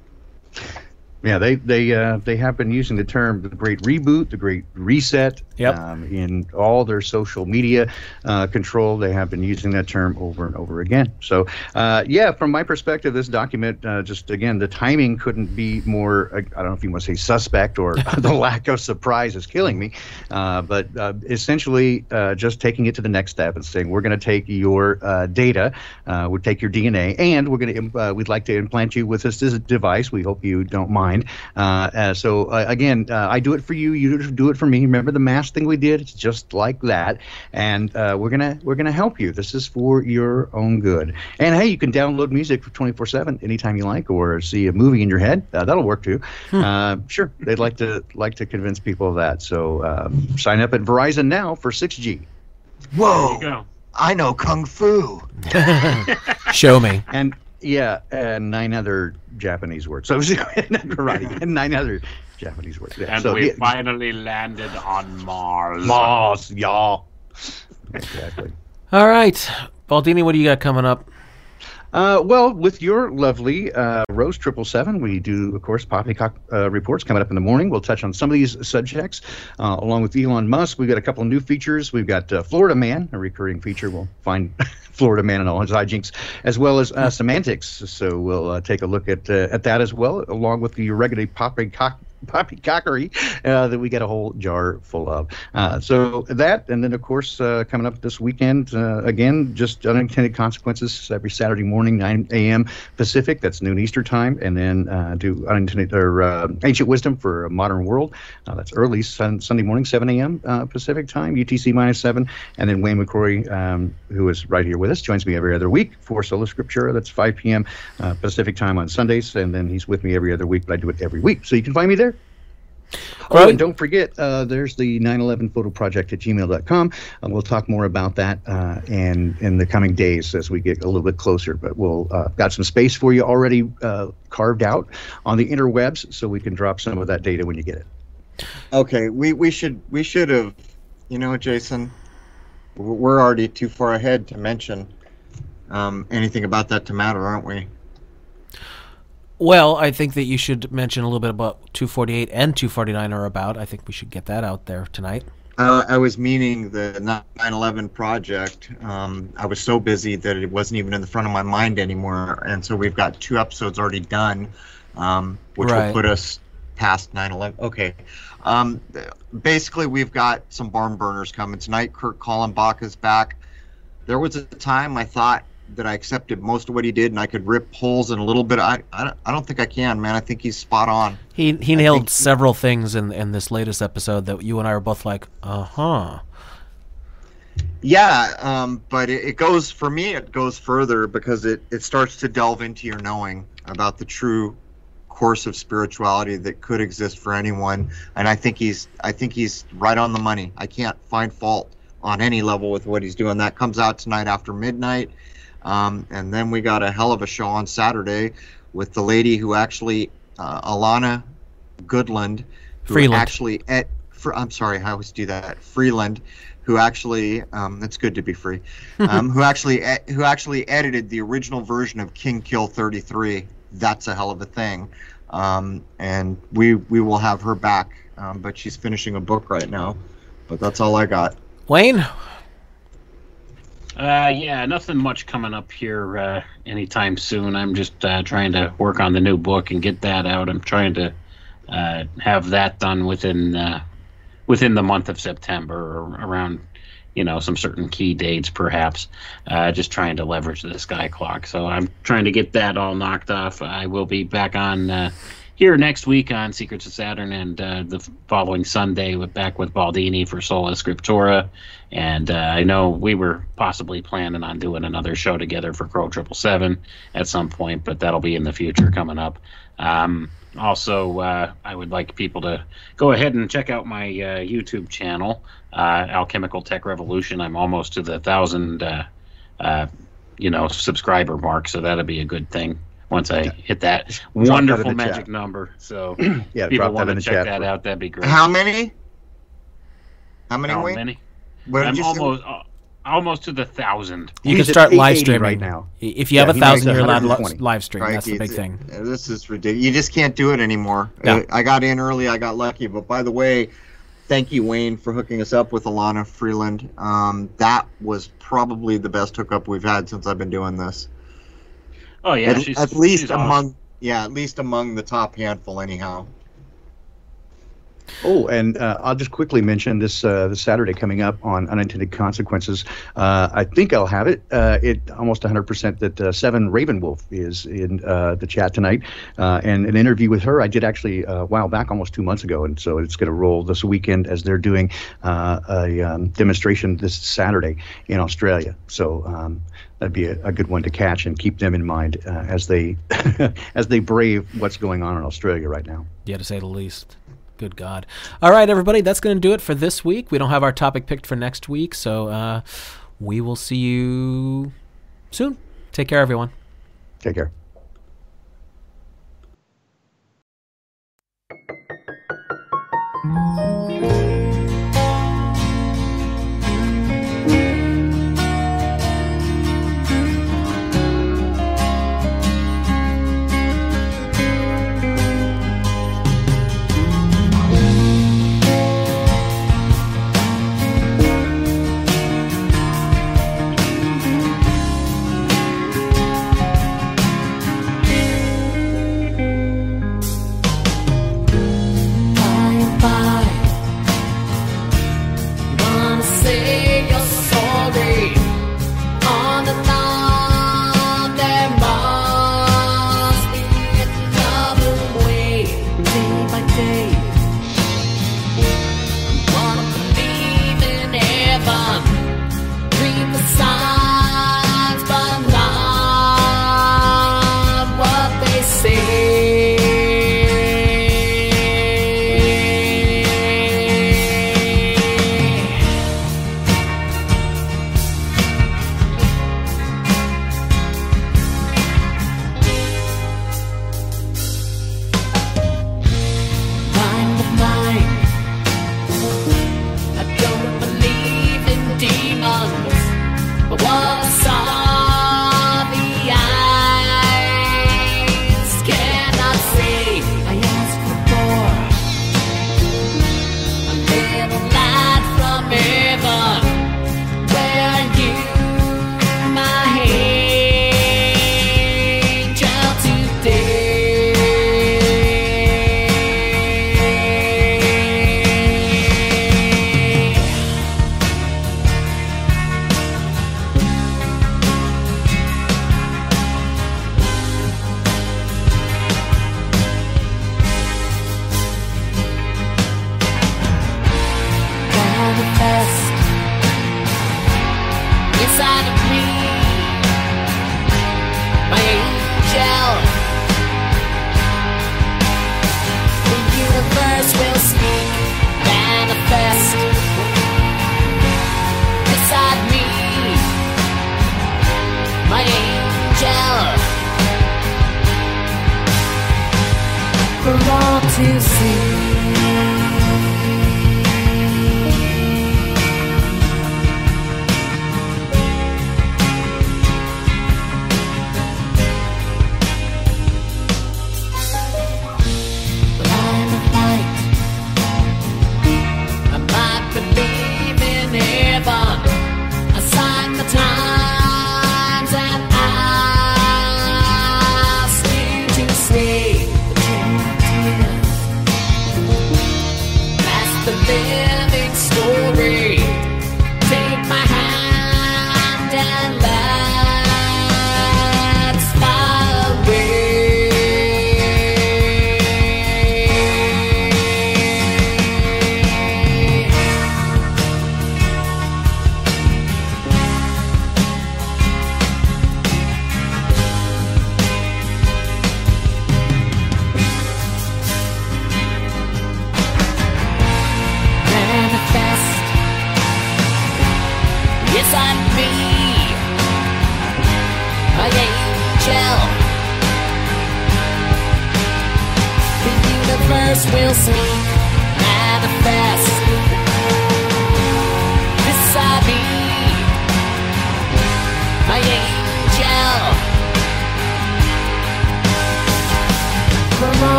Yeah, they they uh, they have been using the term the Great Reboot, the Great Reset, Yep. um, in all their social media uh, control. They have been using that term over and over again. So, uh, yeah, from my perspective, this document uh, just again the timing couldn't be more. uh, I don't know if you want to say suspect or the lack of surprise is killing me, uh, but uh, essentially uh, just taking it to the next step and saying we're going to take your uh, data, uh, we'll take your DNA, and we're going to uh, we'd like to implant you with this, this device. We hope you don't mind. Uh, uh, so uh, again, uh, I do it for you. You do it for me. Remember the mask thing we did? It's just like that, and uh, we're gonna we're gonna help you. This is for your own good. And hey, you can download music for 24/7 anytime you like, or see a movie in your head. Uh, that'll work too. Uh, sure, they'd like to like to convince people of that. So um, sign up at Verizon now for 6G. Whoa! There you go. I know Kung Fu. Show me. and yeah, and nine other Japanese words. So karate and nine other Japanese words. Yeah, And so, we yeah, finally landed on Mars. Moss, y'all. Exactly. All right. Baldini, what do you got coming up? Uh, well, with your lovely uh, Crow Triple Seven, we do, of course, Poppycock uh, reports coming up in the morning. We'll touch on some of these subjects, uh, along with Elon Musk. We've got a couple of new features. We've got uh, Florida Man, a recurring feature. We'll find Florida Man and all his hijinks, as well as uh, semantics. So we'll take a look at at that as well, along with the regular Poppycock poppycockery uh, that we get a whole jar full of. Uh, so that, and then of course uh, coming up this weekend uh, again, just unintended consequences every Saturday morning, 9 a.m. Pacific. That's noon Eastern time, and then uh, do unintended or uh, ancient wisdom for a modern world. that's early sun, Sunday morning, 7 a.m. Pacific time, UTC minus seven, and then Wayne McRoy, um, who is right here with us, joins me every other week for Sola Scriptura. That's 5 p.m. Pacific time on Sundays, and then he's with me every other week, but I do it every week. So you can find me there. Oh, and don't forget, uh, there's the 911 photo project at gmail.com. Uh, we'll talk more about that uh, and in the coming days as we get a little bit closer. But we'll uh, got some space for you already uh, carved out on the interwebs, so we can drop some of that data when you get it. Okay, we, we should we should have, you know, Jason, we're already too far ahead to mention um, anything about that to matter, aren't we? Well, I think that you should mention a little bit about 248 and 249 are about. I think we should get that out there tonight. Uh, I was meaning the 9/11 project. Um, I was so busy that it wasn't even in the front of my mind anymore, and so we've got two episodes already done, um, which right. will put us past 9/11. Okay. Um, basically, we've got some barn burners coming tonight. Kurt Kallenbach is back. There was a time I thought that I accepted most of what he did, and I could rip holes in a little bit. I, I, don't, I don't think I can, man. I think he's spot on. He he nailed several he, things in in this latest episode that you and I are both like, uh huh. Yeah, um, but it, it, goes for me. It goes further because it it starts to delve into your knowing about the true course of spirituality that could exist for anyone. And I think he's I think he's right on the money. I can't find fault on any level with what he's doing. That comes out tonight after midnight. Um, and then we got a hell of a show on Saturday with the lady who actually, uh, Alana Goodland, who Freeland. actually, for, I'm sorry, I always do that. Freeland, who actually, um, it's good to be free, um, who actually, who actually edited the original version of King Kill 33. That's a hell of a thing. Um, and we we will have her back, um, but she's finishing a book right now. But that's all I got. Wayne, uh, yeah, nothing much coming up here uh, anytime soon. I'm just uh, trying to work on the new book and get that out. I'm trying to uh, have that done within uh, within the month of September or around you know some certain key dates, perhaps. Uh, just trying to leverage the sky clock. So I'm trying to get that all knocked off. I will be back on here next week on Secrets of Saturn, and uh, the following Sunday with back with Baldini for Sola Scriptura. And uh, I know we were possibly planning on doing another show together for Crow Triple Seven at some point, but that'll be in the future coming up. Um, also, uh, I would like people to go ahead and check out my uh, YouTube channel, uh, Alchemical Tech Revolution. I'm almost to the thousand, uh, you know, subscriber mark, so that'll be a good thing once I hit that wonderful that magic chat. number. So yeah, people want to check that out. That'd be great. How many? How many? How many? What I'm almost uh, almost to the thousand. You can start live streaming right now. If you yeah, have a thousand, you're allowed live stream. Right, That's the big thing. This is ridiculous. You just can't do it anymore. No. I got in early. I got lucky. But by the way, thank you, Wayne, for hooking us up with Elana Freeland. Um, that was probably the best hookup we've had since I've been doing this. Oh yeah, at, at least among awesome. yeah, at least among the top handful, anyhow. Oh, and uh, I'll just quickly mention this uh, this Saturday coming up on unintended consequences. Uh, I think I'll have it. Uh, it almost 100% that uh, Seven Ravenwolf is in uh, the chat tonight, and an interview with her I did actually a while back, almost two months ago, and so it's going to roll this weekend as they're doing a um, demonstration this Saturday in Australia. So. Um, that'd be a, a, good one to catch and keep them in mind uh, as they as they brave what's going on in Australia right now. Yeah, to say the least. Good God! All right, everybody, that's going to do it for this week. We don't have our topic picked for next week, so uh, we will see you soon. Take care, everyone. Take care. Mm-hmm.